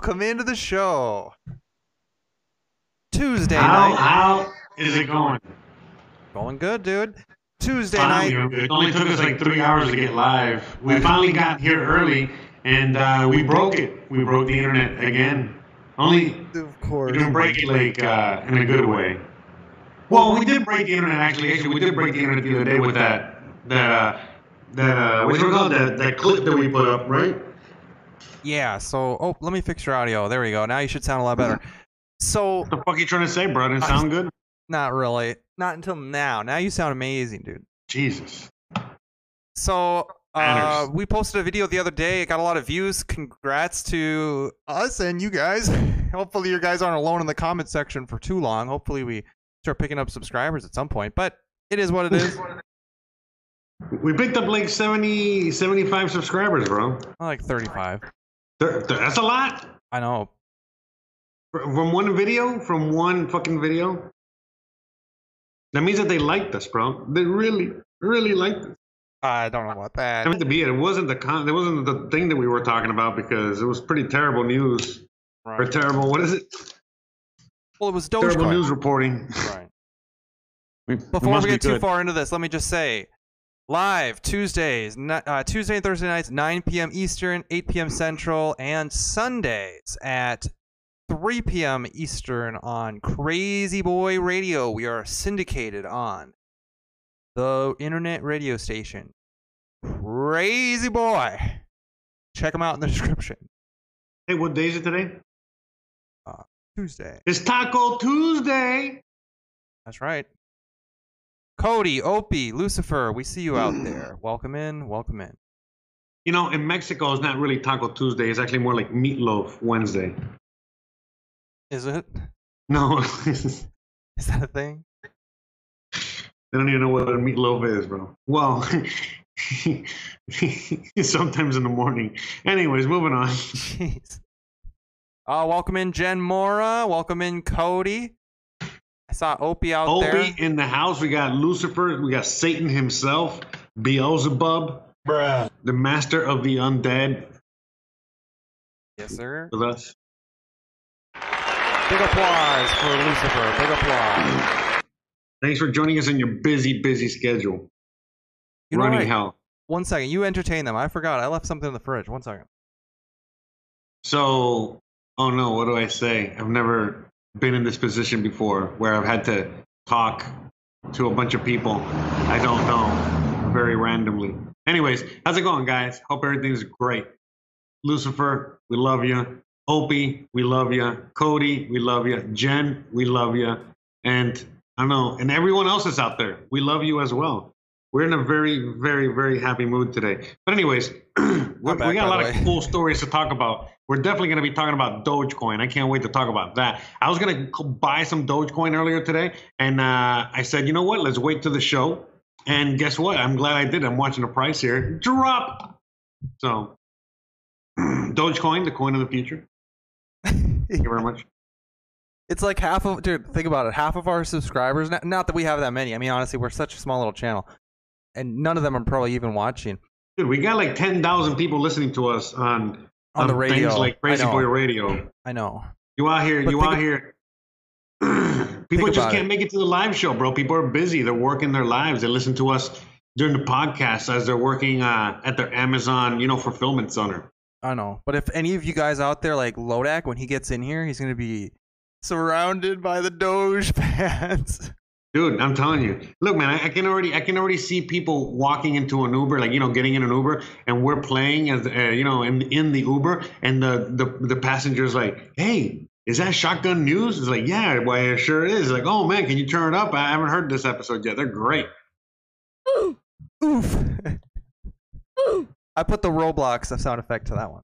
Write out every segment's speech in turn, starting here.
Welcome into the show. Tuesday How, night. how is it going? Going good, dude. Tuesday Finally, night. it only took us like three hours to get live. We finally got here early, and uh, we broke it. We broke the internet again. Only Of course. we didn't break it like uh, in a good way. Well, we did break the internet actually. Actually, we did break the internet the other day with that that uh, that uh, what's it called? That that clip that we put up, right? Yeah, so oh, let me fix your audio. There we go. Now you should sound a lot better. So, What the fuck are you trying to say, bro? Didn't it sound good? not really. Not until now. Now you sound amazing, dude. Jesus. So, uh, we posted a video the other day. It got a lot of views. Congrats to us and you guys. Hopefully, you guys aren't alone in the comment section for too long. Hopefully, we start picking up subscribers at some point. But it is what it is. We picked up like 70, 75 subscribers, bro. Like 35. Th- th- That's a lot. I know. From one video? From one fucking video? That means that they liked us, bro. They really, really liked us. I don't know about that. I meant to be it. It wasn't the con. It wasn't the thing that we were talking about because it was pretty terrible news or Right. terrible. What is it? Well, it was Terrible Dogecoin. news reporting. Right. We- Before we be get too far into this, let me just say, live Tuesdays, uh, Tuesday and Thursday nights, 9 p.m. Eastern, 8 p.m. Central, and Sundays at 3 p.m. Eastern on Crazy Boy Radio. We are syndicated on the internet radio station, Crazy Boy. Check them out in the description. Hey, what day is it today? Tuesday. It's Taco Tuesday. That's right. Cody, Opie, Lucifer, we see you out there. Welcome in, welcome in. You know, in Mexico, it's not really Taco Tuesday. It's actually more like Meatloaf Wednesday. Is it? No, Is that a thing? They don't even know what a meatloaf is, bro. Well, sometimes in the morning. Anyways, moving on. Jeez. Uh, welcome in Jen Mora. Welcome in Cody. I saw Opie out Opie there. in the house. We got Lucifer. We got Satan himself, Beelzebub, Bruh. the master of the undead, Yes, sir. with us. Big applause for Lucifer. Big applause. Thanks for joining us in your busy, busy schedule. You know Running what? hell. One second. You entertain them. I forgot. I left something in the fridge. One second. So, oh no, what do I say? I've never been in this position before where I've had to talk to a bunch of people I don't know very randomly. Anyways, how's it going, guys? Hope everything's great. Lucifer, we love you. Opie, we love you. Cody, we love you. Jen, we love you. And I don't know, and everyone else that's out there, we love you as well. We're in a very, very, very happy mood today. But anyways, we, got a lot of cool stories to talk about. We're definitely going to be talking about Dogecoin. I can't wait to talk about that. I was going to buy some Dogecoin earlier today, and uh, I said, you know what? Let's wait to the show. And guess what? I'm glad I did. I'm watching the price here drop. So, Dogecoin, the coin of the future. Thank you very much. It's like half of, dude, think about it. Half of our subscribers, not, not that we have that many. I mean, honestly, we're such a small little channel. And none of them are probably even watching Dude, we got like 10,000 people listening to us on, on the radio. things like Crazy Boy Radio. I know. You out here, But you out here. People just can't it. make it to the live show, bro. People are busy. They're working their lives. They listen to us during the podcast as they're working uh, at their Amazon, you know, fulfillment center. I know. But if any of you guys out there like Lodak, when he gets in here, he's going to be surrounded by the Doge fans. Dude, I'm telling you. Look, man, I, I can already, I can already see people walking into an Uber, like you know, getting in an Uber, and we're playing as, uh, you know, in in the Uber, and the the the passenger's like, "Hey, is that Shotgun News?" It's like, "Yeah, why it sure is." Like, "Oh man, can you turn it up?" I haven't heard this episode yet. They're great. Oof. Oof. I put the Roblox sound effect to that one.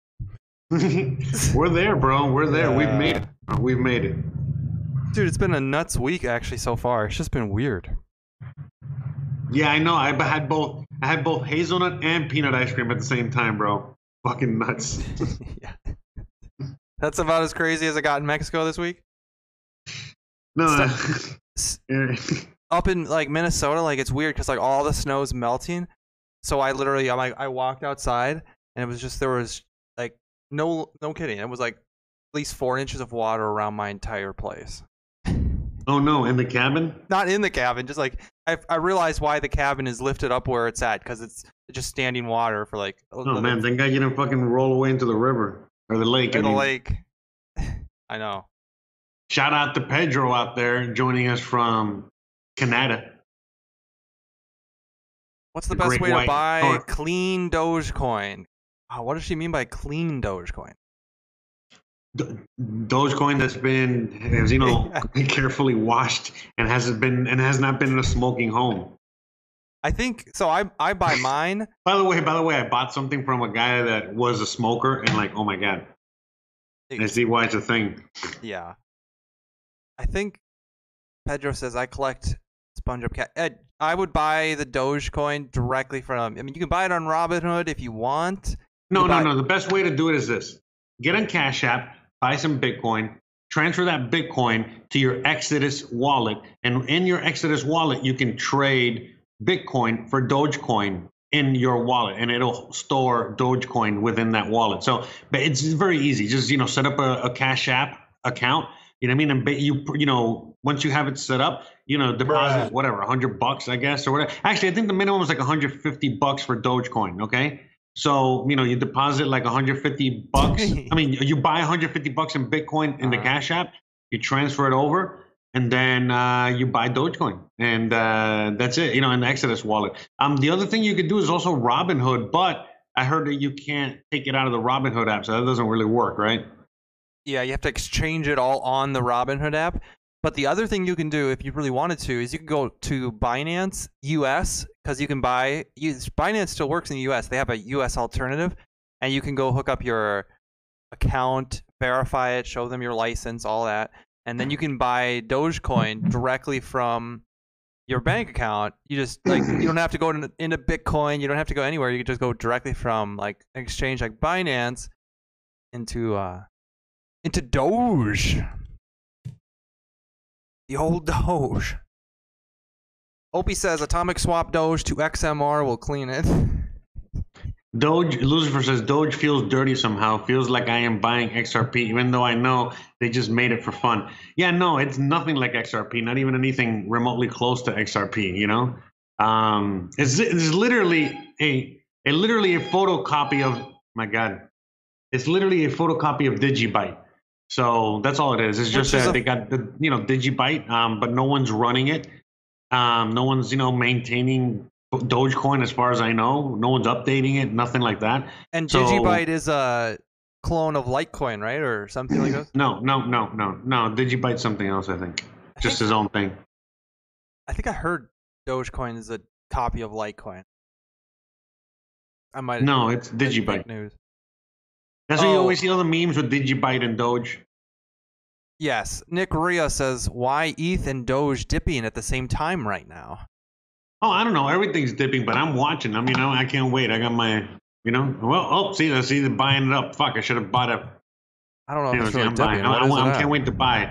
We're there, bro. We're there. We've made it. We've made it. Dude, it's been a nuts week actually so far. It's just been weird. Yeah, I know. I had both. I had both hazelnut and peanut ice cream at the same time, bro. Fucking nuts. yeah. That's about as crazy as it got in Mexico this week. No. Up in like Minnesota, like it's weird because like all the snow's melting. So I literally, I'm like, I walked outside and it was just there was like No, no kidding. It was like at least four inches of water around my entire place. Oh no, in the cabin? Not in the cabin, just like I, I realized why the cabin is lifted up where it's at because it's just standing water for like Oh man, thank God you didn't fucking roll away into the river or the lake. in I the lake. I know. Shout out to Pedro out there joining us from Canada. What's the, The best way to buy North. clean Dogecoin? Oh, what does she mean by clean Dogecoin? Dogecoin that's been, as you know, carefully washed and hasn't been and has not been in a smoking home. I think so. I I buy mine. By the way, by the way, I bought something from a guy that was a smoker and like, oh my god, I see why it's a thing. Yeah. I think Pedro says I collect SpongeBob cat. Ed, I would buy the Dogecoin directly from. I mean, you can buy it on Robinhood if you want. No, You no, buy- no. The best way to do it is this: get on Cash App, buy some Bitcoin, transfer that Bitcoin to your Exodus wallet, and in your Exodus wallet, you can trade Bitcoin for Dogecoin in your wallet, and it'll store Dogecoin within that wallet. So, but it's very easy. Just you know, set up a, a Cash App account. You know what I mean? And you you know, once you have it set up, you know, deposit whatever, hundred bucks, I guess, or whatever. Actually, I think the minimum is like 150 bucks for Dogecoin. Okay. So, you know, you deposit like 150 bucks. I mean, you buy 150 bucks in Bitcoin in the Uh-huh. Cash App, you transfer it over, and then uh, you buy Dogecoin. And uh, that's it, you know, in the Exodus wallet. Um, the other thing you could do is also Robinhood, but I heard that you can't take it out of the Robinhood app, so that doesn't really work, right? Yeah, you have to exchange it all on the Robinhood app. But the other thing you can do if you really wanted to is you can go to Binance US because you can buy. Use, Binance still works in the US. They have a US alternative, and you can go hook up your account, verify it, show them your license, all that, and then you can buy Dogecoin directly from your bank account. You just like you don't have to go into, into Bitcoin. You don't have to go anywhere. You can just go directly from like an exchange like Binance into uh into Doge. The old Doge. Opie says atomic swap Doge to XMR will clean it. Doge, Lucifer says, Doge feels dirty somehow. Feels like I am buying XRP, even though I know they just made it for fun. Yeah, no, it's nothing like XRP, not even anything remotely close to XRP, you know? Um, it's, it's literally a, a literally a photocopy of, my God, it's literally a photocopy of Digibyte. So that's all it is. It's just that they got the, you know, Digibyte, um, but no one's running it. Um, no one's, you know, maintaining Dogecoin as far as I know. No one's updating it, nothing like that. And So- Digibyte is a clone of Litecoin, right, or something like that. No, no, no, no, no. Digibyte's something else, I think. I Just think- his own thing. I think I heard Dogecoin is a copy of Litecoin. I might No, it's Digibyte. news. That's why you Oh. always see all the memes with Digibyte and Doge. Yes, Nick Ria says why ETH and Doge dipping at the same time right now. Oh, I don't know. Everything's dipping, but I'm watching. I mean, I, I can't wait. I got my, you know, well, oh, see, I see the buying it up. Fuck, I should have bought it. I don't know Anyways, really I'm buying. I, I, it I can't wait to buy. It.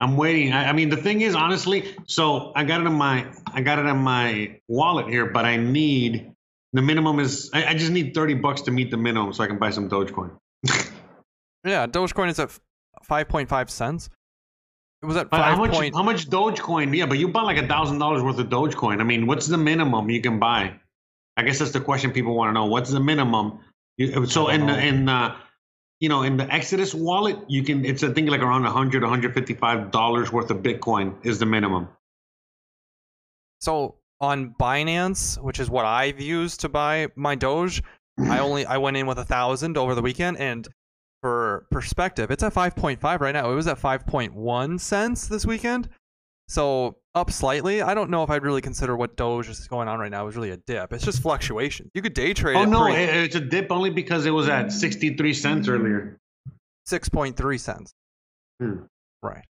I'm waiting. I, I mean, the thing is, honestly, so I got it in my, I got it in my wallet here, but I need the minimum is, I, I just need 30 bucks to meet the minimum so I can buy some Dogecoin. Yeah, Dogecoin is at five point five cents. It was at But how five much? point. How much Dogecoin? Yeah, but you bought like a thousand dollars worth of Dogecoin. I mean, what's the minimum you can buy? I guess that's the question people want to know. What's the minimum? You, so in the, in uh, you know in the Exodus wallet, you can. It's I think like around 100 155 dollars worth of Bitcoin is the minimum. So on Binance, which is what I've used to buy my Doge, I only I went in with a thousand over the weekend, and for perspective, it's at five point five right now. It was at five point one cents this weekend, so up slightly. I don't know if I'd really consider what Doge is going on right now is really a dip. It's just fluctuation. You could day trade Oh it. no, it, it's a dip only because it was at 63 cents earlier. six point three cents. Hmm. Right.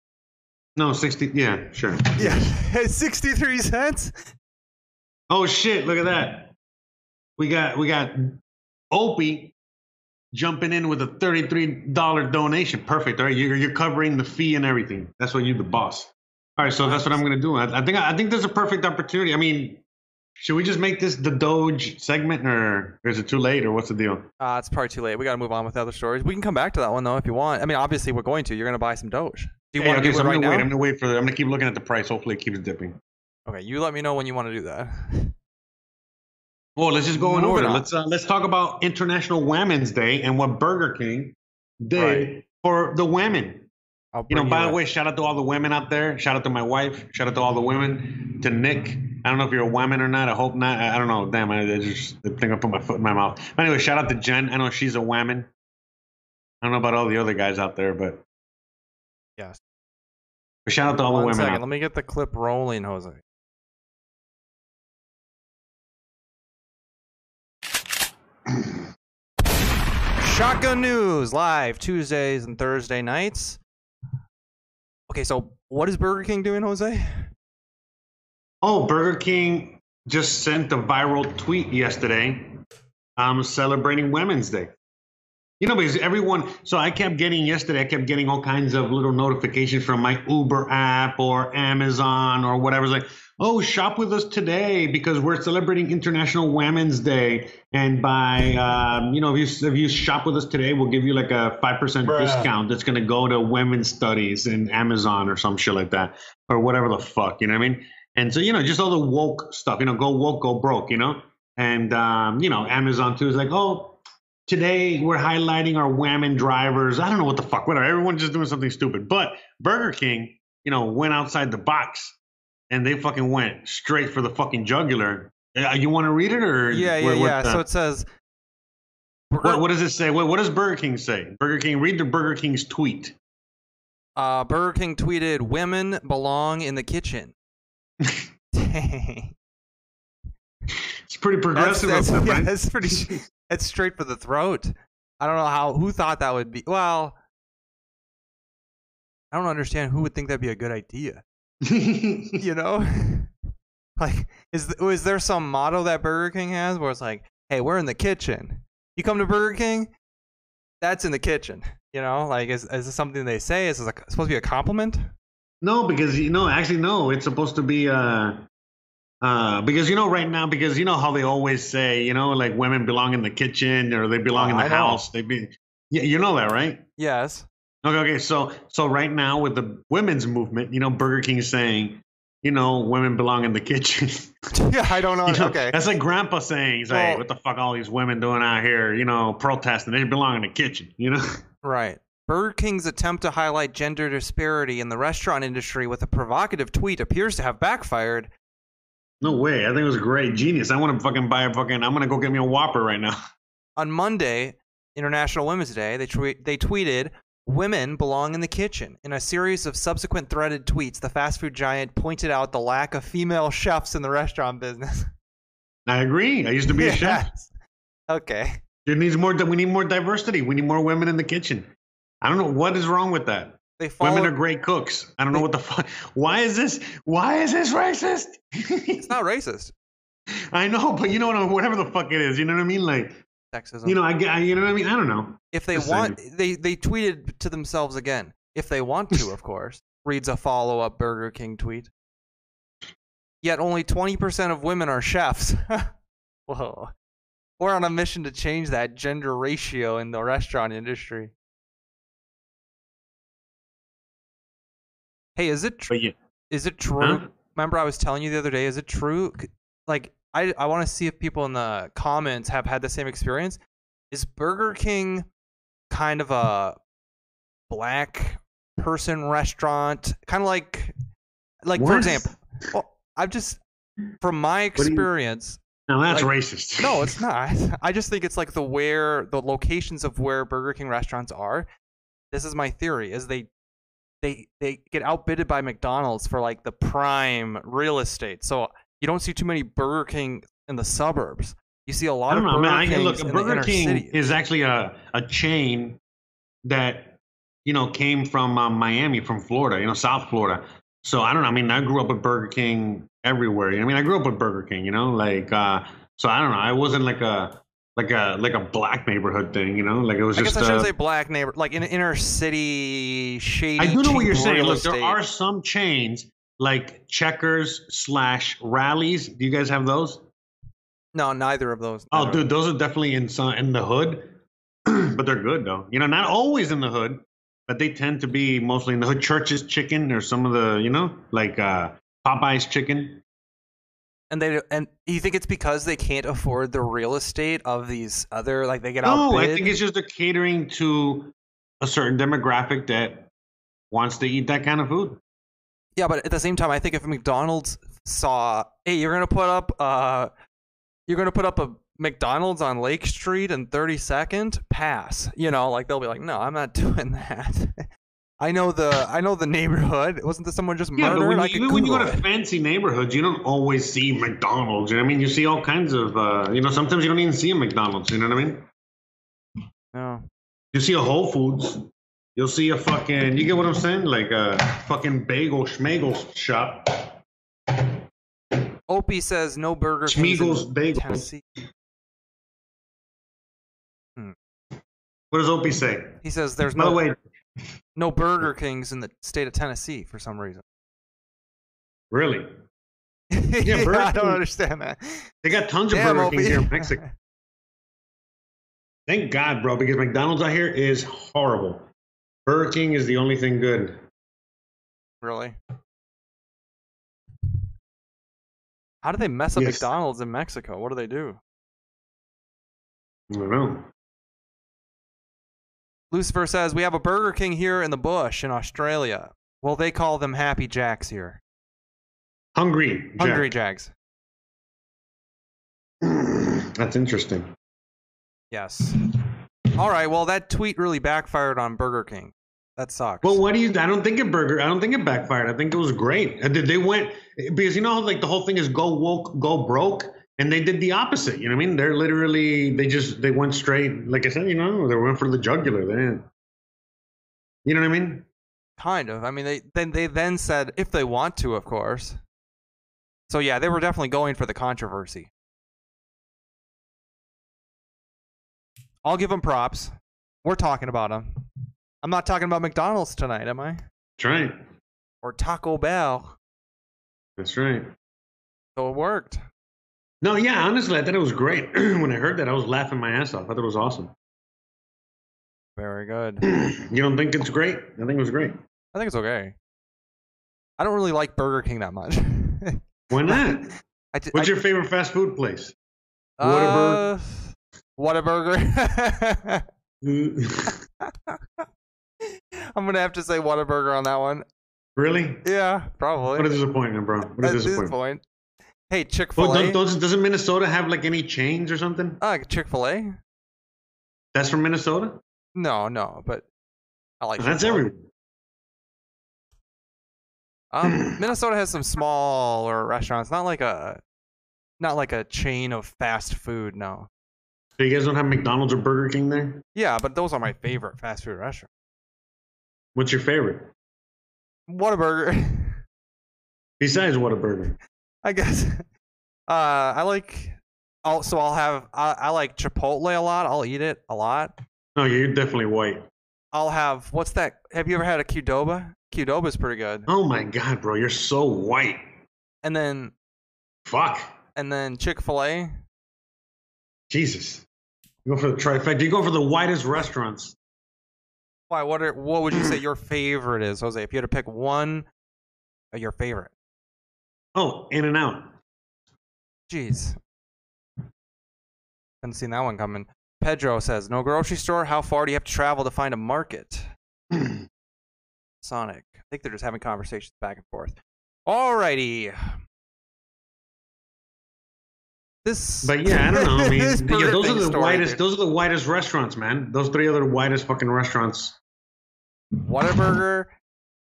No, 60. Yeah, sure. Yeah, sixty three cents. Oh shit! Look at that. We got we got Opie jumping in with a thirty-three dollar donation. Perfect. All right, you're you're covering the fee and everything. That's why you're the boss. All right, so that's what I'm gonna do. I, I think I think there's a perfect opportunity. I mean, Should we just make this the Doge segment, or is it too late, or what's the deal? Uh, it's probably too late. We got to move on with other stories. We can come back to that one though if you want. I mean, obviously we're going to. You're going to buy some Doge. Do you Hey, want to okay, do so it I'm right gonna now? wait. I'm gonna wait for. The, I'm gonna keep looking at the price. Hopefully, it keeps dipping. Okay, you let me know when you want to do that. Well, let's just go in order. on. Let's uh, let's talk about International Women's Day and what Burger King did Right. for the women. You know, by the way, shout out to all the women out there. Shout out to my wife. Shout out to all the women. To Nick. I don't know if you're a woman or not. I hope not. I I don't know. Damn, I, I just I think I put my foot in my mouth. But anyway, shout out to Jen. I know she's a woman. I don't know about all the other guys out there, but Yes. but shout out to all the women. second, let me get the clip rolling, Jose. Shotgun News live Tuesdays and Thursday nights. Okay, so what is Burger King doing, Jose? Oh, Burger King just sent a viral tweet yesterday um, celebrating Women's Day. You know, because everyone, so I kept getting yesterday, I kept getting all kinds of little notifications from my Uber app or Amazon or whatever. It's like, oh, shop with us today because we're celebrating International Women's Day. And by, um, you know, if you, if you shop with us today, we'll give you like a 5% discount that's going to go to women's studies in Amazon or some shit like that or whatever the fuck, you know what I mean? And so, you know, just all the woke stuff, you know, go woke, go broke, you know? And, um, you know, Amazon too is like, oh, today we're highlighting our women drivers. I don't know what the fuck, whatever. Everyone's just doing something stupid. But Burger King, you know, went outside the box and they fucking went straight for the fucking jugular. Uh, You want to read it or? Yeah, yeah, what- what yeah. So it says. what, what does it say? What, what does Burger King say? Burger King, read the Burger King's tweet. Uh, Burger King tweeted, "Women belong in the kitchen." Dang. It's pretty progressive that's, them, yeah, that's pretty. That's straight for the throat. I don't know how. Who thought that would be? Well, I don't understand who would think that'd be a good idea. You know, like is is there some motto that Burger King has where it's like, "Hey, we're in the kitchen. You come to Burger King, that's in the kitchen." You know, like is is this something they say? Is this like, supposed to be a compliment? No, because you know, actually, no. It's supposed to be uh, uh, because you know, right now, because you know how they always say, you know, like women belong in the kitchen or they belong Oh, in the I know. house. They be, yeah, you know that, right? Yes. Okay, okay. So, so right now with the women's movement, you know, Burger King saying, you know, women belong in the kitchen. yeah, I don't know. You know, okay. That's like Grandpa saying, he's like, what the fuck, all these women doing out here, you know, protesting? They belong in the kitchen, you know. Right. Burger King's attempt to highlight gender disparity in the restaurant industry with a provocative tweet appears to have backfired. No way. I think it was great, genius. I want to fucking buy a fucking. I'm gonna go get me a Whopper right now. On Monday, International Women's Day, they, tweet they tweeted, Women belong in the kitchen. In a series of subsequent threaded tweets, the fast food giant pointed out the lack of female chefs in the restaurant business. I agree. I used to be a chef. Okay. It needs more. We need more diversity. We need more women in the kitchen. I don't know what is wrong with that. They follow, Women are great cooks. I don't know what the fuck. Why is this? Why is this racist? It's not racist. I know, but you know what? Whatever the fuck it is, you know what I mean? Like, Sexism. you know, I, I you know what I mean? I don't know. if they Just want, they, they tweeted to themselves again. If they want to, of course, reads a follow up Burger King tweet. Yet only 20% of women are chefs. Whoa. We're on a mission to change that gender ratio in the restaurant industry. Hey, is it true? Yeah, is it true? Huh? Remember, I was telling you the other day. Is it true? Like, I I want to see if people in the comments have had the same experience. Is Burger King kind of a black person restaurant? Kind of like, like for example, well, I've just from my experience. now that's like- racist. No, it's not. I just think it's like the where the locations of where Burger King restaurants are. This is my theory: is they they they get outbidded by McDonald's for like the prime real estate. So you don't see too many Burger King in the suburbs. You see a lot I don't of know, Burger man. I, Kings look, in Burger King cities. is actually a, a chain that you know came from um, Miami, from Florida, you know, South Florida. So I don't know. I mean, I grew up with Burger King everywhere. I mean, I grew up with Burger King, you know, like uh, so I don't know. I wasn't like a like a like a black neighborhood thing, you know, like it was I just. guess I shouldn't uh, say black neighbor, like in inner city shady. I do know what you're saying. Look, there are some chains like Checkers slash Rallies. Do you guys have those? No, neither of those. Oh, dude, those are definitely in some, in the hood, but they're good though. You know, not always in the hood, but they tend to be mostly in the hood. Church's chicken or some of the, you know, like uh Popeye's chicken. And they and you think it's because they can't afford the real estate of these other like they get? No, I think it's just they're catering to a certain demographic that wants to eat that kind of food. Yeah, but at the same time, I think if McDonald's saw, hey, you're gonna put up, uh, you're gonna put up a McDonald's on Lake Street and 32nd, pass. You know, like they'll be like, no, I'm not doing that. I know the, I know the neighborhood. Wasn't there someone just Yeah, murdered? when you, even when you go to it. fancy neighborhoods, you don't always see McDonald's. You know what I mean? You see all kinds of, uh, you know, sometimes you don't even see a McDonald's. You know what I mean? No. You see a Whole Foods. You'll see a fucking, you get what I'm saying? Like a fucking bagel schmagel shop. Opie says no Burger Schmeagle's Bagels. Tennessee. What does Opie say? He says there's By the no way, no Burger Kings in the state of Tennessee for some reason. really? yeah, Burger I don't King- understand that. They got tons of Damn, Burger. Kings here in Mexico. Thank God, bro, because McDonald's out here is horrible. Burger King is the only thing good. Really? How do they mess up Yes. McDonald's in Mexico? What do they do? I don't know. Lucifer says we have a Burger King here in the bush in Australia. Well, they call them Happy Jacks here. Hungry. Jack. Hungry Jacks. That's interesting. Yes. All right. Well, that tweet really backfired on Burger King. That sucks. Well, what do you? I don't think it burger. I don't think it backfired. I think it was great. Uh, They went because you know like the whole thing is go woke, go broke, and they did the opposite. You know what I mean? They're literally they just they went straight. Like I said, you know, they went for the jugular. They didn't. You know what I mean? kind of. I mean, they then they then said if they want to, of course. So yeah, they were definitely going for the controversy. I'll give them props. We're talking about them. I'm not talking about McDonald's tonight, am I? That's right. Or Taco Bell. That's right. So it worked. No, yeah, honestly, I thought it was great. when I heard that, I was laughing my ass off. I thought it was awesome. Very good. you don't think it's great? I think it was great. I think it's okay. I don't really like Burger King that much. Why not? I, d- What's I- your favorite fast food place? uh, Whataburger. I'm gonna have to say Whataburger on that one. really? Yeah, probably. What a disappointment, bro. What a disappointment. Hey, Chick Fil A. don't, don't, doesn't Minnesota have like any chains or something? Uh, Chick Fil A. That's from Minnesota. No, no, but I like. That's everywhere. Um, Minnesota has some smaller restaurants, not like a, not like a chain of fast food. No. So you guys don't have McDonald's or Burger King there? Yeah, but those are my favorite fast food restaurants. What's your favorite Whataburger. besides Whataburger? I guess. Uh, I like. Oh, so I'll have. I, I like Chipotle a lot. I'll eat it a lot. No, you're definitely white. I'll have. What's that? Have you ever had a Qdoba? Qdoba's pretty good. Oh my god, bro, you're so white. And then Fuck, and then Chick Fil A. Jesus. You go for the trifecta. You go for the whitest restaurants. Why? What are? What would you say your favorite is, Jose? If you had to pick one, your favorite. Oh, In and Out. Jeez. Hadn't seen that one coming. Pedro says, "No grocery store. How far do you have to travel to find a market?" Sonic. I think they're just having conversations back and forth. Alrighty. This. But yeah, I don't know. I mean, yeah, those are the story, dude. Those are the whitest restaurants, man. Those three are the whitest fucking restaurants. Whataburger,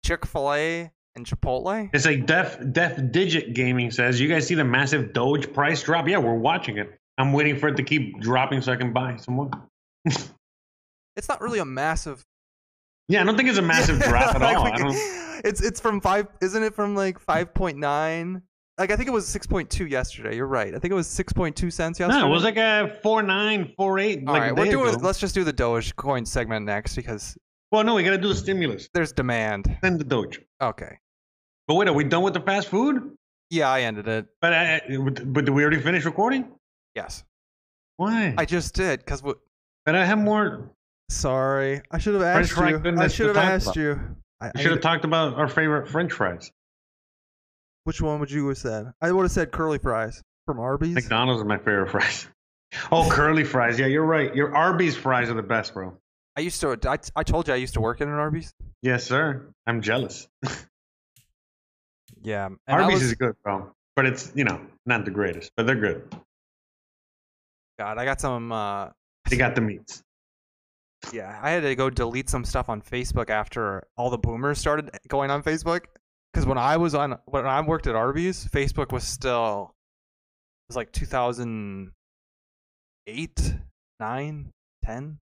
Chick Fil A, and Chipotle. It's like Def Def Digit Gaming says. You guys see the massive Doge price drop? Yeah, we're watching it. I'm waiting for it to keep dropping so I can buy some more. It's not really a massive. Yeah, I don't think it's a massive drop at Like, all. we I don't. It's it's from five. Isn't it from like five point nine? Like I think it was six point two yesterday. You're right. I think it was six point two cents yesterday. No, it was like a four nine, four eight. All like right, we're doing. ago. Let's just do the Doge coin segment next because Well, no, we gotta do the stimulus. there's demand. Then the Doge. Okay. But wait, are we done with the fast food? Yeah, I ended it. But uh, uh, I, but did we already finish recording? Yes, Why? I just did because. But I have more. sorry, I should have asked you. I should have asked about. you. I, I should have talked about our favorite French fries. which one would you have said? I would have said curly fries from Arby's. McDonald's is my favorite fries. Oh, curly fries. Yeah, you're right. Your Arby's fries are the best, bro. I used to. I, I told you I used to work in an Arby's. Yes, sir. I'm jealous. Yeah, and Arby's was- is good, bro. But it's, you know, not the greatest, but they're good. God, I got some. Uh, They got the meats. yeah, I had to go delete some stuff on Facebook after all the boomers started going on Facebook. Because when I was on, when I worked at Arby's, Facebook was still. It was like 2008, 9, 10.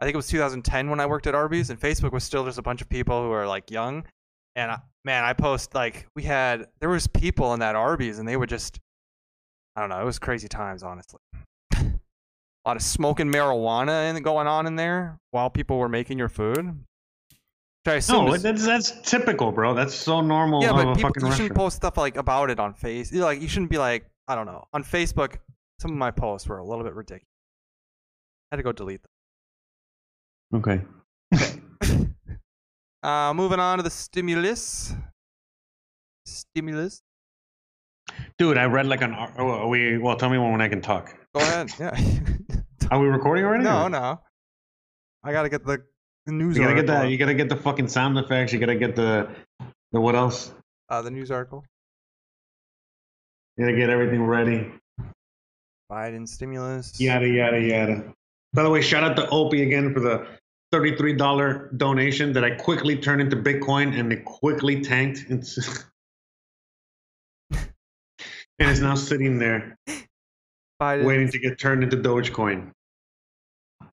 I think it was 2010 when I worked at Arby's, and Facebook was still just a bunch of people who are like young. And I, man, I post like we had there was people in that Arby's, and they would just, I don't know, it was crazy times, honestly. a lot of smoking marijuana and going on in there while people were making your food. No, is- that's that's typical, bro. That's so normal yeah, but people, you shouldn't post stuff like about it on face. Like you shouldn't be like I don't know on Facebook. Some of my posts were a little bit ridiculous. I had to go delete them. Okay. Uh, moving on to the stimulus. Stimulus. Dude, I read like an. Oh, are we well, tell me when I can talk. Go ahead. Yeah. Are we recording already? no, or- no. I gotta get the, news You gotta get article. that. You gotta get the fucking sound effects. You gotta get the the what else? uh, the news article. You gotta get everything ready. Biden stimulus. Yada yada yada. By the way, shout out to Opie again for the thirty-three dollar donation that I quickly turned into Bitcoin and it quickly tanked. It's and it's now sitting there Biden. waiting to get turned into Dogecoin.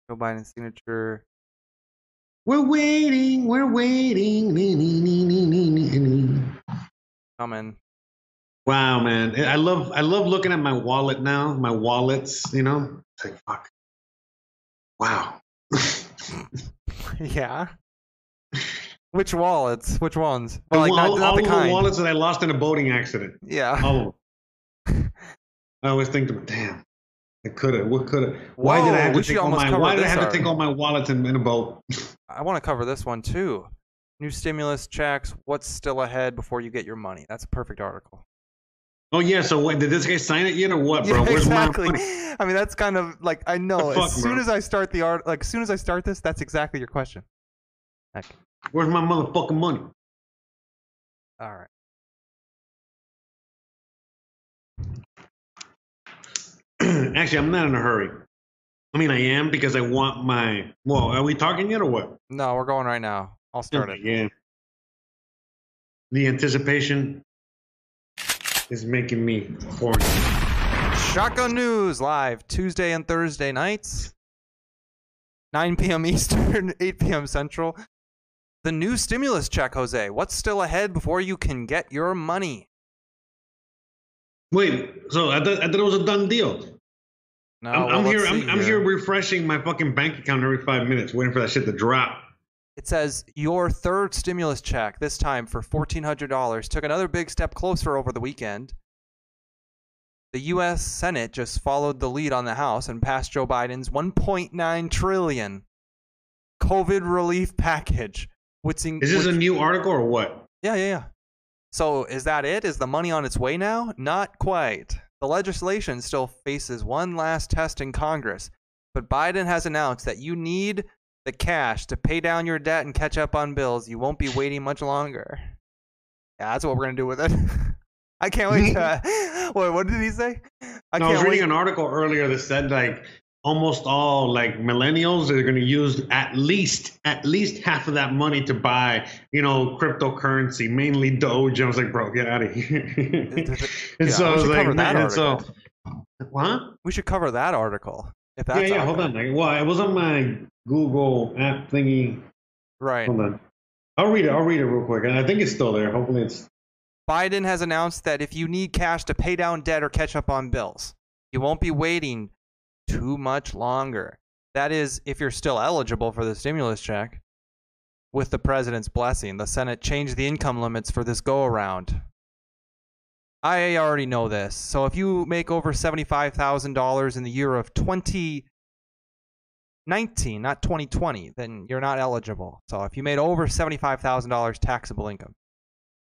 Joe Biden signature. We're waiting. We're waiting. Coming. Wow, man. I love I love looking at my wallet now. My wallets, you know. It's like fuck. Wow. yeah. Which wallets? Which ones? Well, like all not, all not the of kind. the wallets that I lost in a boating accident. Yeah. All of them. I always think, to, damn, I could have. What could have? Why did I have to take all my? Why did I have to take all my wallets in, in a boat? I want to cover this one too. New stimulus checks. What's still ahead before you get your money? That's a perfect article. Oh yeah. So what? Did this guy sign it yet or what, bro? yeah, Where's exactly. my money? I mean, that's kind of like I know. The as soon bro? as I start the art, like as soon as I start this, that's exactly your question. Heck. Where's my motherfucking money? All right. Actually, I'm not in a hurry. I mean, I am because I want my. Well, are we talking yet or what? No, we're going right now. I'll start it. Yeah. The anticipation is making me horny. Shotgun News live Tuesday and Thursday nights, 9 p.m. Eastern, 8 p.m. Central. The new stimulus check, Jose. What's still ahead before you can get your money? Wait, so I thought, I thought it was a done deal. No, I'm, well, I'm here. I'm, I'm here refreshing my fucking bank account every five minutes, waiting for that shit to drop. It says your third stimulus check, this time for $1,400, took another big step closer over the weekend. The U.S. Senate just followed the lead on the House and passed Joe Biden's 1.9 trillion COVID relief package. Which, in- Is this a new article or what? Yeah, yeah, yeah. So is that it? Is the money on its way now? Not quite. The legislation still faces one last test in Congress, but Biden has announced that you need the cash to pay down your debt and catch up on bills. You won't be waiting much longer. Yeah, that's what we're gonna do with it. I can't wait to. Wait, what did he say? I No, I was reading wait. an article earlier that said like almost all like millennials are going to use at least at least half of that money to buy you know cryptocurrency, mainly Doge. I was like, bro, get out of here. and Yeah, so I we was should like, cover that man, so article. what? We should cover that article if that's Yeah, yeah. Hold on. Like, well, it was on my Google app thingy. Right. Hold on. I'll read it. I'll read it real quick. And I think it's still there. Hopefully, it's Biden has announced that if you need cash to pay down debt or catch up on bills, you won't be waiting too much longer. That is, if you're still eligible for the stimulus check. With the president's blessing, the Senate changed the income limits for this go around. I already know this. So if you make over $75,000 in the year of 2019, not 2020, then you're not eligible. So if you made over $75,000 taxable income.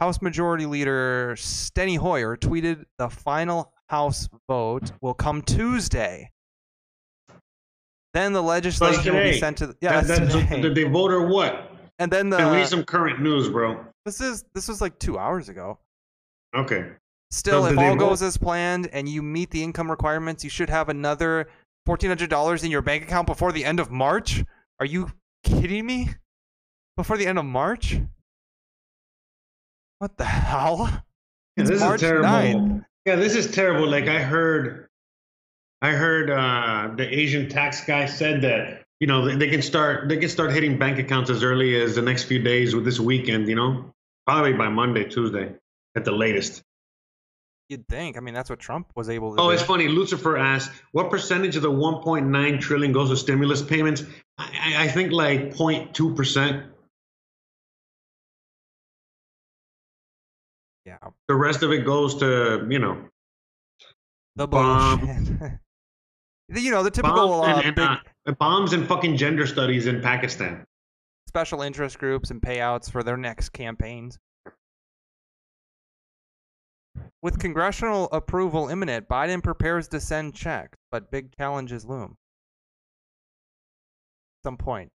House Majority Leader Steny Hoyer tweeted the final House vote will come Tuesday. Then the legislation will be sent to the, yeah, That- today. did they vote or what? and then the we need some current news, bro. this is this was like two hours ago. Okay. Still, So if all goes vote? as planned and you meet the income requirements, you should have another fourteen hundred dollars in your bank account before the end of March. Are you kidding me? Before the end of March? What the hell? Yeah, this March is terrible. 9th. Yeah, this is terrible. Like I heard, I heard uh, the Asian tax guy said that you know they can start they can start hitting bank accounts as early as the next few days with this weekend. You know, probably by Monday, Tuesday at the latest. You'd think. I mean, that's what Trump was able to Oh, do. it's funny. Lucifer asked, "What percentage of the 1.9 trillion goes to stimulus payments?" I, I- think like 0.2 percent. Yeah, The rest of it goes to you know the Bomb. you know, the typical bombs uh, and, uh, bombs and fucking gender studies in Pakistan. special interest groups and payouts for their next campaigns. With congressional approval imminent, Biden prepares to send checks, but big challenges loom. Some point.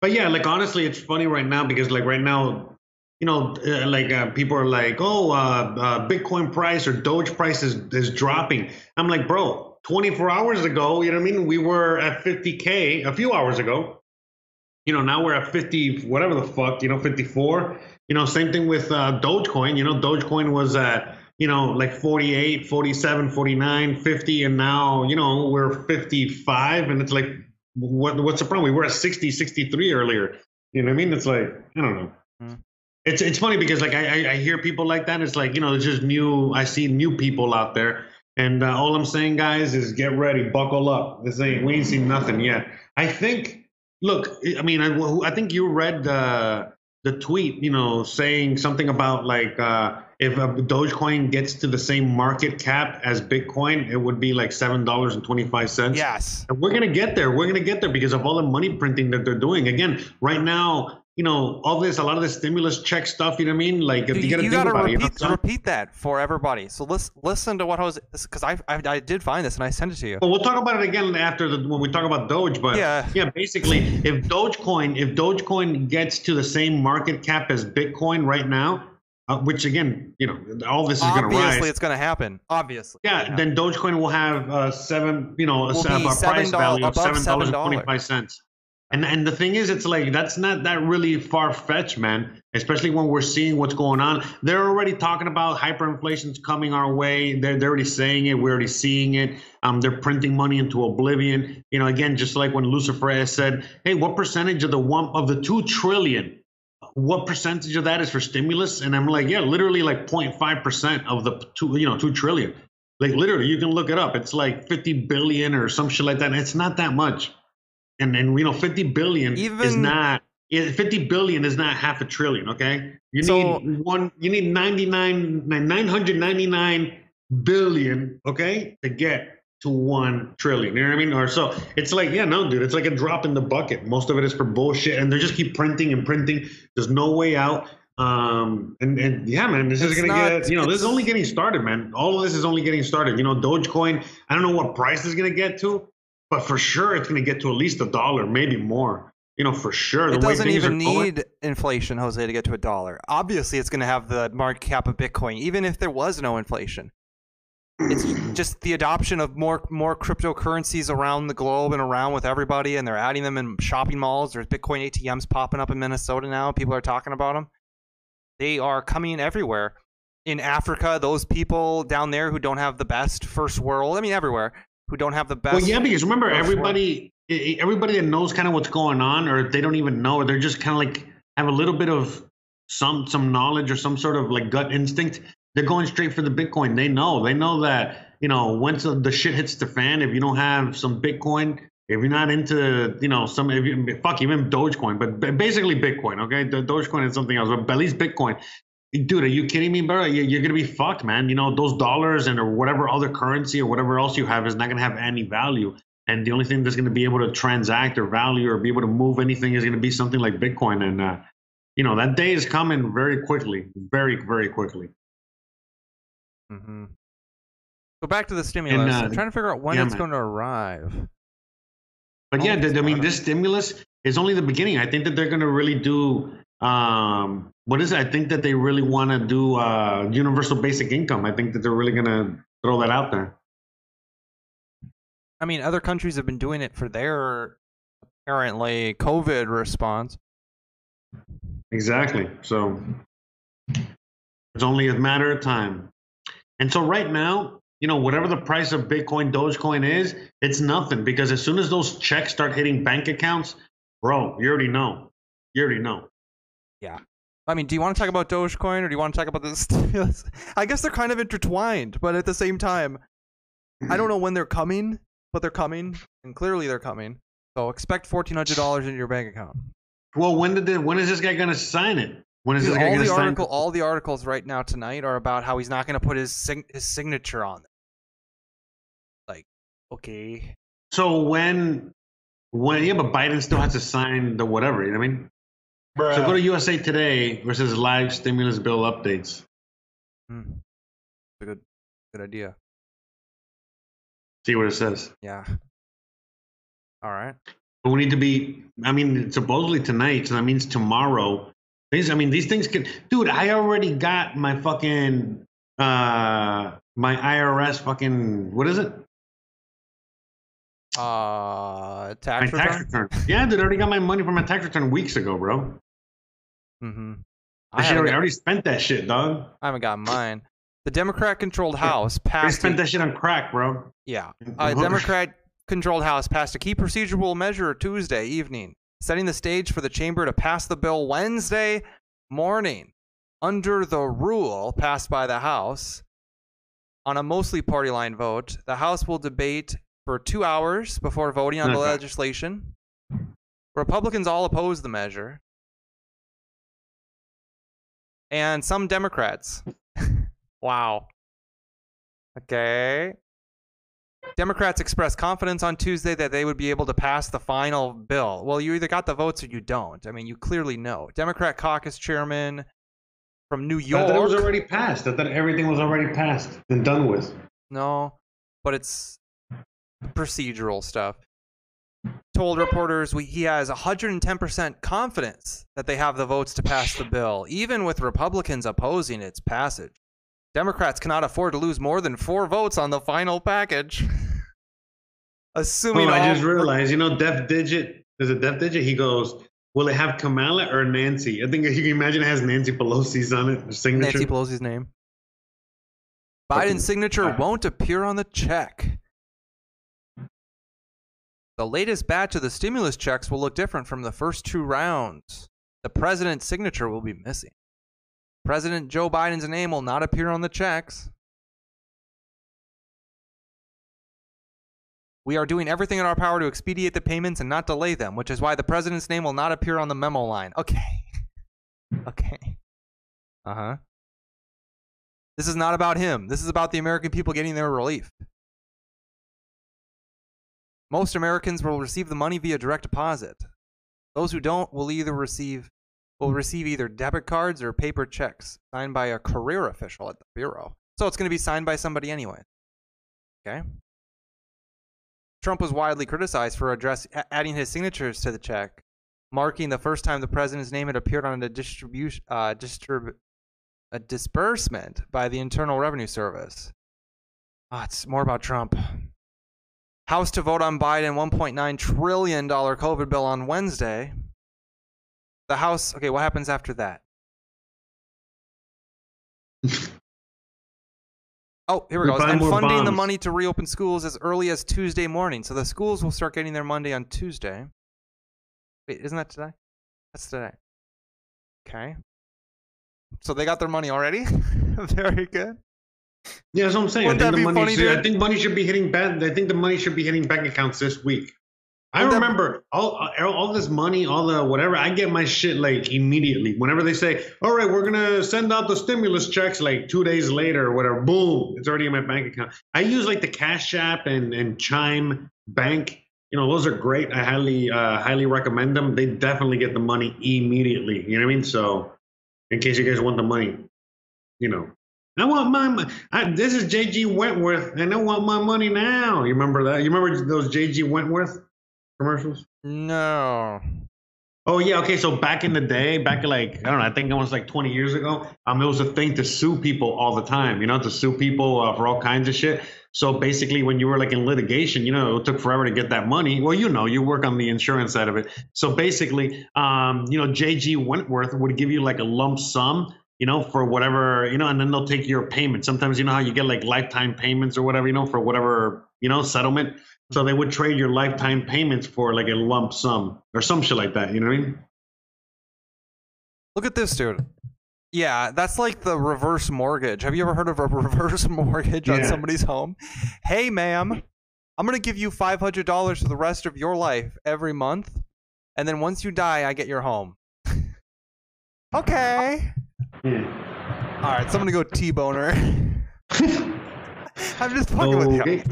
But yeah, like honestly, it's funny right now because like right now, you know, uh, like uh, people are like, oh, uh, uh, Bitcoin price or Doge price is, is dropping. I'm like, bro, 24 hours ago, you know what I mean? We were at 50K a few hours ago. You know, now we're at 50, whatever the fuck, you know, 54. You know, same thing with uh, Dogecoin. You know, Dogecoin was at, you know, like 48, 47, 49, 50, and now, you know, we're 55. And it's like, what what's the problem? We were at 60, 63 earlier. You know what I mean? It's like, I don't know. Hmm. It's it's funny because like I, I I hear people like that. It's like you know, it's just new. I see new people out there, and uh, all I'm saying, guys, is get ready, buckle up. This ain't we ain't seen nothing yet. I think. Look, I mean, I, I think you read the the tweet, you know, saying something about like uh, if a Dogecoin gets to the same market cap as Bitcoin, it would be like seven dollars and twenty five cents. Yes. And we're gonna get there. We're gonna get there because of all the money printing that they're doing. Again, right now, you know, all this, a lot of the stimulus check stuff. You know what I mean? Like, You, you gotta you gotta about it. You know? repeat, repeat that for everybody. So listen, listen to what Jose, because I, I I did find this and I sent it to you. But we'll talk about it again after the, when we talk about Doge. But Yeah. yeah, basically, if Dogecoin, if Dogecoin gets to the same market cap as Bitcoin right now, uh, which again, you know, all this is gonna Obviously, it's gonna happen. Obviously. Yeah, then Dogecoin will have uh, seven, you know, a, Will se- a price $7 value of seven dollars and $7. twenty five cents. And and the thing is, it's like that's not that really far fetched, man. Especially when we're seeing what's going on. They're already talking about hyperinflation's coming our way. They're they're already saying it. We're already seeing it. Um, they're printing money into oblivion. You know, again, just like when Lucifer said, "Hey, what percentage of the one of the two trillion what percentage of that is for stimulus? And I'm like, yeah, literally like 0.5 percent of the two, you know, two trillion. Like literally, you can look it up. It's like 50 billion or some shit like that. And it's not that much. And and you know, 50 billion Even, is not. yeah, 50 billion is not half a trillion. Okay, you So- need one. You need 99, 999 billion. Okay, to get to one trillion. You know what I mean? Or so it's like, yeah, no, dude, it's like a drop in the bucket. Most of it is for bullshit, and they just keep printing and printing. There's no way out. Um, and, and yeah, man, this is gonna not- get, you know, this is only getting started, man. All of this is only getting started. You know, Dogecoin, I don't know what price is gonna get to, but for sure it's gonna get to at least a dollar, maybe more. You know, for sure. It doesn't even are going- need inflation, Jose, to get to a dollar. Obviously, it's going to have the market cap of Bitcoin, even if there was no inflation. It's just the adoption of more more cryptocurrencies around the globe and around with everybody, and they're adding them in shopping malls. There's Bitcoin ATMs popping up in Minnesota now. People are talking about them. They are coming everywhere. In Africa, those people down there who don't have the best first world, I mean, everywhere, who don't have the best. Well, yeah, because remember, Go for it. everybody, everybody that knows kind of what's going on, or they don't even know, or they're just kind of like have a little bit of some some knowledge or some sort of like gut instinct. They're going straight for the Bitcoin. They know. They know that you know once the the shit hits the fan, if you don't have some Bitcoin, if you're not into you know some if you, fuck even Dogecoin, but basically Bitcoin. Okay, Dogecoin is something else, but at least Bitcoin. Dude, are you kidding me, bro? You- You're gonna be fucked, man. You know those dollars and or whatever other currency or whatever else you have is not gonna have any value. And the only thing that's gonna be able to transact or value or be able to move anything is gonna be something like Bitcoin. And uh, you know that day is coming very quickly, very very quickly. Mm-hmm. Go back to the stimulus. uh, I'm trying to figure out when yeah, it's man. going to arrive. But yeah, Almost I mean, this stimulus is only the beginning. I think that they're going to really do. Um, what is it? I think that they really want to do uh, universal basic income. I think that they're really going to throw that out there. I mean, other countries have been doing it for their apparently COVID response. Exactly. So it's only a matter of time. And so right now, you know, whatever the price of Bitcoin, Dogecoin is, it's nothing because as soon as those checks start hitting bank accounts, bro, you already know. You already know. I mean, do you want to talk about Dogecoin or do you want to talk about the stimulus? I guess they're kind of intertwined, but at the same time, I don't know when they're coming, but they're coming, and clearly they're coming. So expect fourteen hundred dollars in your bank account. Well, when did the, when is this guy going to sign it? When is Dude, this guy all going to the sign? article, all the articles right now tonight are about how he's not going to put his sig- his signature on. Them. Like, okay, So when when yeah, but Biden still has to sign the whatever. You know what I mean? So go to USA Today versus live stimulus bill updates. hmm. a good good idea. See what it says. Yeah. All right. But we need to be. I mean, supposedly tonight, so that means tomorrow. These, I mean, these things can. Dude, I already got my fucking uh my IRS fucking what is it? Uh, My tax tax return. return. Yeah, dude, I already got my money from my tax return weeks ago, bro. Mm-hmm. I, I shit already, I got, already spent that shit, dog. I haven't got mine. The Democrat-controlled House I passed. spent A, that shit on crack, bro. yeah, a Democrat-controlled House passed a key procedural measure Tuesday evening, setting the stage for the chamber to pass the bill Wednesday morning. Under the rule passed by the House, on a mostly party line vote, the House will debate for two hours before voting on the legislation. Republicans all oppose the measure. And some Democrats. wow. Okay. Democrats expressed confidence on Tuesday that they would be able to pass the final bill. Well, you either got the votes or you don't. I mean, you clearly know. Democrat caucus chairman from New I thought it was York. already passed. I thought everything was already passed and done with. No, but it's procedural stuff. Told reporters we, he has 110% confidence that they have the votes to pass the bill, even with Republicans opposing its passage. Democrats cannot afford to lose more than four votes on the final package. Assuming Oh, I just realized, you know, Def Digit. There's a Def Digit. He goes, "Will it have Kamala or Nancy?" I think you can imagine it has Nancy Pelosi's on it, signature. Nancy Pelosi's name. Biden's signature won't appear on the check. The latest batch of the stimulus checks will look different from the first two rounds. The president's signature will be missing. President Joe Biden's name will not appear on the checks. We are doing everything in our power to expedite the payments and not delay them, which is why the president's name will not appear on the memo line. Okay. Okay. Uh huh. This is not about him. This is about the American people getting their relief. Most Americans will receive the money via direct deposit. Those who don't will either receive will receive either debit cards or paper checks signed by a career official at the bureau. So it's going to be signed by somebody anyway. Okay. Trump was widely criticized for address, adding his signatures to the check, marking the first time the president's name had appeared on a distribution uh, distrib- a disbursement by the Internal Revenue Service. Ah, it's more about Trump. House to vote on Biden $1.9 trillion COVID bill on Wednesday. The House, okay, what happens after that? Oh, here we go. And funding the money to reopen schools as early as Tuesday morning. So the schools will start getting their Monday on Tuesday. Wait, isn't that today? That's today. Okay. So they got their money already? Very good. Yeah, that's what I'm saying. Wouldn't I think the money. should, I think money should be hitting bank. I think the money should be hitting bank accounts this week. I that- remember all all all this money, all the whatever. I get my shit like immediately. Whenever they say, "All right, we're gonna send out the stimulus checks," like two days later or whatever, boom, it's already in my bank account. I use like the Cash App and and Chime Bank. You know, those are great. I highly uh, highly recommend them. They definitely get the money immediately. You know what I mean? So, in case you guys want the money, you know. I want my. money. This is JG Wentworth, and I want my money now. You remember that? You remember those JG Wentworth commercials? No. Oh yeah, okay. So back in the day, back like I don't know, I think it was like 20 years ago. Um, it was a thing to sue people all the time. You know, to sue people uh, for all kinds of shit. So basically, when you were like in litigation, you know, it took forever to get that money. Well, you know, you work on the insurance side of it. So basically, um, you know, JG Wentworth would give you like a lump sum, you know, for whatever, you know, and then they'll take your payment. Sometimes you know how you get like lifetime payments or whatever, you know, for whatever, you know, settlement. So they would trade your lifetime payments for like a lump sum or some shit like that. You know what I mean? Look at this dude. Yeah, that's like the reverse mortgage. Have you ever heard of a reverse mortgage on somebody's home? Hey, ma'am, I'm going to give you $500 for the rest of your life every month. And then once you die, I get your home. okay. Yeah. All right, so I'm going to go T boner. I'm just fucking with you. Okay.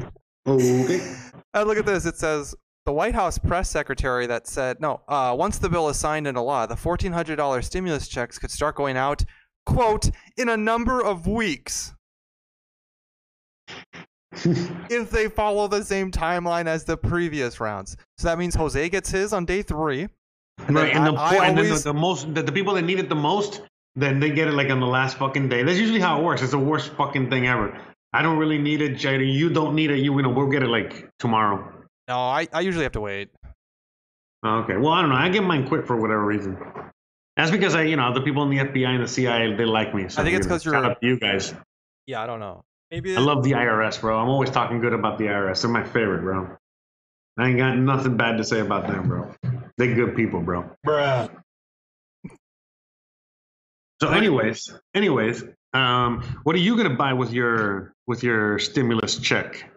Okay. Uh, look at this. It says the White House press secretary that said no. Uh, once the bill is signed into law, the fourteen hundred dollars stimulus checks could start going out. "Quote in a number of weeks." if they follow the same timeline as the previous rounds, so that means Jose gets his on day three, and right, and, the, I, and then the, the most, the, the people that need it the most, then they get it like on the last fucking day. That's usually how it works. It's the worst fucking thing ever. I don't really need it, Jada. You don't need it. You, you know, we'll get it like tomorrow. no, I, I usually have to wait. Oh, okay. Well, I don't know. I get mine quick for whatever reason. That's because I, you know, the people in the FBI and the CIA, they like me. So, I think it's you know, 'cause shout you're- out to you guys. Yeah, I don't know. Maybe I love the IRS, bro. I'm always talking good about the IRS. They're my favorite, bro. I ain't got nothing bad to say about them, bro. They're good people, bro. Bruh. So, anyways, anyways, um, what are you gonna buy with your with your stimulus check?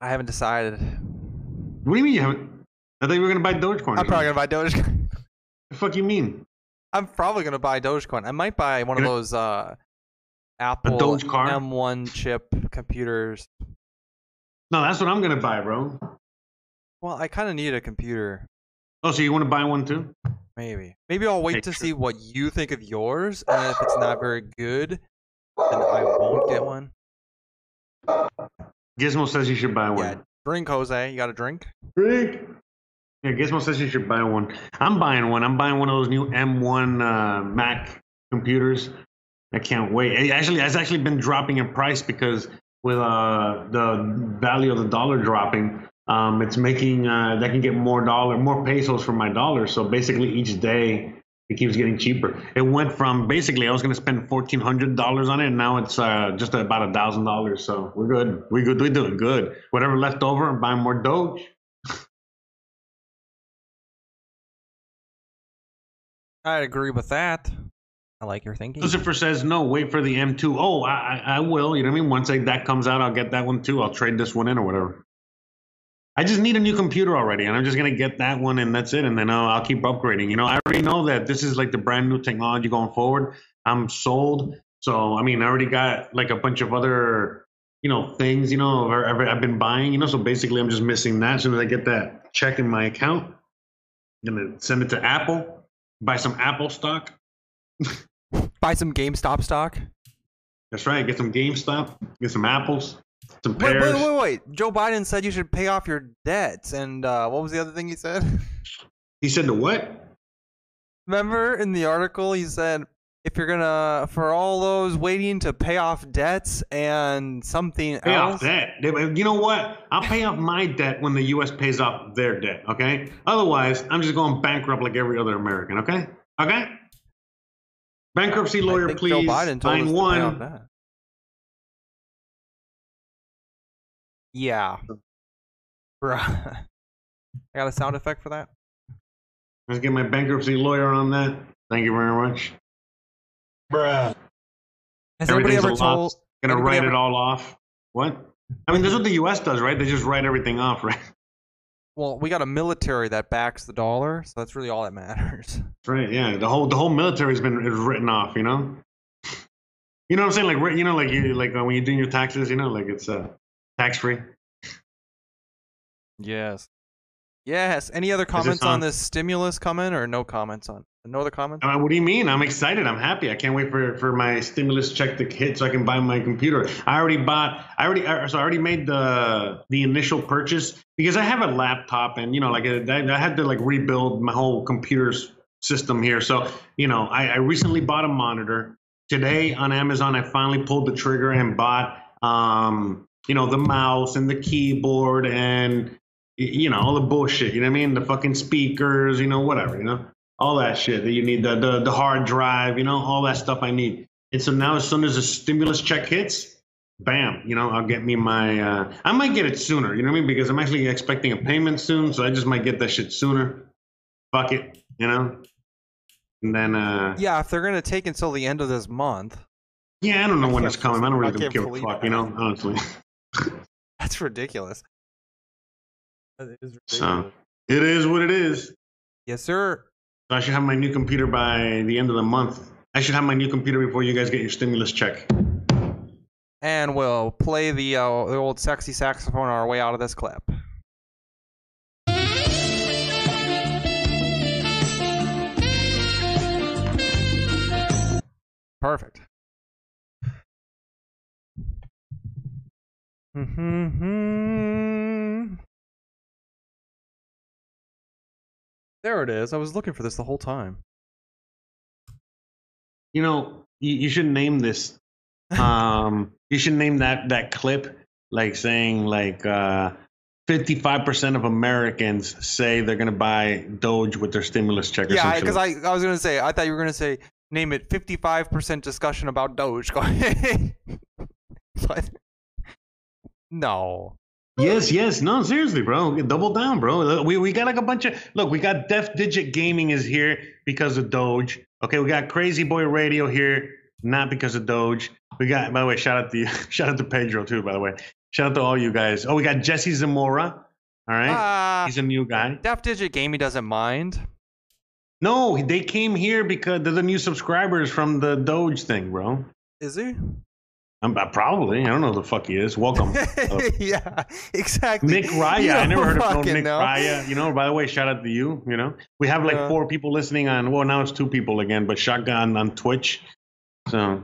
I haven't decided. What do you mean you haven't? I thought you were gonna buy Dogecoin. I'm probably gonna buy Dogecoin. The fuck you mean? I'm probably gonna buy Dogecoin. I might buy one of those uh, Apple Doge car? M1 chip computers. No, that's what I'm gonna buy, bro. Well, I kind of need a computer. Oh, so you want to buy one too? Maybe. Maybe I'll wait Okay, to sure. see what you think of yours, and if it's not very good, then I won't get one. Gizmo says you should buy one. Yeah, drink, Jose. You got a drink? Drink. Yeah, Gizmo says you should buy one. I'm buying one. I'm buying one of those new M1 uh, Mac computers. I can't wait. It actually, it's actually been dropping in price because with uh, the value of the dollar dropping, um, it's making uh, that can get more dollar, more pesos for my dollar. So basically, each day it keeps getting cheaper. It went from basically I was going to spend fourteen hundred dollars on it, and now it's uh, just about a thousand dollars. So we're good. We're good. We're doing good. Whatever left over, I'm buying more Doge. I agree with that. I like your thinking. Lucifer says no. Wait for the M2. Oh, I, I, I will. You know what I mean? Once I, that comes out, I'll get that one too. I'll trade this one in or whatever. I just need a new computer already, and I'm just gonna get that one, and that's it. And then I'll, I'll keep upgrading. You know, I already know that this is like the brand new technology going forward. I'm sold. So I mean, I already got like a bunch of other, you know, things. You know, I've, I've been buying. You know, so basically, I'm just missing that. As soon as I get that check in my account, I'm gonna send it to Apple, buy some Apple stock. Buy some GameStop stock. That's right. Get some GameStop. Get some apples. Some Wait, wait, wait, wait. Joe Biden said you should pay off your debts, and uh, what was the other thing he said? He said the what? Remember in the article he said if you're gonna for all those waiting to pay off debts and something Pay else. off debt. You know what? I'll pay off my debt when the U.S. pays off their debt. Okay. Otherwise, I'm just going bankrupt like every other American. Okay. Okay. Bankruptcy lawyer, please. Joe Biden told line us to pay off one. Yeah. Bruh. I got a sound effect for that. Let's get my bankruptcy lawyer on that. Thank you very much. Bruh. Has anybody ever a lot. told? Gonna Anybody write ever- it all off. What? I mean, that's what the U.S. does, right? They just write everything off, right? well, we got a military that backs the dollar, so that's really all that matters. That's right. Yeah, the whole the whole military's been written off. You know. You know what I'm saying? Like you know, like you like uh, when you're doing your taxes, you know, like it's uh, tax free. Yes. Yes. Any other comments on on? this stimulus coming, or no comments on? No other comments. Uh, what do you mean? I'm excited. I'm happy. I can't wait for, for my stimulus check to hit so I can buy my computer. I already bought. I already uh, so I already made the the initial purchase because I have a laptop and you know like uh, I, I had to like rebuild my whole computer system here. So you know I, I recently bought a monitor today on Amazon. I finally pulled the trigger and bought um you know the mouse and the keyboard and you know all the bullshit. You know what I mean? The fucking speakers. You know whatever. You know all that shit that you need the, the the hard drive you know all that stuff i need and so now as soon as the stimulus check hits bam you know i'll get me my uh i might get it sooner you know what i mean because i'm actually expecting a payment soon so i just might get that shit sooner fuck it you know and then uh Yeah, if they're gonna take until the end of this month, yeah i don't know I when it's coming i don't I really can't give a fuck you know honestly that's ridiculous. That is So- it is what it is yes, sir. so i should have my new computer by the end of the month i should have my new computer before you guys get your stimulus check And we'll play the uh, the old sexy saxophone on our way out of this clip. Perfect. Mhm. There it is. I was looking for this the whole time. You know, you, you should name this. Um, you should name that that clip like saying like uh, 55% of Americans say they're gonna buy Doge with their stimulus check. Yeah, because like- I, I was gonna say I thought you were gonna say name it fifty five percent discussion about Dogecoin. but no. Yes, yes. No, seriously, bro. Double down, bro. We we got like a bunch of look. We got Def Digit Gaming is here because of Doge. Okay, we got Crazy Boy Radio here, not because of Doge. We got. By the way, shout out to shout out to Pedro too. By the way, shout out to all you guys. Oh, we got Jesse Zamora. All right, Ah, he's a new guy. Def Digit Gaming doesn't mind. No, they came here because they're the new subscribers from the Doge thing, bro. Is he? I'm, uh, probably. I don't know who the fuck he is. Welcome. yeah, exactly. Nick Raya. I never heard of no Nick know. Raya. You know, by the way, shout out to you. You know, we have like Yeah. four people listening on, well, now it's two people again, but Shotgun on Twitch. So,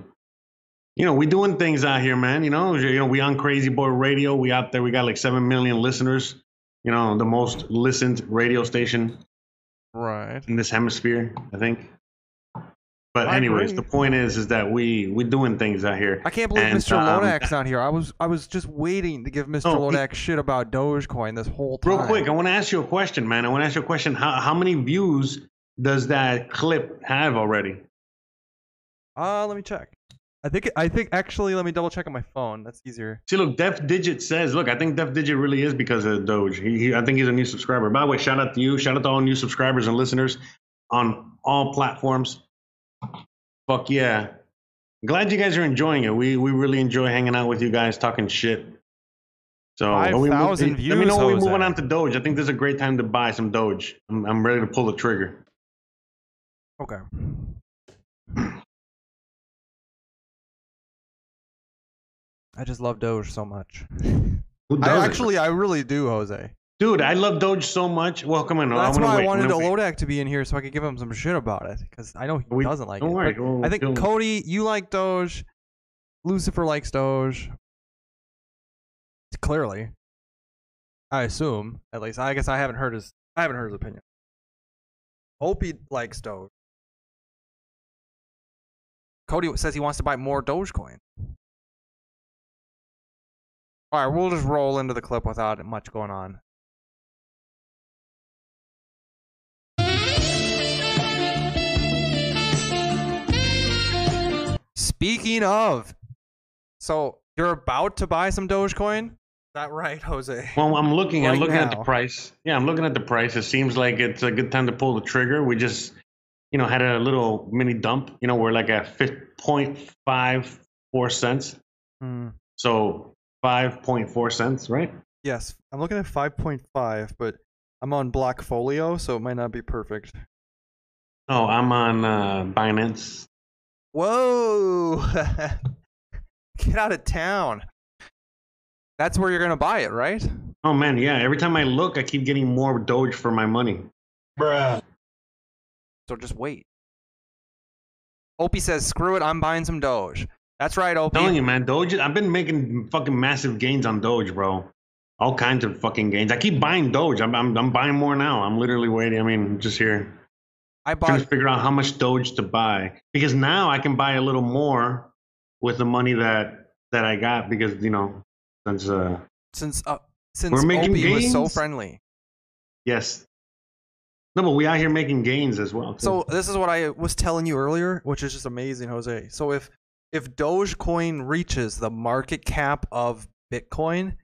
you know, we doing things out here, man. You know, you know, we on Crazy Boy Radio. We out there. We got like 7 million listeners. You know, the most listened radio station Right. in this hemisphere, I think. But I anyways, agree. the point is, is that we we doing things out here. I can't believe And, Mr. um, Lodak's not here. I was I was just waiting to give Mr. Oh, he- shit about Dogecoin this whole time. Real quick, I want to ask you a question, man. I want to ask you a question. How how many views does that clip have already? Uh, let me check. I think I think actually let me double check on my phone. That's easier. See, look, Def Digit says, look, I think Def Digit really is because of Doge. He, he, I think he's a new subscriber. By the way, shout out to you. Shout out to all new subscribers and listeners on all platforms. Fuck yeah. Glad you guys are enjoying it. We we really enjoy hanging out with you guys, talking shit. So are we move- 5,000 Let me know when we're moving on to Doge. I think this is a great time to buy some Doge. I'm, I'm ready to pull the trigger. Okay. I just love Doge so much. I actually, I really do, Jose. Dude, I love Doge so much. Well, come on. That's I'm why wait. I wanted. Lodak to be in here so I could give him some shit about it because I know he We- doesn't like it. worry, we'll- I think we'll- Cody, you like Doge. Lucifer likes Doge. Clearly, I assume at least. I guess I haven't heard his. I haven't heard his opinion. Hope he likes Doge. Cody says he wants to buy more Dogecoin. All right, we'll just roll into the clip without much going on. Speaking of, so you're about to buy some Dogecoin? Is that right, Jose? Well, I'm looking. I'm Right looking at the price. Yeah, I'm looking at the price. It seems like it's a good time to pull the trigger. We just, you know, had a little mini dump. You know, we're like at point five four cents. Hmm. So five point four cents, right? Yes, I'm looking at 5.5, but I'm on Blockfolio, so it might not be perfect. Oh, I'm on uh, Binance. Whoa! Get out of town. That's where you're gonna buy it, right? Oh man, yeah. Every time I look, I keep getting more Doge for my money. bruh, So just wait. Opie says, "Screw it, I'm buying some Doge." That's right, I'm Opie. telling you, man, Doge. I've been making fucking massive gains on Doge, bro. All kinds of fucking gains. I keep buying Doge. I'm, I'm, I'm buying more now. I'm literally waiting. I mean, just here I trying to figure out how much Doge to buy because now I can buy a little more with the money that that I got because you know since uh since uh, since We're making Opie was so friendly. yes. No, but we out here making gains as well. too. So this is what I was telling you earlier, which is just amazing, Jose. So if if Dogecoin reaches the market cap of Bitcoin,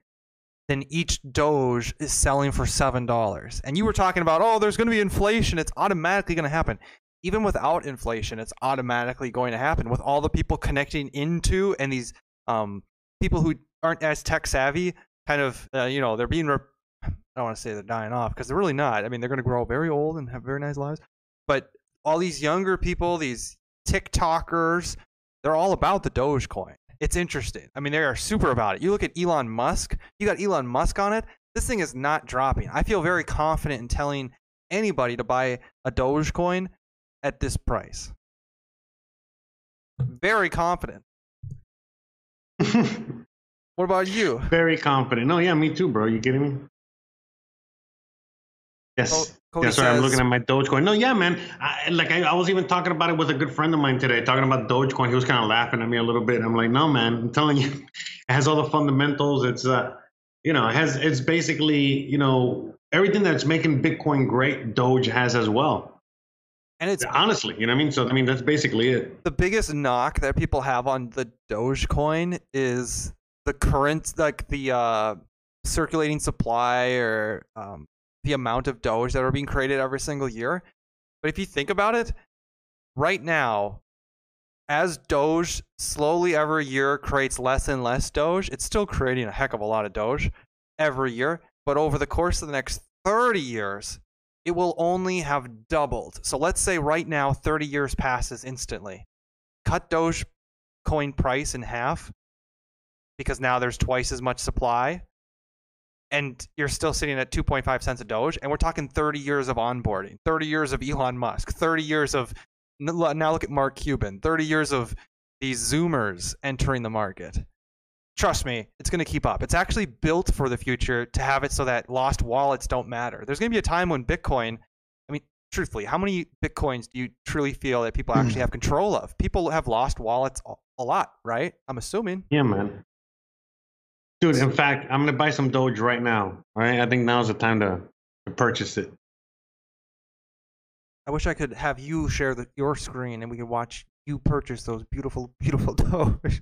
then each Doge is selling for seven dollars. And you were talking about, oh, there's going to be inflation; it's automatically going to happen. Even without inflation, it's automatically going to happen with all the people connecting into and these um, people who aren't as tech savvy. Kind of, uh, you know, they're being. Re- I don't want to say they're dying off because they're really not. I mean, they're going to grow very old and have very nice lives but all these younger people, these TikTokers, they're all about the Dogecoin. It's interesting. I mean, they are super about it. You look at Elon Musk, you got Elon Musk on it. This thing is not dropping. I feel very confident in telling anybody to buy a Dogecoin at this price. Very confident. What about you? Very confident. No, yeah, me too, bro. You kidding me? Yes. Co- Cody yeah, sorry, I'm looking at my Dogecoin. No, yeah, man. I, like I, I was even talking about it with a good friend of mine today, talking about Dogecoin. He was kind of laughing at me a little bit. I'm like, no, man. I'm telling you, it has all the fundamentals. It's uh, you know, it has it's basically you know everything that's making Bitcoin great. Doge has as well. And it's Honestly, you know what I mean. So I mean, that's basically it. the biggest knock that people have on the Dogecoin is the current, like the uh, circulating supply or um, the amount of Doge that are being created every single year. But if you think about it, right now, as Doge slowly every year creates less and less Doge, it's still creating a heck of a lot of Doge every year. But over the course of the next 30 years, it will only have doubled. So let's say right now, 30 years passes instantly. Cut Doge coin price in half because now there's twice as much supply. And you're still sitting at 2.5 cents a Doge. And we're talking 30 years of onboarding, 30 years of Elon Musk, 30 years of now look at Mark Cuban, 30 years of these Zoomers entering the market. Trust me, it's going to keep up. It's actually built for the future to have it so that lost wallets don't matter. There's going to be a time when Bitcoin, I mean, truthfully, how many Bitcoins do you truly feel that people hmm. actually have control of? People have lost wallets a- a lot, right? I'm assuming. Yeah, man. Dude, in fact, I'm gonna buy some Doge right now. All right, I think now's the time to, to purchase it. I wish I could have you share the, your screen and we could watch you purchase those beautiful, beautiful Doge. All right,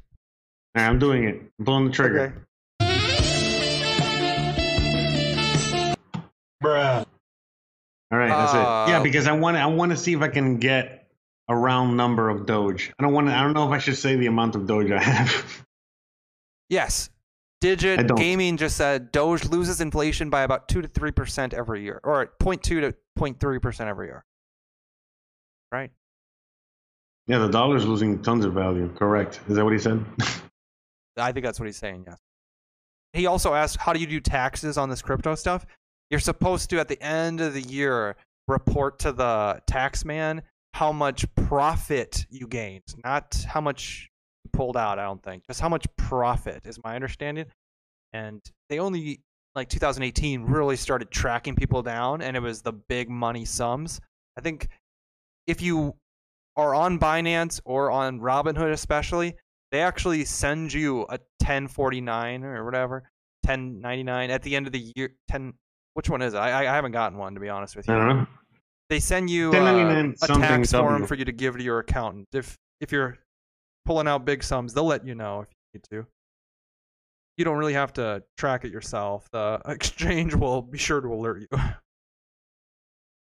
I'm doing it. I'm pulling the trigger. bruh, All right, that's it. Yeah, Uh, because I want I want to see if I can get a round number of Doge. I don't want to. I don't know if I should say the amount of Doge I have. Yes. Digit. Gaming just said Doge loses inflation by about 2 to 3% every year, or 0.2 to 0.3% every year. Right? yeah, the dollar's losing tons of value. Correct. Is that what he said? I think that's what he's saying, yes. He also asked, How do you do taxes on this crypto stuff? You're supposed to, at the end of the year, report to the tax man how much profit you gained, not how much pulled out, I don't think. Just how much profit is my understanding. And they only, like 2018, really started tracking people down, and it was the big money sums. I think if you are on Binance or on Robinhood, especially, they actually send you a 1049 or whatever, 1099 at the end of the year. 10, which one is it? I, I haven't gotten one to be honest with I you. don't know. They send you uh, a tax form W. for you to give to your accountant. If if you're pulling out big sums, they'll let you know if you need to. You don't really have to track it yourself. The exchange will be sure to alert you.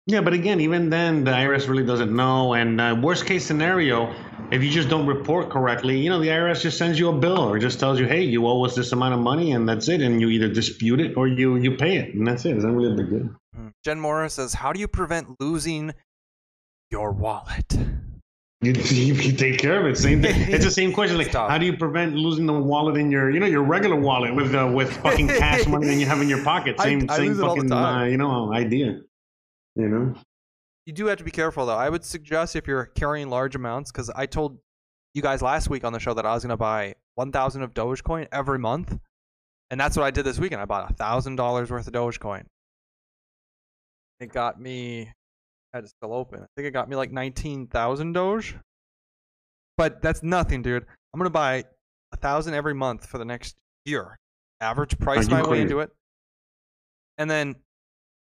Yeah, but again, even then, the IRS really doesn't know. And uh, worst case scenario, if you just don't report correctly, you know, the IRS just sends you a bill or just tells you, hey, you owe us this amount of money, and that's it. And you either dispute it or you you pay it, and that's it. It's not really a big deal. Jen Morris says, "How do you prevent losing your wallet?" You, you take care of it. Same thing. It's the same question. Like, how do you prevent losing the wallet in your, you know, your regular wallet with uh, with fucking cash money that you have in your pocket? Same, I same all the fucking, uh, you know, idea. You know. You do have to be careful though. I would suggest if you're carrying large amounts, because I told you guys last week on the show that I was going to buy 1,000 of Dogecoin every month, and that's what I did this weekend. I bought a thousand dollars worth of Dogecoin. It got me. Had it still open. I think it got me like 19,000 Doge. But that's nothing, dude. I'm gonna buy a thousand every month for the next year. Average price my way into it. And then,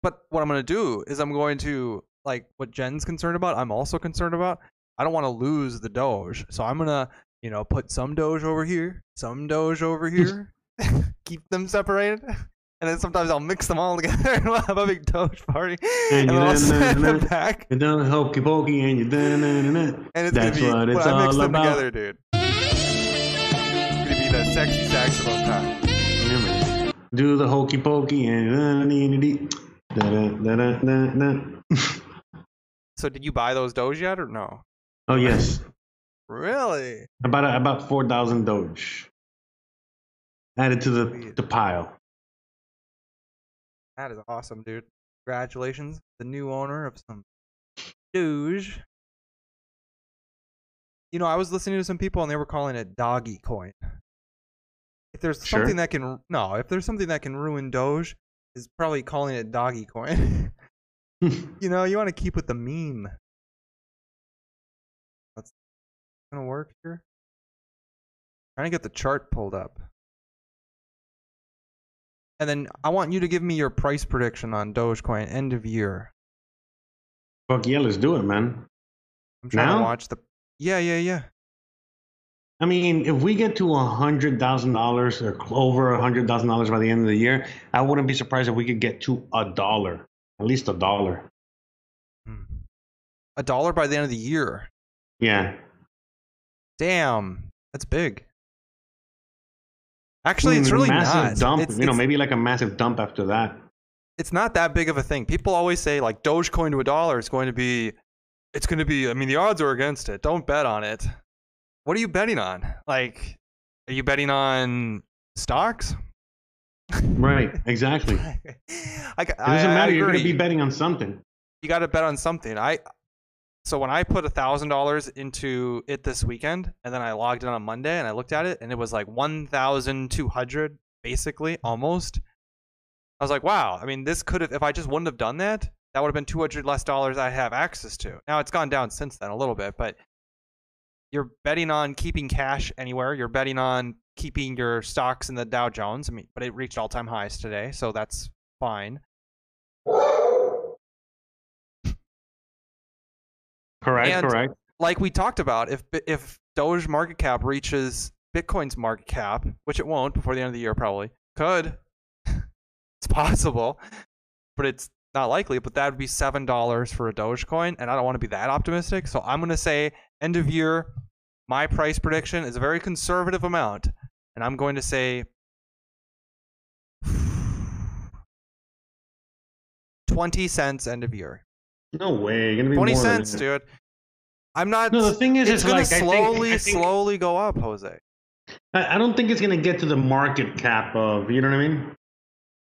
but what I'm gonna do is I'm going to like what Jen's concerned about. I'm also concerned about. I don't want to lose the Doge, so I'm gonna you know put some Doge over here, some Doge over here, keep them separated. And then sometimes I'll mix them all together and we'll have a big Doge party. And And, you I'll then, send them back. You done hokey pokey and you done And it's That's gonna what be it's when I mix all them about. together, dude. It's gonna be the sexy saxophone time. Yeah. Do the hokey pokey and da da da da da. So did you buy those Doge yet or no? Oh yes, Really? about about four thousand Doge added to the the pile. That is awesome, dude. Congratulations, the new owner of some Doge. You know, I was listening to some people and they were calling it doggy coin. If there's Sure. something that can no, if there's something that can ruin Doge, is probably calling it doggy coin. you know, you want to keep with the meme. That's gonna work here. Trying to get the chart pulled up. And then I want you to give me your price prediction on Dogecoin end of year. Fuck yeah, let's do it, man. I'm trying to watch the. Yeah, yeah, yeah. I mean, if we get to a hundred thousand dollars or over a hundred thousand dollars by the end of the year, I wouldn't be surprised if we could get to a dollar, at least a dollar. Hmm. A dollar by the end of the year. Yeah. Damn, that's big. Actually, it's really massive not. dump. It's, you know, maybe like a massive dump after that. it's not that big of a thing. People always say like Dogecoin to a dollar is going to be it's going to be I mean the odds are against it. Don't bet on it. What are you betting on? Like are you betting on stocks? Right. Exactly. I, It doesn't matter. You're going to be betting on something. you got to bet on something. I so when I put a thousand dollars into it this weekend, and then I logged in on Monday and I looked at it, and it was like one thousand two hundred, basically almost. I was like, wow. I mean, this could have if I just wouldn't have done that, that would have been two hundred less dollars I have access to. Now it's gone down since then a little bit, but you're betting on keeping cash anywhere. You're betting on keeping your stocks in the Dow Jones. I mean, but it reached all time highs today, so that's fine. Correct. And- correct. like we talked about, if if Doge market cap reaches Bitcoin's market cap, which it won't before the end of the year, probably could. it's possible, but it's not likely. But that would be seven dollars for a Dogecoin, and I don't want to be that optimistic. So I'm gonna say end of year. My price prediction is a very conservative amount, and I'm going to say twenty cents end of year. No way. You're going to be Twenty more cents, that. dude. I'm not. No, the thing is, it's it's gonna like I think- slowly, I think- slowly go up, Jose. I, I don't think it's going to get to the market cap of, you know what I mean?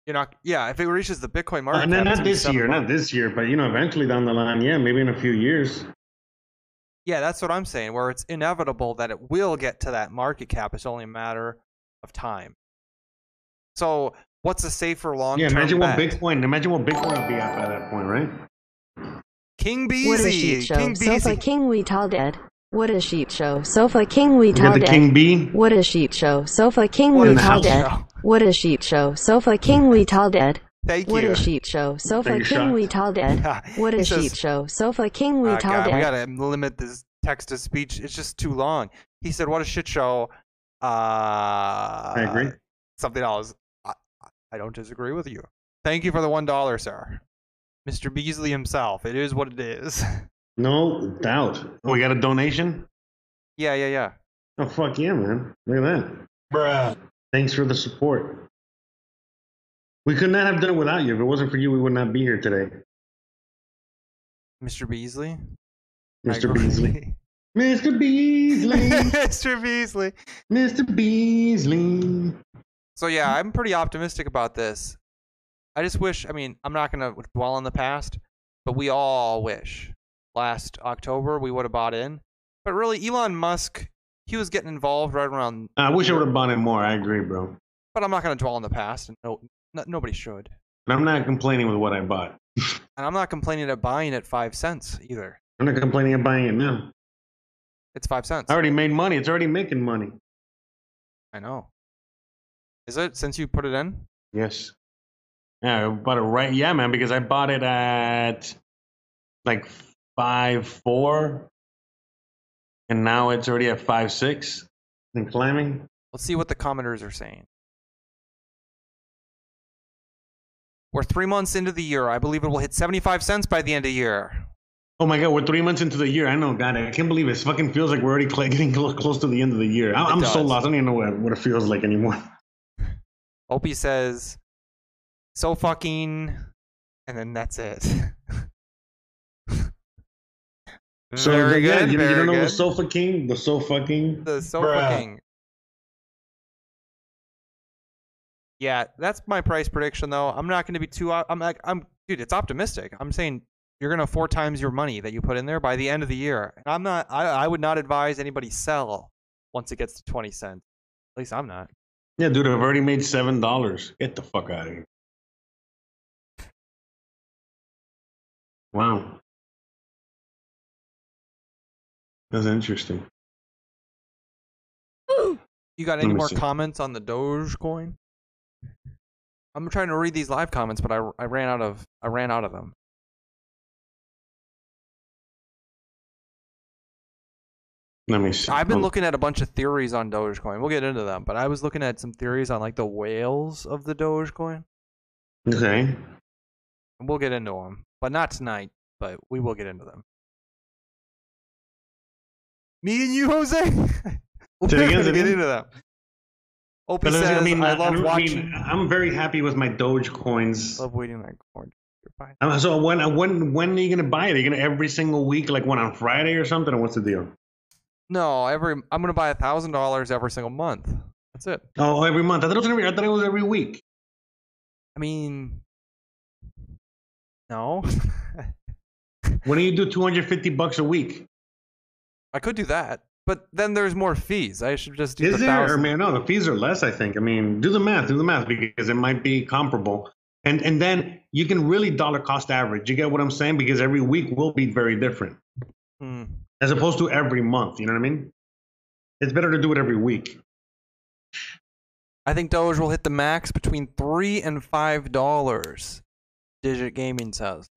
You're not. Yeah, if it reaches the Bitcoin market, Uh, no, cap, it's not this seven year, not this year, but you know, eventually down the line, yeah, maybe in a few years. Yeah, that's what I'm saying. Where it's inevitable that it will get to that market cap. It's only a matter of time. So, what's a safer long Yeah, term imagine what? Bitcoin, imagine what Bitcoin would be at by that point, right? King What a Beezy, sheet show. King Sofa King we tall dead. What a sheet show. Sofa King we You got tall the dead. King Bee. What a sheet show. Sofa King What we tall dead. show. What a sheet show. Sofa King we tall dead. Thank you. What you. a sheet show. Sofa King shot. we tall dead. What a says- sheet show. Sofa King we Ah, tall God, we gotta limit this text to speech. It's just too long. He said, "What a shit show." Uh, I agree. Something else. I, I don't disagree with you. Thank you for the one dollar, sir, Mr. Beasley himself. It is what it is. No doubt. Oh, we got a donation? yeah, yeah, yeah. Oh, fuck yeah, man. Look at that. Bruh. Thanks for the support. We could not have done it without you. If it wasn't for you, we would not be here today. Mr. Beasley. Mr. Beasley. Mr. Beasley. Mr. Beasley. Mr. Beasley. So yeah, I'm pretty optimistic about this. I just wish. I mean, I'm not gonna dwell on the past, but we all wish last October we would have bought in. But really, Elon Musk, he was getting involved right around. I wish I would have bought in more. I agree, bro. But I'm not gonna dwell on the past, and no, no nobody should. But I'm not complaining with what I bought. And I'm not complaining at buying at five cents either. I'm not complaining at buying it now. It's five cents. I already made money. It's already making money. I know. Is it since you put it in? Yes. Yeah, I bought it right. Yeah, man, because I bought it at like five four, and now it's already at five six and climbing. Let's see what the commenters are saying. We're three months into the year. I believe it will hit 75 cents by the end of the year. Oh my god, we're three months into the year. I know, God, I can't believe it. It fucking feels like we're already getting close to the end of the year. I- I'm so lost. I don't even know what, what it feels like anymore. Opie says, so fucking, and then that's it. So very yeah, good. you, you very don't know good. the Sofa King, the Sofa King. the sofa Bruh. king. Yeah, that's my price prediction though. I'm not going to be too. I'm like, I'm dude. It's optimistic. I'm saying you're going to four times your money that you put in there by the end of the year. And I'm not. I, I would not advise anybody sell once it gets to twenty cents. At least I'm not. Yeah, dude, I've already made seven dollars. Get the fuck out of here. Wow. That's interesting. You got any more see. comments on the Dogecoin? I'm trying to read these live comments, but I, I ran out of I ran out of them. Let me see. I've been looking at a bunch of theories on Dogecoin. We'll get into them, but I was looking at some theories on like the whales of the Dogecoin. Okay. And we'll get into them, but not tonight. But we will get into them. Me and you, Jose. We're Say it again, gonna get into them. Opie says, I mean, I I, love I watching. mean, I'm very happy with my Doge coins. love waiting that corn. Goodbye. Uh, So when when when are you gonna buy it? Are you gonna every single week, like one on Friday or something, or what's the deal? No, every I'm gonna buy a thousand dollars every single month. That's it. Oh, every month. I thought it was every. I thought it was every week. I mean, no. When do you do 250 bucks a week? I could do that, but then there's more fees. I should just do Is the there? Or thousand. man, no, the fees are less. I think. I mean, do the math. Do the math because it might be comparable. And and then you can really dollar cost average. You get what I'm saying? Because every week will be very different, Hmm. as opposed to every month. You know what I mean? It's better to do it every week. I think Doge will hit the max between three and five dollars. Digit Gaming says.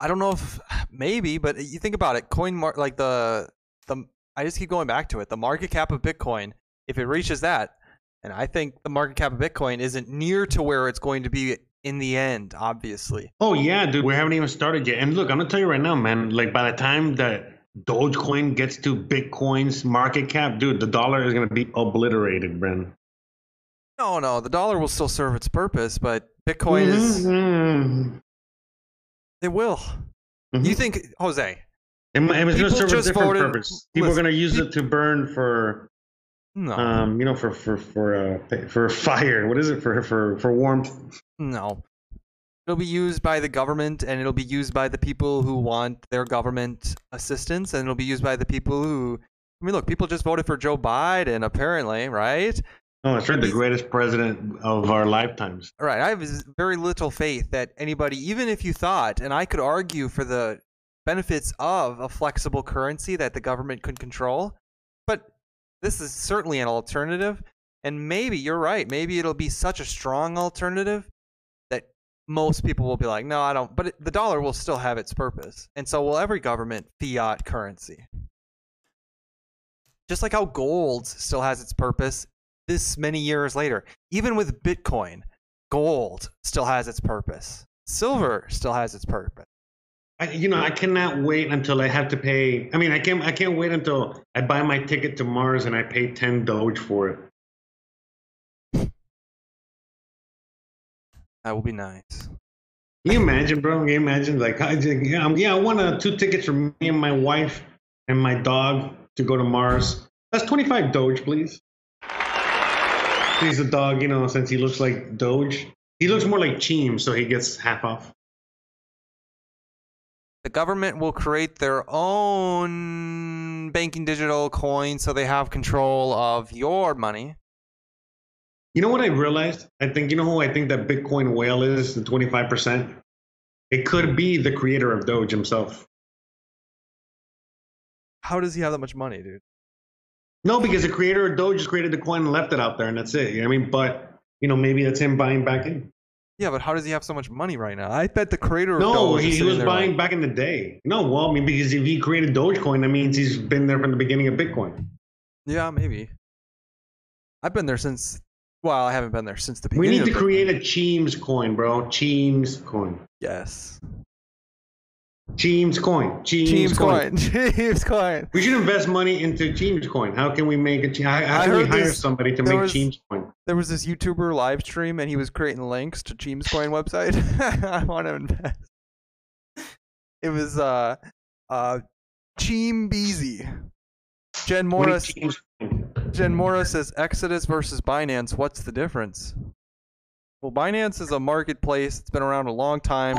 I don't know if maybe, but you think about it. Coin like the the I just keep going back to it. The market cap of Bitcoin, if it reaches that, and I think the market cap of Bitcoin isn't near to where it's going to be in the end. Obviously, Oh yeah, dude. We haven't even started yet. And look, I'm gonna tell you right now, man. Like by the time that Dogecoin gets to Bitcoin's market cap, dude, the dollar is gonna be obliterated, Bren. No, no, the dollar will still serve its purpose, but Bitcoin is Mhm. it will. Mhm. You think, Jose? It might- it's going to serve a different voted- purpose. People listen, are going to use it to burn for, No. um, you know, for for for uh, for fire. What is it for for for warmth? No. It'll be used by the government and it'll be used by the people who want their government assistance and it'll be used by the people who I mean look, people just voted for Joe Biden apparently, right? Oh, that's right. The greatest president of our lifetimes. All right, I have very little faith that anybody even if you thought and I could argue for the benefits of a flexible currency that the government could control, but this is certainly an alternative and maybe you're right, maybe it'll be such a strong alternative that most people will be like, no, I don't. But it, the dollar will still have its purpose, and so will every government fiat currency. Just like how gold still has its purpose this many years later, even with Bitcoin, gold still has its purpose. Silver still has its purpose. I, you know, I cannot wait until I have to pay. I mean, I can't. I can't wait until I buy my ticket to Mars and I pay ten Doge for it. That will be nice. Can you imagine, bro? Can you imagine? Like, I, yeah, um, yeah, I want uh, two tickets for me and my wife and my dog to go to Mars. That's 25 Doge, please. Please, a dog, you know, since he looks like Doge. He looks more like Cheem, so he gets half off. The government will create their own banking digital coin so they have control of your money. You know what I realized? I think, you know who I think that Bitcoin whale is, the 25%? It could be the creator of Doge himself. How does he have that much money, dude? No, because the creator of Doge just created the coin and left it out there, and that's it. You know what I mean? But, you know, maybe that's him buying back in. Yeah, but how does he have so much money right now? I bet the creator of No, Doge he, he was buying like, back in the day. No, well, I mean, because if he created Dogecoin, that means he's been there from the beginning of Bitcoin. Yeah, maybe. I've been there since. Well, I haven't been there since the beginning. We need to Bitcoin. create a Cheems coin, bro. Cheems coin. Yes. Cheems coin. Cheems, Teams coin. coin. Teams coin. We should invest money into Cheems coin. How can we make a? How, how can we hire this- somebody to make was- Cheems coin? There was this YouTuber live stream, and he was creating links to Teams coin website. I want to invest. It was uh uh Cheem Beezy. Jen Morris. is Cheems coin? Jen Morris says Exodus versus Binance. What's the difference? Well, Binance is a marketplace. It's been around a long time.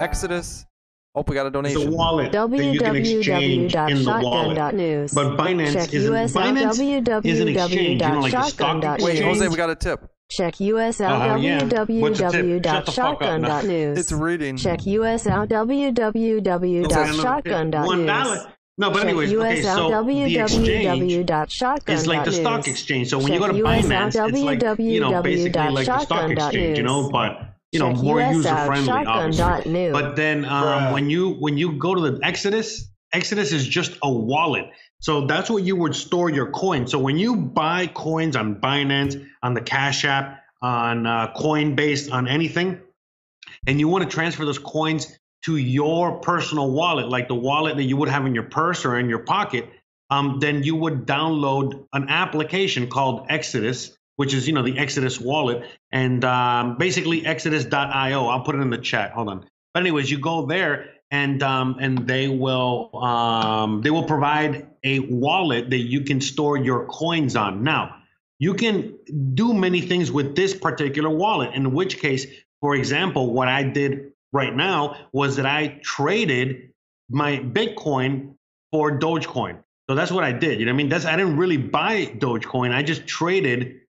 Exodus. Oh, we got a It's a donation. wallet that you can exchange in the wallet. www.shotgun.news. But Binance Check isn't. us out Binance is an exchange. You know, like the stock www.shotgun.news. Wait, exchange. Jose, we got a tip. Check us out Uh-huh. It's reading. Check us out www.shotgun.news. One dollar. No, but Check anyways, okay. us out So the exchange www.shotgun.news. is like the stock exchange. So when you go to Check US Binance, out it's like you know basically like the stock exchange, you know, but you know Check more user out friendly, obviously. shotgun.news. But then um, when you when you go to the Exodus, Exodus is just a wallet. So that's where you would store your coins. So when you buy coins on Binance, on the Cash App, on uh, Coinbase, on anything, and you want to transfer those coins to your personal wallet, like the wallet that you would have in your purse or in your pocket, um, then you would download an application called Exodus, which is you know the Exodus wallet, and um, basically Exodus.io. I'll put it in the chat. Hold on. But anyways, you go there and um, and they will um, they will provide a wallet that you can store your coins on. Now you can do many things with this particular wallet. In which case, for example, what I did right now was that I traded my Bitcoin for Dogecoin. So that's what I did. You know I mean? That's I didn't really buy Dogecoin. I just traded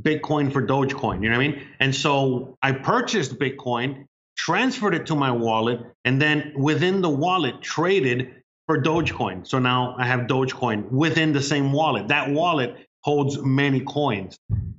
Bitcoin for Dogecoin. You know what I mean? And so I purchased Bitcoin, transferred it to my wallet, and then within the wallet traded for Dogecoin. So now I have Dogecoin within the same wallet. That wallet holds many coins.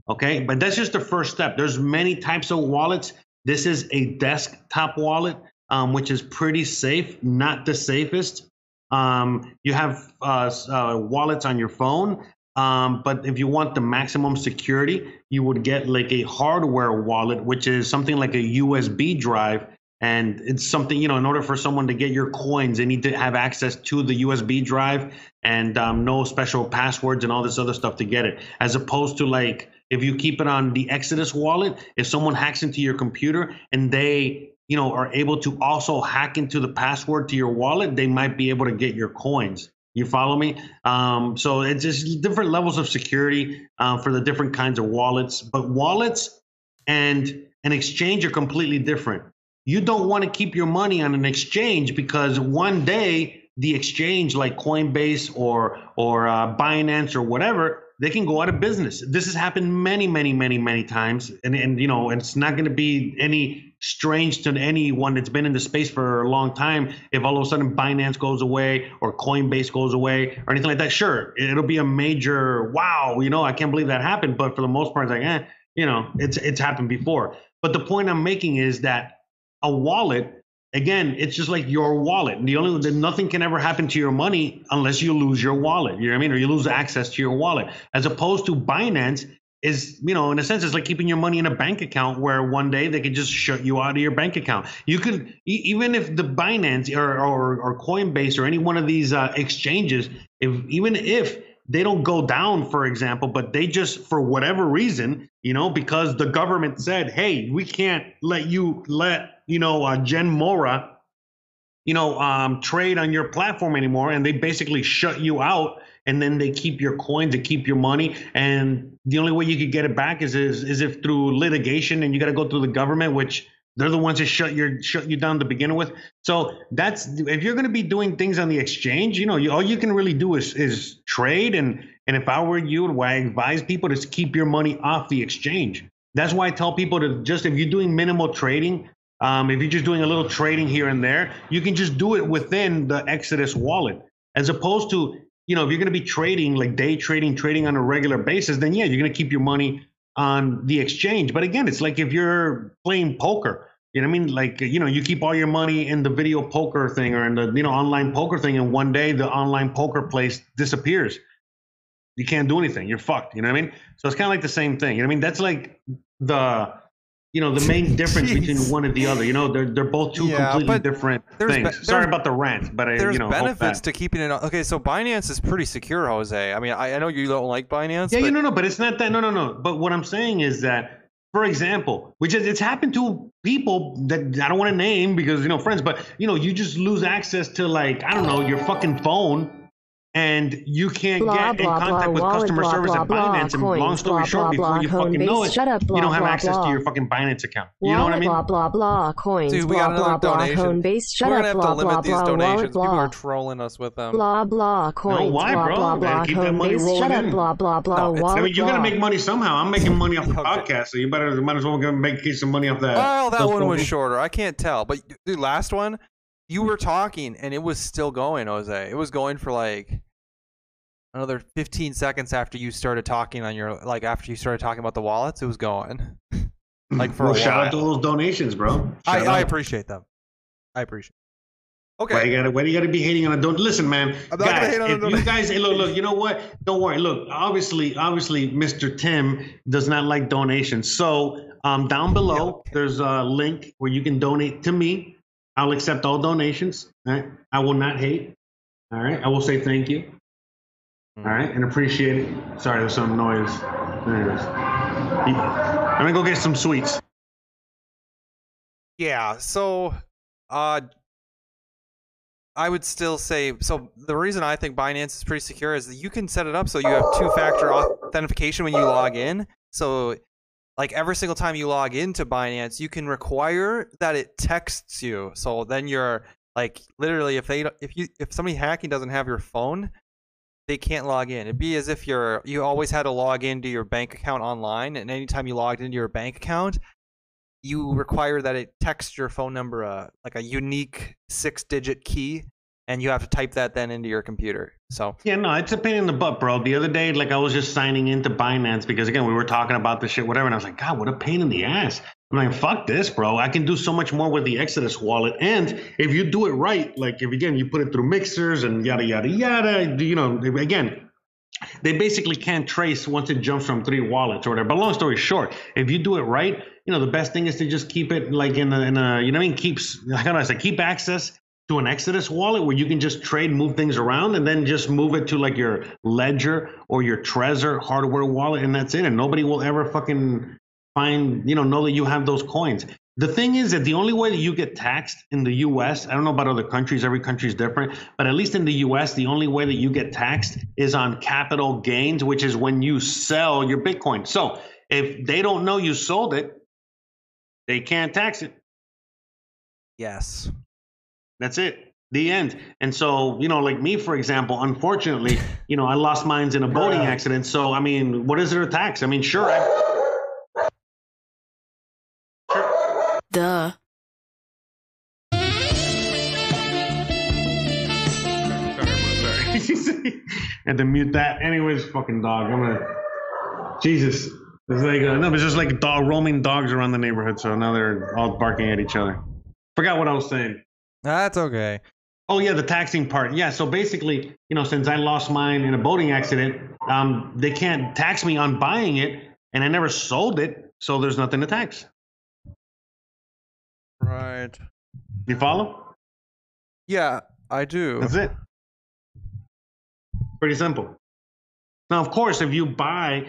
Okay, but that's just the first step. There's many types of wallets. This is a desktop wallet, um, which is pretty safe, not the safest. Um, you have uh, uh, wallets on your phone, um, but if you want the maximum security, you would get like a hardware wallet, which is something like a USB drive. And it's something, you know, in order for someone to get your coins, they need to have access to the USB drive and um, no special passwords and all this other stuff to get it. As opposed to like if you keep it on the Exodus wallet, if someone hacks into your computer and they, you know, are able to also hack into the password to your wallet, they might be able to get your coins. You follow me? Um, so it's just different levels of security uh, for the different kinds of wallets. But wallets and an exchange are completely different. You don't want to keep your money on an exchange because one day the exchange, like Coinbase or or uh, Binance or whatever, they can go out of business. This has happened many, many, many, many times, and and you know it's not going to be any strange to anyone that's been in the space for a long time. If all of a sudden Binance goes away or Coinbase goes away or anything like that, sure, it'll be a major wow. You know, I can't believe that happened. But for the most part, it's like, eh, you know, it's it's happened before. But the point I'm making is that a wallet again it's just like your wallet the only that nothing can ever happen to your money unless you lose your wallet you know what i mean or you lose access to your wallet as opposed to binance is you know in a sense it's like keeping your money in a bank account where one day they could just shut you out of your bank account you could even if the binance or, or, or coinbase or any one of these uh, exchanges if even if they don't go down, for example, but they just, for whatever reason, you know, because the government said, hey, we can't let you let, you know, uh, Jen Mora, you know, um, trade on your platform anymore. And they basically shut you out and then they keep your coins they keep your money. And the only way you could get it back is, is, is if through litigation and you got to go through the government, which they're the ones that shut your shut you down to begin with. So that's if you're going to be doing things on the exchange, you know, you, all you can really do is is trade. And and if I were you, what I advise people to keep your money off the exchange. That's why I tell people to just if you're doing minimal trading, um, if you're just doing a little trading here and there, you can just do it within the Exodus wallet, as opposed to you know if you're going to be trading like day trading, trading on a regular basis, then yeah, you're going to keep your money on the exchange. But again, it's like if you're playing poker, you know what I mean? Like, you know, you keep all your money in the video poker thing or in the, you know, online poker thing, and one day the online poker place disappears. You can't do anything. You're fucked. You know what I mean? So it's kind of like the same thing. You know what I mean? That's like the, you know, the main difference between one and the other. You know, they're they're both two Yeah, completely different things. be- Sorry about the rant, but I, There's you know, benefits to keeping it. on- Okay, so Binance is pretty secure, Jose. I mean, I, I know you don't like Binance. Yeah, but you know, no, but it's not that. No, no, no. But what I'm saying is that, for example, which is it's happened to people that I don't want to name because you know friends, but you know, you just lose access to like I don't know your fucking phone. And you can't Blah, get in contact blah, with wallet, customer blah, service blah, at blah, Binance. And coins, long story blah, short, blah, before blah, you cone fucking know it, shut up, you don't have blah, access blah. to your fucking Binance account. You know what I mean? blah blah blah coins Dude, we blah got another blah blah donation. cone base shut We're gonna have to limit blah these blah donations. wallet People are trolling us with them. blah blah coins why, blah bro? blah Gotta blah keep that money base rolling shut up blah blah blah No, wallet I mean, you're gonna make money somehow. I'm making money off the podcast, so you better might as well make some money off that. Well, that one was shorter. I can't tell, but dude, last one, you were talking and it was still going, Jose. It was going for like another 15 seconds after you started talking on your like after you started talking about the wallets. It was going. like for well, a shout while. out to those donations, bro. I, I appreciate them. I appreciate. Okay. Why you gotta why you gotta be hating on a don't listen, man. I'm not gonna guys, hate on a you guys hey, look, look, you know what? Don't worry. Look, obviously, obviously, Mr. Tim does not like donations. So um down below there's a link where you can donate to me. I'll accept all donations. All right. I will not hate. All right. I will say thank you. All right, and appreciate it. Sorry, there's some noise. There it is. I'm gonna go get some sweets. Yeah, so uh I would still say so the reason I think Binance is pretty secure is that you can set it up so you have two-factor authentication when you log in. So like every single time you log into Binance, you can require that it texts you. So then you're like literally if they if you if somebody hacking doesn't have your phone, they can't log in. It'd be as if you're you always had to log into your bank account online and anytime you logged into your bank account, you require that it text your phone number a like a unique six digit key and you have to type that then into your computer so Yeah, no, it's a pain in the butt, bro. The other day, like I was just signing into Binance because again, we were talking about this shit, whatever, and I was like, God, what a pain in the ass. I'm like, fuck this, bro. I can do so much more with the Exodus wallet. And if you do it right, like if again you put it through mixers and yada yada yada, you know, again, they basically can't trace once it jumps from three wallets or whatever. But long story short, if you do it right, you know, the best thing is to just keep it like in a, in a you know what I mean, keeps how can I say keep access to an Exodus wallet where you can just trade, move things around, and then just move it to like your Ledger or your Trezor hardware wallet, and that's it. And nobody will ever fucking find, you know, know that you have those coins. The thing is that the only way that you get taxed in the US, I don't know about other countries, every country is different, but at least in the US, the only way that you get taxed is on capital gains, which is when you sell your Bitcoin. So if they don't know you sold it, they can't tax it. yes That's it. The end. And so, you know, like me, for example, unfortunately, you know, I lost mines in a boating Bruh. accident. So, I mean, what is there a tax? I mean, sure. I, Duh. sorry, sorry. and to mute that. Anyways, fucking dog. I'm gonna. Jesus. It's like uh, no, it's just like dog roaming dogs around the neighborhood. So now they're all barking at each other. Forgot what I was saying. That's okay Oh yeah, the taxing part. Yeah, so basically, you know, since I lost mine in a boating accident, um, they can't tax me on buying it, and I never sold it, so there's nothing to tax. right You follow? yeah i do That's it. Pretty simple. Now, of course, if you buy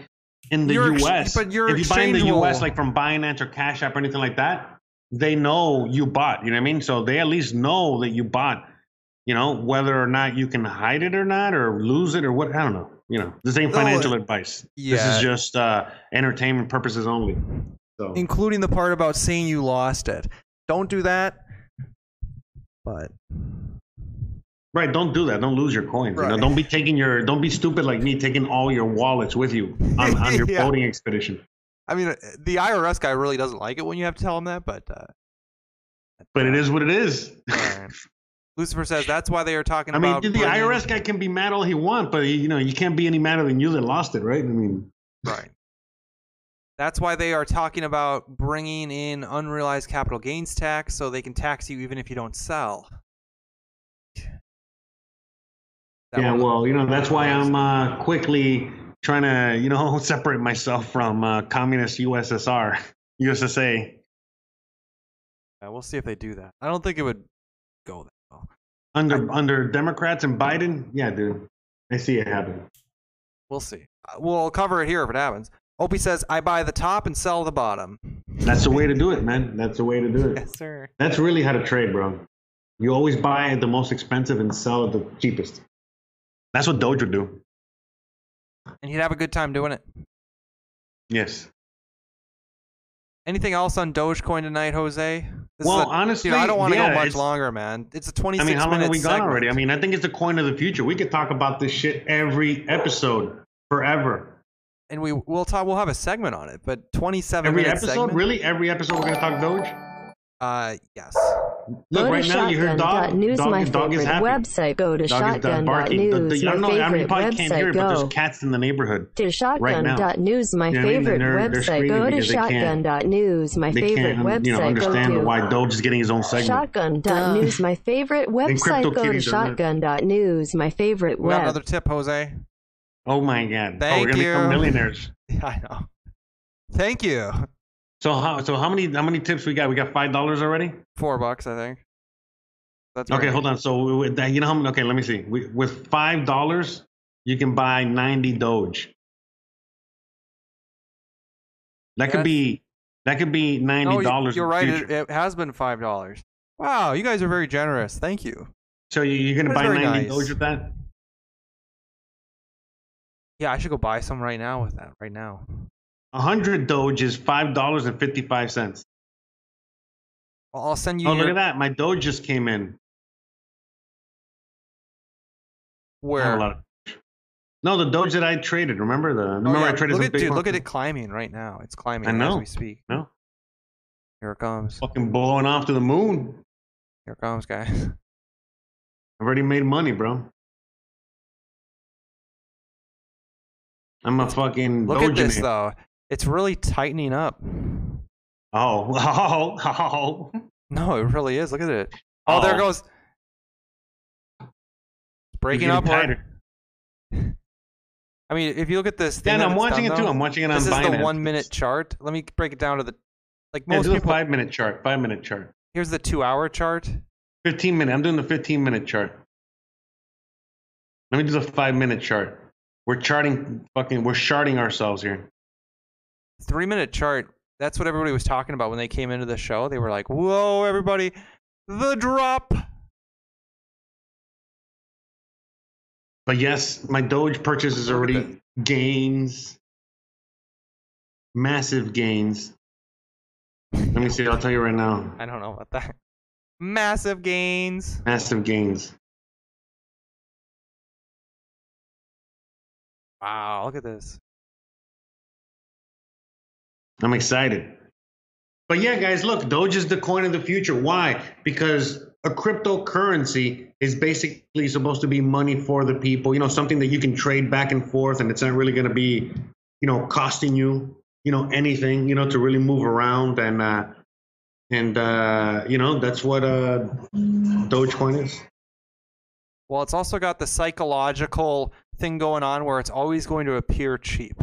in the Your ex- U.S., but your if you buy in the U.S. like from Binance or Cash App or anything like that, they know you bought. You know what I mean? So they at least know that you bought. You know whether or not you can hide it or not, or lose it or what. I don't know. You know, this ain't financial uh, advice. This is just uh, entertainment purposes only. So including the part about saying you lost it. Don't do that. But right, don't do that. Don't lose your coins. You know, don't be taking your. Don't be stupid like me, taking all your wallets with you on, on your Yeah. boating expedition. I mean, uh, the IRS guy really doesn't like it when you have to tell him that. But uh, But it is what it is. Lucifer says that's why they are talking I mean, the bringing- IRS guy can be mad all he wants, but you know, you can't be any madder than you that lost it, right? I mean, Right. That's why they are talking about bringing in unrealized capital gains tax so they can tax you even if you don't sell. That yeah. Well, you know, that's why I'm uh, quickly trying to, you know, separate myself from uh, communist USSR, USSA. Yeah, we'll see if they do that. I don't think it would go that well. Under under Democrats and Biden, yeah, dude, I see it happen. We'll see. Uh, We'll cover it here if it happens. Opie says, I buy the top and sell the bottom. That's the way to do it, man. That's the way to do it. Yes, sir. That's really how to trade, bro. You always buy at the most expensive and sell at the cheapest. That's what Doge would do. And he'd have a good time doing it. Yes. Anything else on Dogecoin tonight, Jose? This Well, a- honestly, I don't want to yeah, go much longer, man. It's a 26 I mean, how long have we gone already? I mean, I think it's the coin of the future. We could talk about this shit every episode, forever. and we we'll talk. We'll have a segment on it, but 27 Every episode, segment. really? Every episode, we're gonna talk Doge. Uh, yes. Look, Go right to now you heard dog. shotgun.news, Dog, my dog is favorite happy. website. Go to Dog is done barking. The- shotgun.news, the- I don't know. my I mean, you favorite probably can't hear it, but website. there's Go cats in the neighborhood. to shotgun.news, right now. shotgun.news, my You know what I mean? favorite They're- they're website. screaming Go to because they can't- shotgun.news, my They favorite can't, website. you know, understand Go to why Doge is getting his own segment. shotgun.news, my favorite website. Go to CryptoKitties are not- shotgun.news, my favorite We got web. another tip, Jose. Oh my god! oh, Thank we're gonna become you. millionaires. Yeah, I know. Thank you. So how? So how many? How many tips we got? We got five dollars already. Four bucks, I think. That's Okay, right. hold on. So with that, you know how many? Okay, let me see. We, with five dollars, you can buy ninety Doge. That could be. That could be ninety No, dollars. you, are right. It, it has been five dollars. Wow, you guys are very generous. Thank you. So you, you're gonna buy ninety nice. Doge with that? Yeah, I should go buy some right now with that. Right now. Hundred Doge is five dollars and fifty five cents. Well, I'll send you. Oh, your, look at that! My Doge just came in. Where? of- No, the Doge that I traded. Remember the? Oh, Remember yeah. I traded look at, dude, look at it climbing right now. It's climbing I know. as we speak. No. Here it comes. Fucking blowing off to the moon. Here it comes, guys. I've already made money, bro. I'm a fucking Look at this Dogenator. though. It's really tightening up. Oh, oh, oh. No, it really is. Look at it. Oh, there it Oh. goes. It's breaking up. tighter. I mean, if you look at this thing, Yeah, that I'm watching it too. I'm watching it on This is Binance. the one minute chart. Let me break it down to the like Yeah, most do a people. five minute chart. Five minute chart. Here's the two hour chart. 15 minute. I'm doing the 15 minute chart. Let me do the five minute chart. We're charting fucking, we're charting ourselves here. Three minute chart. That's what everybody was talking about when they came into the show. They were like, "Whoa, everybody, the drop." But yes, my Doge purchase is already gains. Massive gains. Let me see. I'll tell you right now. I don't know about that. Massive gains. Massive gains. Wow, look at this. I'm excited. But yeah, guys, look, Doge is the coin of the future. Why? Because a cryptocurrency is basically supposed to be money for the people, you know, something that you can trade back and forth and it's not really going to be, you know, costing you, you know, anything, you know, to really move around and uh and uh you know, that's what uh Dogecoin is. Well, it's also got the psychological thing going on where it's always going to appear cheap.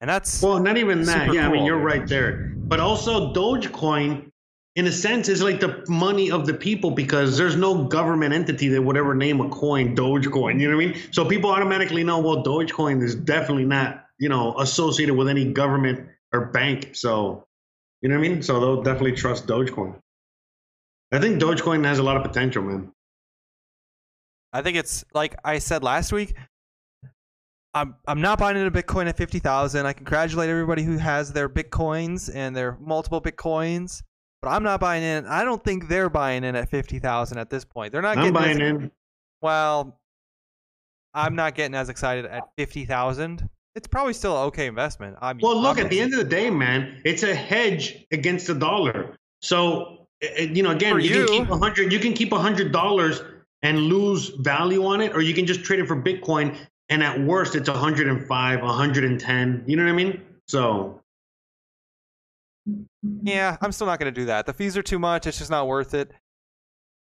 And that's Well, not even that. Yeah, I mean, you're right there. But also, Dogecoin in a sense, is like the money of the people because there's no government entity that would ever name a coin Dogecoin. You know what I mean? So people automatically know, well, Dogecoin is definitely not, you know, associated with any government or bank. So, you know what I mean? So they'll definitely trust Dogecoin. I think Dogecoin has a lot of potential, man. I think it's like I said last week. I'm I'm not buying into Bitcoin at fifty thousand. I congratulate everybody who has their Bitcoins and their multiple Bitcoins, but I'm not buying in. I don't think they're buying in at fifty thousand at this point. They're not I'm getting buying as, in. Well, I'm not getting as excited at fifty thousand. It's probably still an okay investment. I mean, Well, look, at the end of the day, man, it's a hedge against the dollar. So, eh, eh, you know, again, you, you. can keep a hundred. You can keep a hundred dollars and lose value on it, or you can just trade it for Bitcoin, and at worst, it's 105, 110. You know what I mean? So, Yeah, I'm still not going to do that. The fees are too much. It's just not worth it.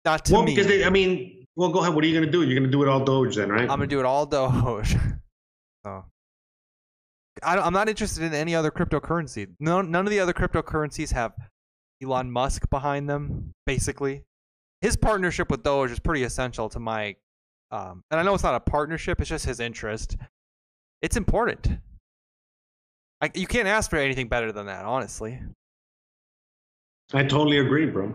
Not to well, me. because they, I mean, well, go ahead. What are you gonna do? You're gonna do it all Doge then, right? I'm gonna do it all Doge. so I, i'm not interested in any other cryptocurrency. No, none of the other cryptocurrencies have Elon Musk behind them. Basically, his partnership with Doge is pretty essential to my. Um, and I know it's not a partnership; it's just his interest. It's important. I, you can't ask for anything better than that, honestly. I totally agree, bro.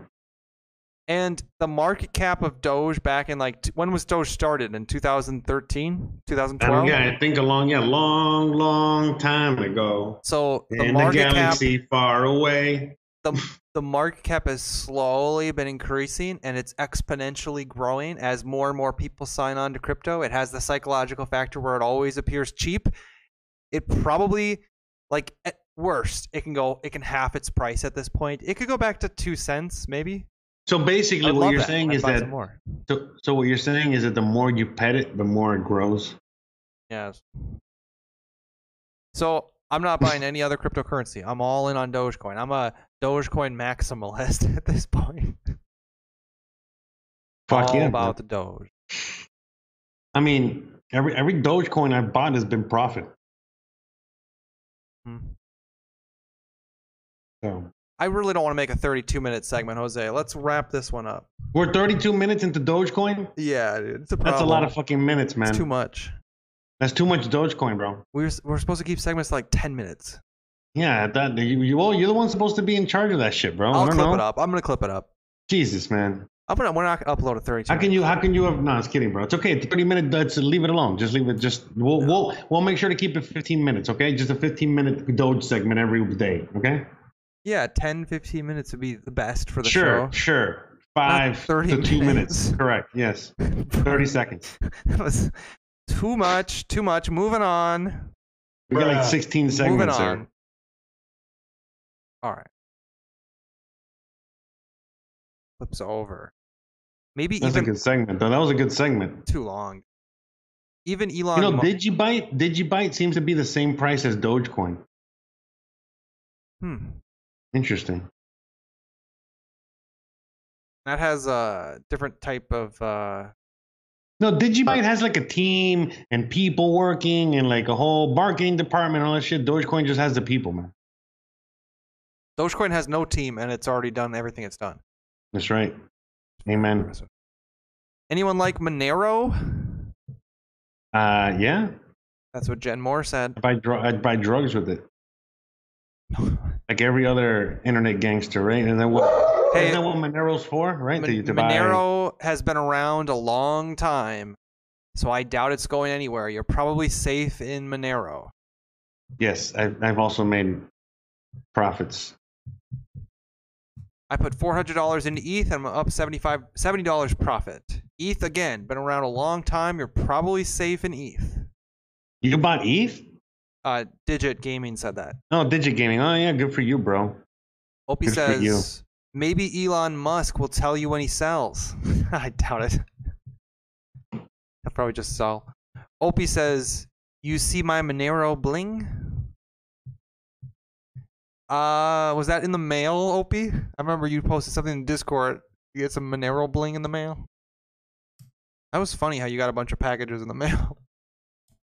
And the market cap of Doge back in like when was Doge started in 2013, I 2012? don't, yeah, I think a long, yeah, long, long time ago. So the In the market cap galaxy far away. The the market cap has slowly been increasing and it's exponentially growing as more and more people sign on to crypto. It has the psychological factor where it always appears cheap. It probably like at worst it can go it can half its price at this point. It could go back to 2 cents maybe. So basically, I'd what you're that. saying I'd is that more. So, so what you're saying is that the more you pet it, the more it grows. Yes. So I'm not buying any other cryptocurrency. I'm all in on Dogecoin. I'm a Dogecoin maximalist at this point. Fuck all yeah! about the Doge. I mean, every every Dogecoin I've bought has been profit. Hmm. So I really don't want to make a 32 minute segment, Jose. Let's wrap this one up. we're 32 minutes into Dogecoin. Yeah, dude, it's a problem. That's a lot of fucking minutes, man. It's too much. That's too much Dogecoin, bro. We're we're supposed to keep segments like 10 minutes. Yeah, that you, you well, you're the one supposed to be in charge of that shit, bro. I'll I will clip know. it up. I'm gonna clip it up. Jesus, man. I'm gonna. We're not gonna upload a 32. How can you? How can you have? No, it's kidding, bro. It's okay. 30 minute. Let's leave it alone. Just leave it. Just we'll we'll we'll make sure to keep it 15 minutes. Okay, just a 15 minute Doge segment every day. Okay. Yeah, 10, 15 minutes would be the best for the sure, show. sure. Five 30 to two minutes. minutes. Correct. Yes. 30 seconds. that was too much. Too much. Moving on. We got like Bruh. 16 Moving segments on. there. All right. Flips over. Maybe That's a even good segment, though. That was a good segment. too long. Even Elon. You know, Mu- Digibyte, Digibyte seems to be the same price as Dogecoin. hmm. Interesting. That has a different type of. Uh, No, Digibyte has like a team and people working and like a whole marketing department and all that shit. Dogecoin just has the people, man. Dogecoin has no team and it's already done everything it's done. That's right. Amen. Anyone like Monero? Uh, yeah. That's what Jen Moore said. I buy, dr- I buy drugs with it, like every other internet gangster, right? And then what? Hey, isn't that what Monero's for, right? Mon- to buy- Monero has been around a long time, so I doubt it's going anywhere. You're probably safe in Monero. Yes, I've, I've also made profits. I put four hundred dollars into ETH and I'm up 75 70 dollars profit. ETH again, been around a long time. You're probably safe in ETH. You bought ETH? Uh, Digit Gaming said that. Oh, Digit Gaming. Oh, yeah, good for you, bro. Opie Good says maybe Elon Musk will tell you when he sells. I doubt it. He'll probably just sell. Opie says, "You see my Monero bling." Uh, was that in the mail, Opie? I remember you posted something in Discord. You get some Monero bling in the mail. That was funny how you got a bunch of packages in the mail.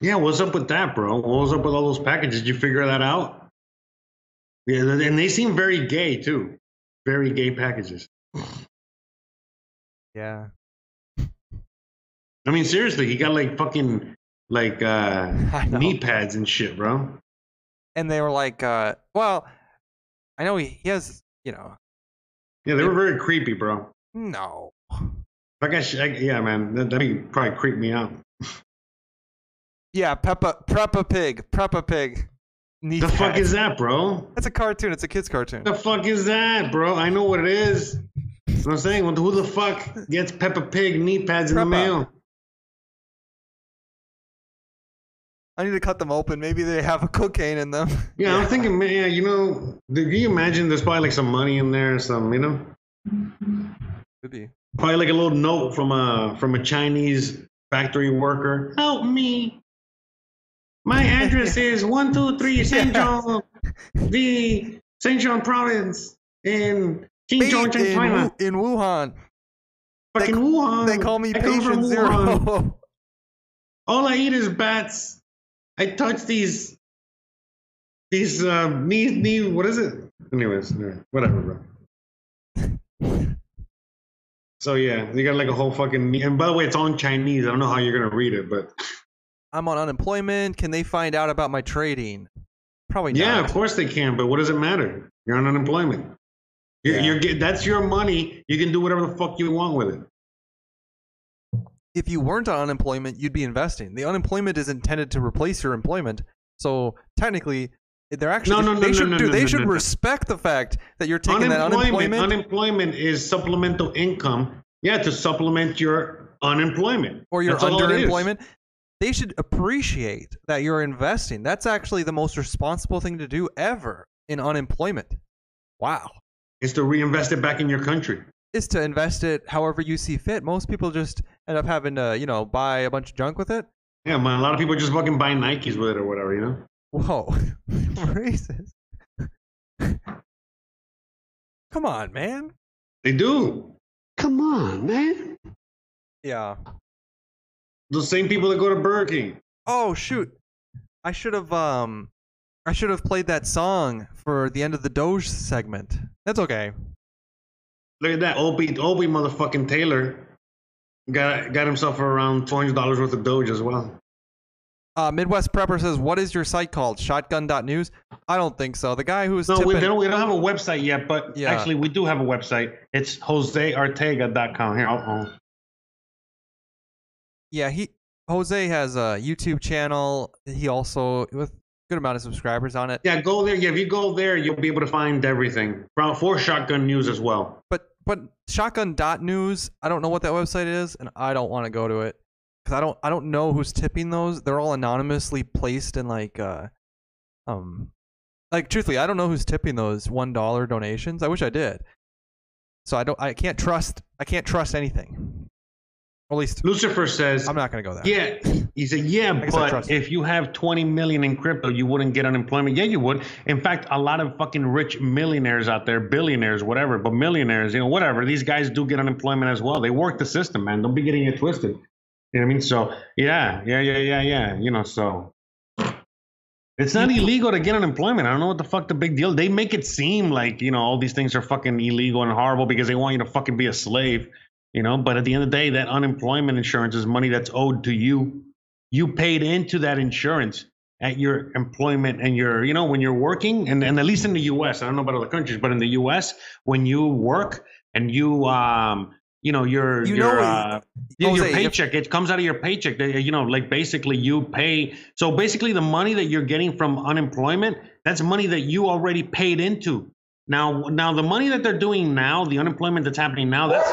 Yeah, what's up with that, bro? What was up with all those packages? Did you figure that out? Yeah, and they seem very gay too. very gay packages. Yeah. I mean, seriously, he got like fucking like uh knee pads and shit, bro. And they were like, uh, well, I know he, he has, you know, Yeah, they were very creepy, bro. no. I, guess, I yeah, man, that that probably creep me out. Yeah, Peppa, Peppa Pig, Peppa Pig. The fuck is that, bro? That's a cartoon. It's a kid's cartoon. The fuck is that, bro? I know what it is. That's what I'm saying. Well, who the fuck gets Peppa Pig knee pads in the mail? I need to cut them open. Maybe they have a cocaine in them. Yeah, I'm thinking, man, yeah, you know, do you imagine there's probably like some money in there or something, you know? Could be. Probably like a little note from a from a Chinese factory worker. Help me. My address is one two three Shenzhen, the Shenzhen province in Xinjiang, in, China. In Wuhan. Fucking Wuhan. They call me I Patient Zero. All I eat is bats. I touch these these uh knee knee what is it? Anyways, whatever, bro. So yeah, you got like a whole fucking knee. And by the way, it's all in Chinese. I don't know how you're gonna read it, but I'm on unemployment. Can they find out about my trading? Probably yeah, not. of course they can. But what does it matter? You're on unemployment. You're, Yeah. you're that's your money. You can do whatever the fuck you want with it. If you weren't on unemployment, you'd be investing. The unemployment is intended to replace your employment. So technically, they're actually No, no, they no, should no, do no, they should respect the fact that you're taking that Unemployment, unemployment unemployment is supplemental income. Yeah, to supplement your unemployment or your That's all it is. underemployment. They should appreciate that you're investing. That's actually the most responsible thing to do ever in unemployment. Wow. Is to reinvest it back in your country. Is to invest it however you see fit. Most people just end up having to, you know, buy a bunch of junk with it. Yeah, man. A lot of people just fucking buy Nikes with it or whatever, you know. Whoa. Racist. Come on, man. They do. Come on, man. Yeah. Those same people that go to Burger King. Oh shoot. I should have um I should have played that song for the end of the Doge segment. That's okay. Look at that, Opie, Opie, motherfucking Taylor, got got himself around two hundred dollars worth of Doge as well. Uh, Midwest Prepper says, "What is your site called? Shotgun.news?" I don't think so. The guy who was No, we tipping, don't. We don't have a website yet, but Yeah. actually, we do have a website. It's joseartega.com. Here, I'll, I'll, yeah, he Jose has a YouTube channel. He also with good amount of subscribers on it. yeah, go there. Yeah, if you go there, you'll be able to find everything for, for Shotgun News as well. But but Shotgun.news, I don't know what that website is, and I don't want to go to it because I don't I don't know who's tipping those. They're all anonymously placed in like uh um like truthfully, I don't know who's tipping those one dollar donations. I wish I did. So I don't I can't trust I can't trust anything. At least Lucifer says, I'm not gonna go there. Yeah, he said, yeah, but if you have 20 million in crypto, you wouldn't get unemployment. Yeah, you would. In fact, a lot of fucking rich millionaires out there, billionaires, whatever, but millionaires, you know, whatever. These guys do get unemployment as well. They work the system, man. Don't be getting it twisted. You know what I mean? So, yeah, yeah, yeah, yeah, yeah. You know, so it's not illegal to get unemployment. I don't know what the fuck the big deal. They make it seem like you know all these things are fucking illegal and horrible because they want you to fucking be a slave. You know, but at the end of the day, that unemployment insurance is money that's owed to you. You paid into that insurance at your employment and your, you know, when you're working, and, and at least in the U.S. I don't know about other countries, but in the U.S., when you work and you, um, you know, your You your know, uh, your, paycheck, it comes out of your paycheck. You know, like basically you pay. So basically, the money that you're getting from unemployment, that's money that you already paid into. Now, now the money that they're doing now, the unemployment that's happening now, that's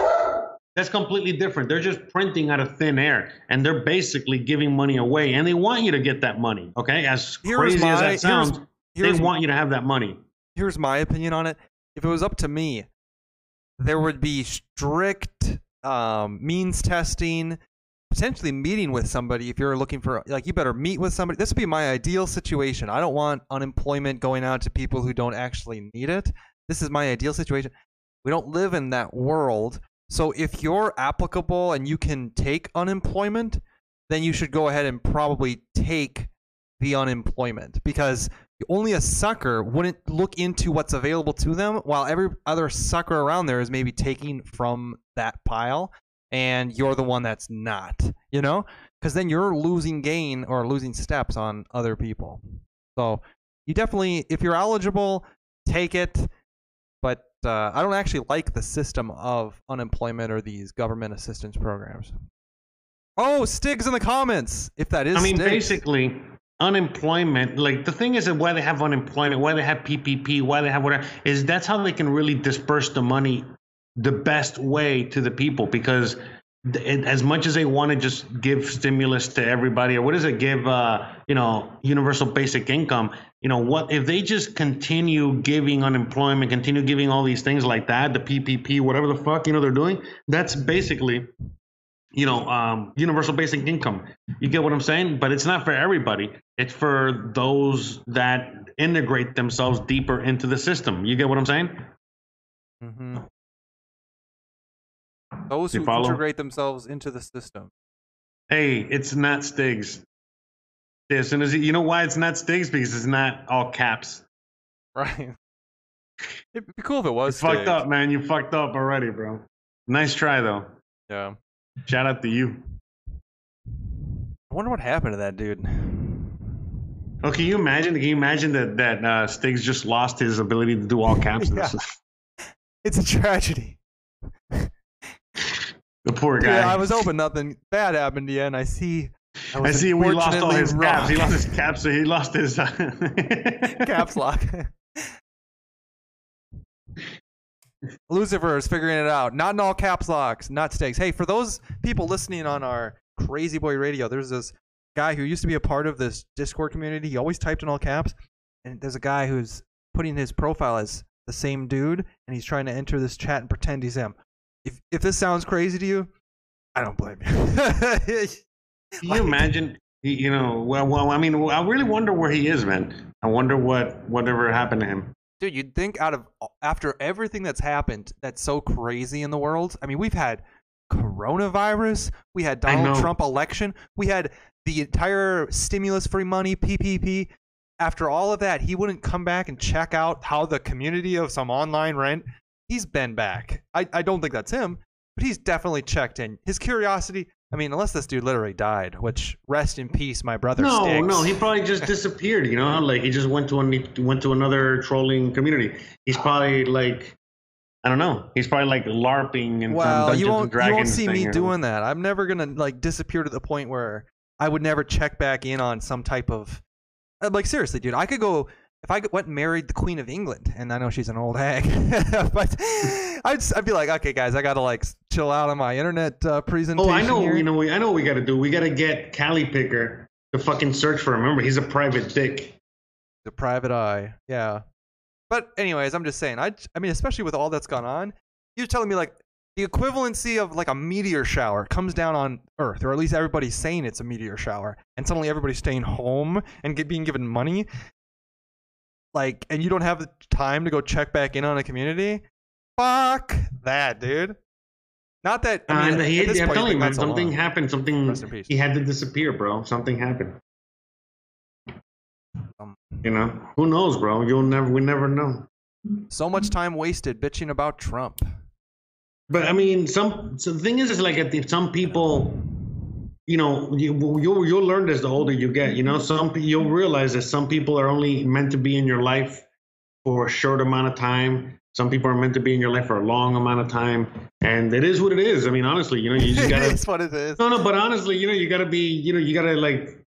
that's completely different. They're just printing out of thin air, and they're basically giving money away, and they want you to get that money. Okay, as Here's crazy as that sounds, here's- here's- they want you to have that money. here's my opinion on it. If it was up to me, there would be strict um, means testing, potentially meeting with somebody. If you're looking for, like, you better meet with somebody. This would be my ideal situation. I don't want unemployment going out to people who don't actually need it. This is my ideal situation. We don't live in that world. So if you're applicable and you can take unemployment, then you should go ahead and probably take the unemployment because only a sucker wouldn't look into what's available to them, while every other sucker around there is maybe taking from that pile, and you're the one that's not. You know, because then you're losing gain or losing steps on other people. So you definitely, if you're eligible, take it. But uh, I don't actually like the system of unemployment or these government assistance programs. Oh, Stig's in the comments. If that is, I mean, basically, unemployment. Like the thing is that why they have unemployment, why they have PPP, why they have whatever is that's how they can really disperse the money the best way to the people because as much as they want to just give stimulus to everybody or what does it give uh you know universal basic income you know what if they just continue giving unemployment continue giving all these things like that the ppp whatever the fuck you know they're doing that's basically you know, um, universal basic income. You get what I'm saying? But it's not for everybody. It's for those that integrate themselves deeper into the system. You get what I'm saying? mm-hmm. Those You who follow? integrate themselves into the system. Hey, it's not Stigs. Yeah, As soon as you, you know why it's not Stigs because it's not all caps. Right. It'd be cool if it You was. fucked up, man. You fucked up already, bro. Nice try though. Yeah. Shout out to you. I wonder what happened to that dude. Oh, can you imagine? Can you imagine that that uh, Stigs just lost his ability to do all caps? Yeah. It's a tragedy. The poor guy. Yeah, I was hoping nothing bad happened to you, and I see. I see. We lost all his unfortunately caps. He lost his caps. So he lost his uh, caps lock. Lucifer is figuring it out. Not in all caps locks, not stakes. Hey, for those people listening on our Crazy Boy Radio, there's this guy who used to be a part of this Discord community. He always typed in all caps, and there's a guy who's putting his profile as the same dude, and he's trying to enter this chat and pretend he's him. If if this sounds crazy to you, I don't blame you. Can you imagine? You know, well, well, I mean, I really wonder where he is, man. I wonder what whatever happened to him. Dude, you'd think out of after everything that's happened that's so crazy in the world. I mean, we've had coronavirus, we had Donald. Trump election, we had the entire stimulus free money, PPP. After all of that, he wouldn't come back and check out how the community of some online rent. He's been back. I, I don't think that's him, but he's definitely checked in. His curiosity, I mean, unless this dude literally died, which rest in peace, my brother. No, Sticks. no, he probably just disappeared. You know, like he just went to an, went to another trolling community. He's probably like, I don't know. He's probably like larping and Well, Dungeons you and won't you won't see me doing that. I'm never gonna like disappear to the point where I would never check back in on some type of uh, like seriously, dude. I could go if I went and married the Queen of England, and I know she's an old hag, but I'd I'd be like, okay, guys, I gotta like chill out on my internet uh, presentation. Oh, I know. here. You know, we, I know what we got to do. We got to get Cali Picker to fucking search for him. Remember, he's a private dick. the private eye, yeah. But anyways, I'm just saying. I I mean, especially with all that's gone on, you're telling me like the equivalency of like a meteor shower comes down on Earth, or at least everybody's saying it's a meteor shower, and suddenly everybody's staying home and get, being given money. Like, and you don't have the time to go check back in on a community. Fuck that, dude. Not that. I mean, and he, I'm point, telling you, man, something happened. Something he had to disappear, bro. Something happened. Um, You know, who knows, bro? You'll never. We never know. So much time wasted bitching about Trump. But I mean, some. So the thing is, is like at the, some people, you know, you you'll you'll learn this the older you get. You know, some you'll realize that some people are only meant to be in your life for a short amount of time. Some people are meant to be in your life for a long amount of time, and it is what it is. I mean, honestly, you know, you just gotta. That's what it is. No, no, but honestly, you know, you gotta be, you know, you gotta like,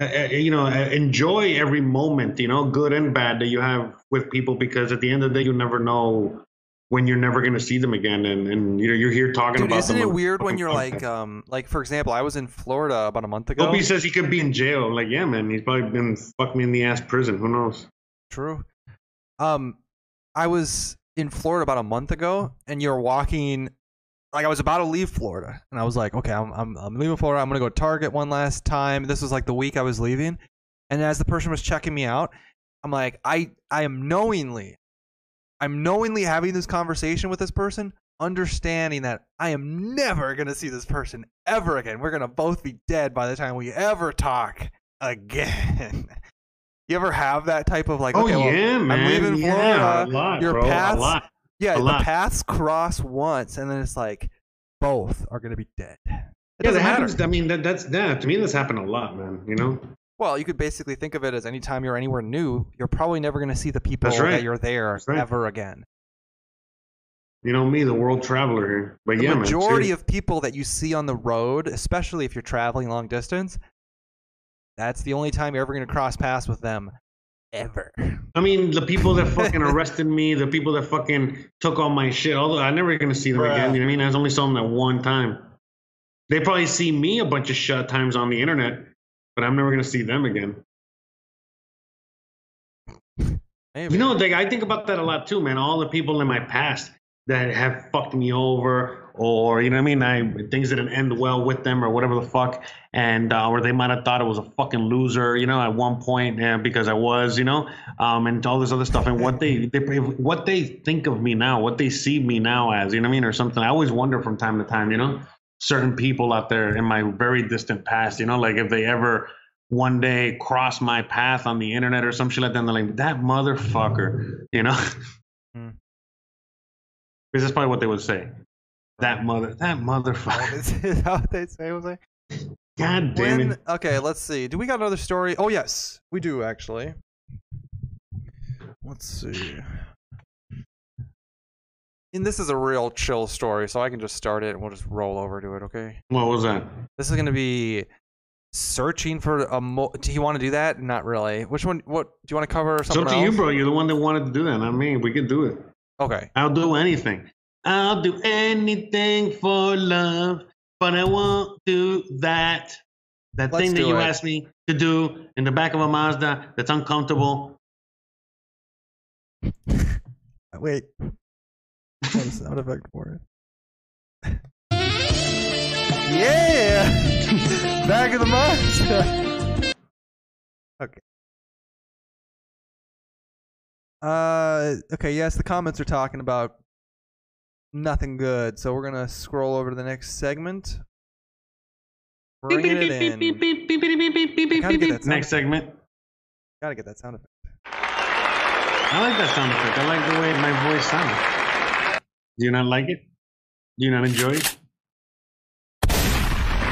uh, uh, you know, uh, enjoy every moment, you know, good and bad that you have with people, because at the end of the day, you never know when you're never gonna see them again, and and you know, you're here talking Dude, about. isn't them it weird when you're like, um, like for example, I was in Florida about a month ago. Opie says he could be in jail. I'm like, yeah, man, he's probably been fuck me in the ass prison. Who knows? True. Um, I was in Florida about a month ago, and you're walking. Like I was about to leave Florida, and I was like, okay, I'm I'm, I'm leaving Florida. I'm gonna go Target one last time. This was like the week I was leaving, and as the person was checking me out, I'm like, I I am knowingly, I'm knowingly having this conversation with this person, understanding that I am never gonna see this person ever again. We're gonna both be dead by the time we ever talk again. You ever have that type of like? oh okay, well, yeah, man. I'm leaving yeah, Florida. a lot, your bro. paths-. Yeah, the paths cross once, and then it's like both are gonna be dead. It Yeah, that matter. happens. I mean, that, that's that. To me, that's happened a lot, man. You know. Well, you could basically think of it as anytime you're anywhere new, you're probably never gonna see the people right. that you're there right. ever again. You know me, the world traveler here. But The yeah, majority seriously. of people that you see on the road, especially if you're traveling long distance, that's the only time you're ever gonna cross paths with them, ever. I mean, the people that fucking arrested me, the people that fucking took all my shit. Although I'm never gonna see them Bruh. again. You know what I mean? I only saw them that one time. They probably see me a bunch of shut times on the internet, but I'm never gonna see them again. Maybe. You know, like, I think about that a lot too, man. All the people in my past that have fucked me over, or you know what I mean, I things didn't end well with them, or whatever the fuck, and uh, or they might have thought I was a fucking loser, you know, at one point, yeah, because I was, you know, um, and all this other stuff, and what they, they what they think of me now, what they see me now as, you know what I mean, or something. I always wonder from time to time, you know, certain people out there in my very distant past, you know, like if they ever one day cross my path on the internet or some shit like that, and they're like, that motherfucker, you know? Hmm. Because that's probably what they would say. That mother, that motherfucker. is is that what they say, Jose? God damn When, it. okay, let's see. Do we got another story? Oh yes, we do actually. Let's see. And this is a real chill story, so I can just start it and we'll just roll over to it, okay? What was that? This is gonna be searching for a mo do you want to do that? Not really. Which one what do you want to cover It's up something to you, bro. You're the one that wanted to do that, i mean We can do it. Okay. I'll do anything. I'll do anything for love, but I won't do that. That Let's thing that you it. asked me to do in the back of a Mazda that's uncomfortable. Wait. What a sound effect for it. yeah! Back of the month. okay. Uh, okay. Yes, the comments are talking about nothing good, so we're gonna scroll over to the next segment. Bringing it in. Gotta get that sound Next segment. Gotta get that sound effect. I like that sound effect. I like the way my voice sounds. Do you not like it? Do you not enjoy it?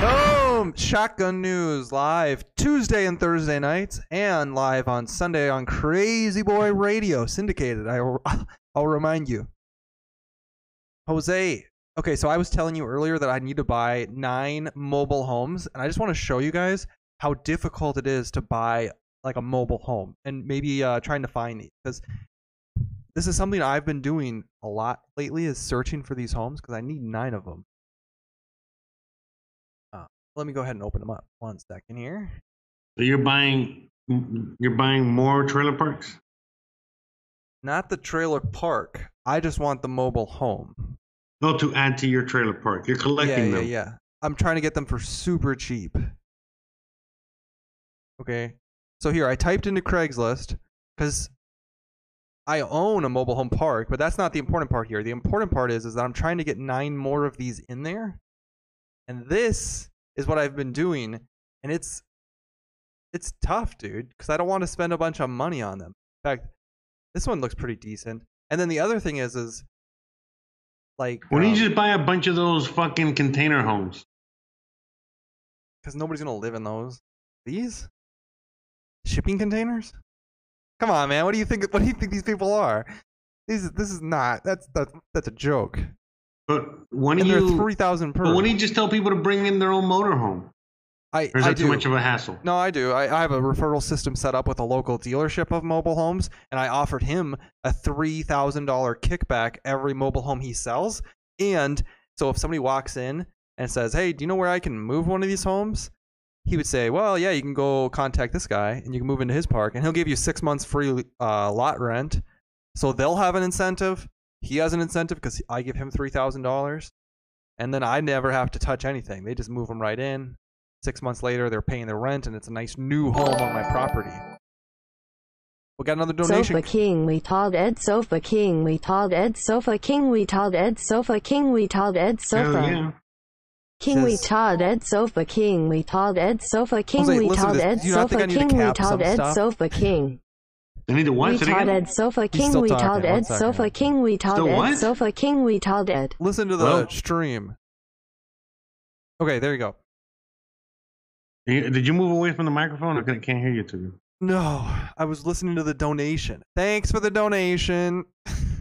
Boom! Shotgun News live Tuesday and Thursday nights, and live on Sunday on Crazy Boy Radio, syndicated. I will, I'll remind you. Jose. Okay, so I was telling you earlier that I need to buy nine mobile homes, and I just want to show you guys how difficult it is to buy like a mobile home, and maybe uh, trying to find these because this is something I've been doing a lot lately is searching for these homes because I need nine of them. Uh, let me go ahead and open them up. One second here. So you're buying you're buying more trailer parks? Not the trailer park. I just want the mobile home. No, to add to your trailer park. You're Yeah, collecting yeah, them. yeah. I'm trying to get them for super cheap. Okay. So here, I typed into Craigslist because I own a mobile home park, but that's not the important part here. The important part is is that I'm trying to get nine more of these in there, and this is what I've been doing, and it's it's tough, dude, because I don't want to spend a bunch of money on them. In fact, this one looks pretty decent. And then the other thing is, is like Why don't um, you just buy a bunch of those fucking container homes? because nobody's gonna live in those. These shipping containers? Come on, man. What do you think? What do you think these people are? These, this is not. That's that's that's a joke. But when And you three thousand per. but why don't you just tell people to bring in their own motorhome? I, Or is I that too much of a hassle? No, I do. I, I have a referral system set up with a local dealership of mobile homes, and I offered him a three thousand dollar kickback every mobile home he sells. And so if somebody walks in and says, "Hey, do you know where I can move one of these homes?" He would say, "Well, yeah, you can go contact this guy, and you can move into his park, and he'll give you six months free uh, lot rent." So they'll have an incentive. He has an incentive because I give him three thousand dollars, and then I never have to touch anything. They just move them right in. Six months later, they're paying their rent, and it's a nice new home on my property. We got another donation. Sofa King we told Ed Sofa King we told Ed Sofa King we told Ed Sofa King we told Ed Hell Sofa. yeah. King we Says- Todd Ed Sofa King we Todd Ed Sofa King Jose, we listen to Todd. Ed Do you not think Sofa I need to King we cap some Todd Ed? Sofa King I need to we watch it Todd again. Ed Sofa King we talking. Todd Ed. Sofa King we Todd Still Ed? Sofa King we Todd Ed Listen to the Well- stream. Okay, there you go. Did you move away from the microphone? I can't can't hear you too. No, I was listening to the donation. Thanks for the donation.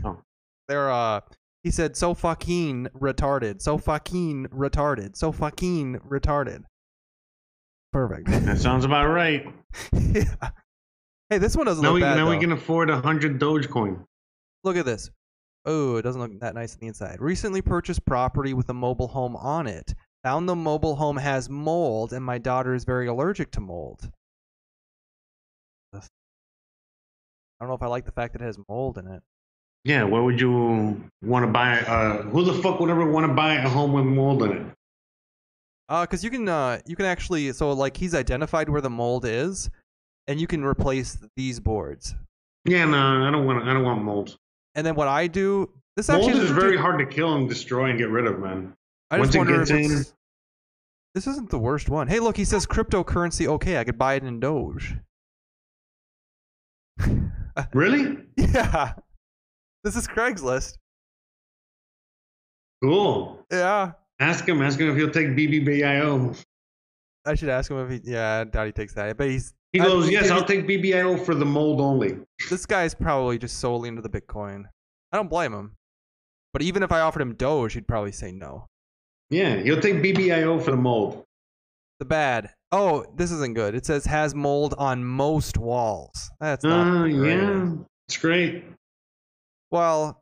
Oh. They're uh he said so fucking retarded. So fucking retarded. So fucking retarded. Perfect. That sounds about right. yeah. Hey, this one doesn't Now look we bad. now we can afford a hundred Dogecoin. Look at this. Oh, it doesn't look that nice on the inside. Recently purchased property with a mobile home on it. Found the mobile home has mold, and my daughter is very allergic to mold. I don't know if I like the fact that it has mold in it. Yeah, why would you want to buy? Uh, who the fuck would ever want to buy a home with mold in it? Uh, cause you can uh you can actually so like he's identified where the mold is, and you can replace these boards. Yeah, no, I don't want. I don't want mold. And then what I do, this Mold actually is very hard to kill and destroy and get rid of, man. I once just wonder in- this isn't the worst one. Hey, look, he says cryptocurrency. Okay, I could buy it in Doge. Really? yeah, this is Craigslist. Cool. Yeah, Ask him. Ask him if he'll take BBBIO. I should ask him if he. Yeah, I doubt he takes that. But he's He I- goes, yes, maybe- I'll take BBIO for the mold only. this guy's probably just solely into the Bitcoin. I don't blame him. But even if I offered him Doge, he'd probably say no. Yeah, he'll take BBIO for the mold. The bad. Oh, this isn't good. It says has mold on most walls. That's not. Uh, great. yeah, it's great. Well,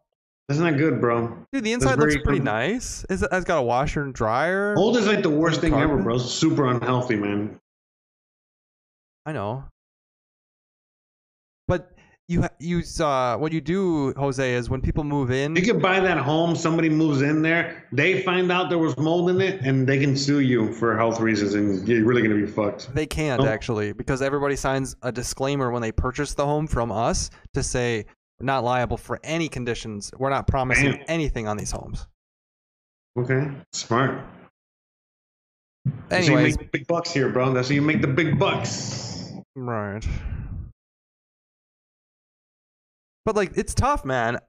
isn't that good, bro. dude, the inside looks pretty com- nice. Is it, it's got a washer and dryer. Mold is like the worst thing ever, bro. It's super unhealthy, man. I know. But you you uh what you do, Jose, is when people move in, You could buy that home, somebody moves in there, they find out there was mold in it, and they can sue you for health reasons, and you're really gonna be fucked. they can't Oh. actually because everybody signs a disclaimer when they purchase the home from us to say we're not liable for any conditions. We're not promising Damn. anything on these homes. Okay, smart. That's how you Anyways, make big bucks here, bro. That's how you make the big bucks. right. But like it's tough, man.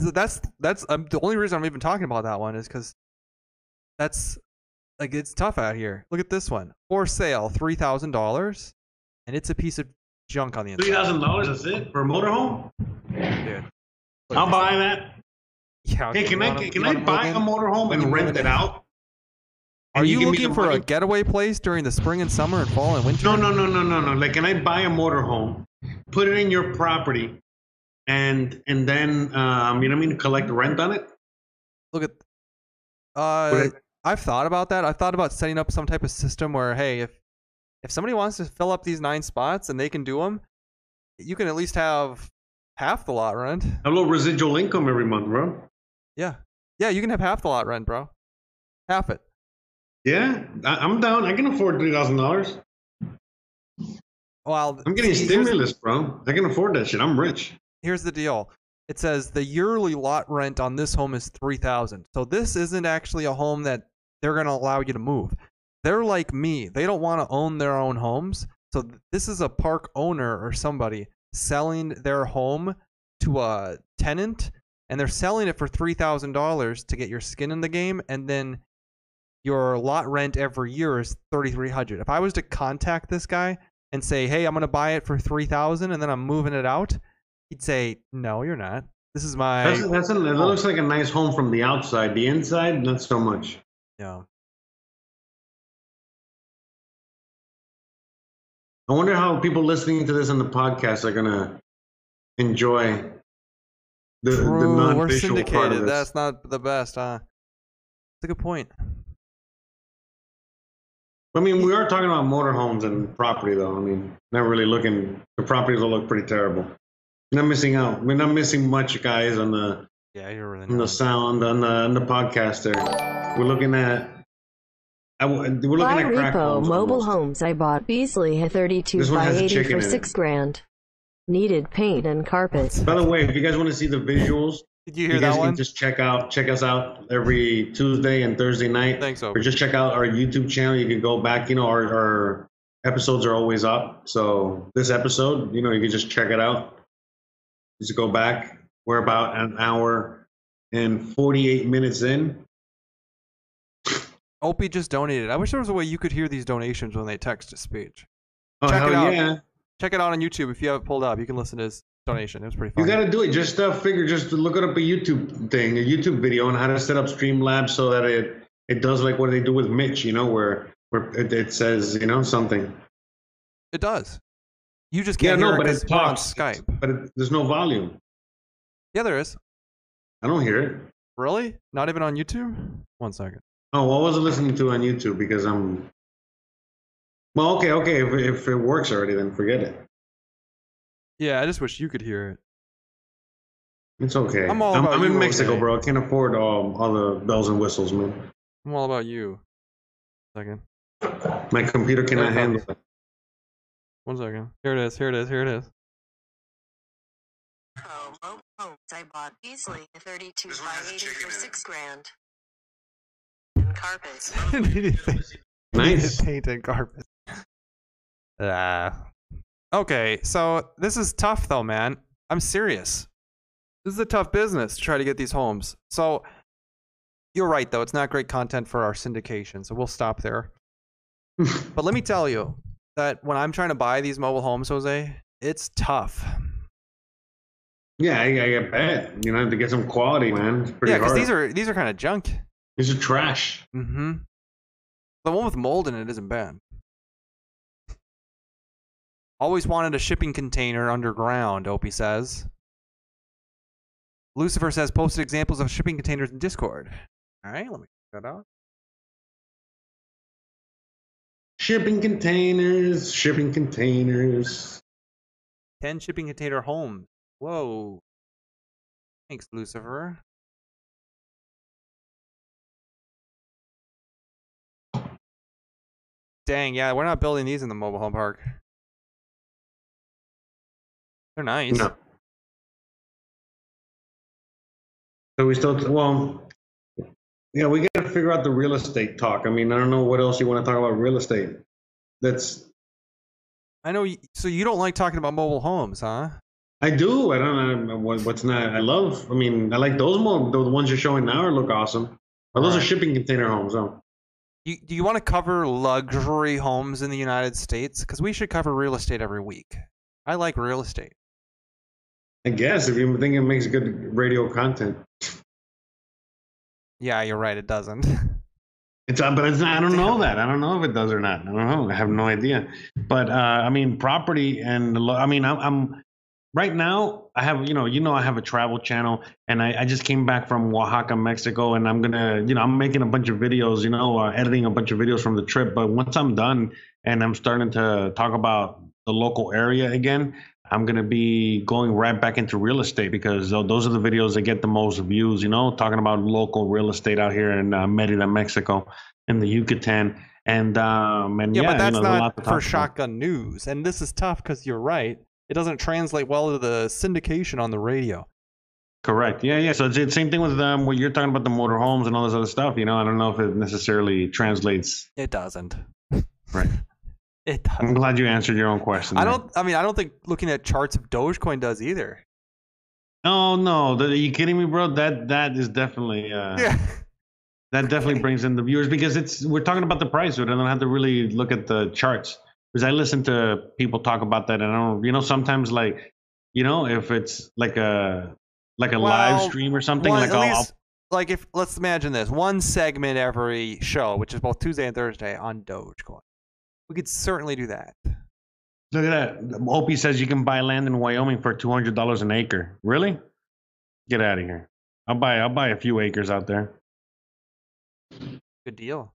That's that's um, the only reason I'm even talking about that one is because that's like it's tough out here. Look at this one for sale, three thousand dollars, and it's a piece of junk on the inside. thousand dollars. That's it for a motorhome. Dude. I'll at buy that. Yeah, Hey, can I wanna- can I buy a motorhome and rent it out? Are And you, looking for a getaway place during the spring and summer and fall and winter? No, no, no, no, no, no. Like, can I buy a motorhome, put it in your property, and and then um, you know what I mean, collect rent on it? Look at. Uh, I've thought about that. I've thought about setting up some type of system where, hey, if if somebody wants to fill up these nine spots and they can do them, you can at least have half the lot rent. A little residual income every month, bro. Yeah, yeah, you can have half the lot rent, bro. Half it. Yeah, I'm down. I can afford three thousand dollars. Well, I'm getting see, stimulus, bro. I can afford that shit. I'm rich. here's the deal. It says the yearly lot rent on this home is three thousand. So this isn't actually a home that they're gonna allow you to move. They're like me. They don't want to own their own homes. So this is a park owner or somebody selling their home to a tenant, and they're selling it for three thousand dollars to get your skin in the game, and then your lot rent every year is thirty three hundred. If I was to contact this guy and say, "Hey, I'm gonna buy it for three thousand, and then I'm moving it out," he'd say, "No, you're not. This is my That's, that's a, that looks like a nice home from the outside. The inside, not so much. yeah." I wonder how people listening to this on the podcast are gonna enjoy the, the True, we're non-visual part of syndicated. this. That's not the best, huh? That's a good point. I mean, we are talking about motorhomes and property, though. I mean, not really looking. The properties will look pretty terrible. We're not missing out. We're not missing much, guys, on the Yeah, you're really on the sound on the on the podcast. There, we're looking at. I, w- we're looking Buy at crack repo homes mobile almost. homes. I bought Beasley a 32 by 80 for in it. six grand. Needed paint and carpet. By the way, if you guys want to see the visuals, Did you hear you guys that one? can just check out check us out every Tuesday and Thursday night. Thanks, Or just check out our YouTube channel. You can go back. You know, our, our episodes are always up. So this episode, you know, you can just check it out. Just go back. We're about an hour and 48 minutes in. Opie just donated. I wish there was a way you could hear these donations when they text to speech. Oh, Check hell it out. yeah. Check it out on YouTube if you have it pulled up. You can listen to his donation. It was pretty You got to do it. Just uh, figure, just look it up a YouTube thing, a YouTube video on how to set up Streamlabs so that it it does like what they do with Mitch, you know, where where it, it says, you know, something. It does. You just can't no, hear but it it 'cause we're on talks. Skype. But it, there's no volume. Yeah, there is. I don't hear it. Really? Not even on YouTube? One second. Oh, what was I listening to on YouTube? Because I'm. Well, okay, okay. If, if it works already, then forget it. Yeah, I just wish you could hear it. It's okay. I'm all I'm, about I'm in Mexico, Jose. bro. I can't afford all, all the bells and whistles, man. I'm all about you. Second. My computer cannot handle it. One second. Here it is. Here it is. Here it is. Oh, oh, oh, I bought easily 32 by 80 for 6 grand. And carpet. Needed Nice. needed paint and carpet. Ah. okay, so this is tough though, man. I'm serious. This is a tough business to try to get these homes. So you're right though. It's not great content for our syndication, so we'll stop there. but let me tell you that when I'm trying to buy these mobile homes, Jose, it's tough. Yeah, I, I bet. You know, to get some quality, man. It's pretty yeah, because these are these are kind of junk. These are trash. Mm-hmm. The one with mold in it isn't bad. Always wanted a shipping container underground, Opie says. Lucifer says posted examples of shipping containers in Discord. All right, let me check that out. Shipping containers, shipping containers. 10 shipping container homes. Whoa. Thanks, Lucifer. Dang, yeah, we're not building these in the mobile home park. They're nice. No. So we still, well, yeah, we got to figure out the real estate talk. I mean, I don't know what else you want to talk about real estate. That's, I know. y- So you don't like talking about mobile homes, huh? I do. I don't know what's not. I love. I mean, I like those more. The ones you're showing now look awesome. But those are shipping container homes. Oh, You, do you want to cover luxury homes in the United States? Because we should cover real estate every week. I like real estate. I guess if you think it makes good radio content, Yeah, you're right. It doesn't. it's. uh, But it's not, I don't know that. I don't know if it does or not. I don't know. I have no idea. But uh, I mean, property and I mean, I'm, I'm right now. I have you know, you know, I have a travel channel, and I, I just came back from Oaxaca, Mexico, and I'm gonna, you know, I'm making a bunch of videos, you know, uh, editing a bunch of videos from the trip. But once I'm done and I'm starting to talk about the local area again, I'm gonna be going right back into real estate because those are the videos that get the most views. You know, talking about local real estate out here in uh, Merida, Mexico, in the Yucatan, and um, and yeah, yeah, but that's you know, there's a lot not for about. shotgun news. And this is tough because you're right. It doesn't translate well to the syndication on the radio. Correct. Yeah, yeah. So it's the same thing with um, what you're talking about the motorhomes and all this other stuff. You know, I don't know if it necessarily translates. It doesn't. Right. It does I'm glad you answered your own question. I there. don't. I mean, I don't think looking at charts of Dogecoin does either. Oh no! Are you kidding me, bro? That that is definitely uh, Yeah. that definitely brings in the viewers because it's we're talking about the price. So I don't have to really look at the charts because I listen to people talk about that and I don't. You know, sometimes like you know if it's like a like a live stream or something One- like I'll, I'll like if let's imagine this one segment every show, which is both Tuesday and Thursday on Dogecoin. We could certainly do that. Look at that. Opie says you can buy land in Wyoming for two hundred dollars an acre. Really? Get out of here. I'll buy. I'll buy a few acres out there. Good deal.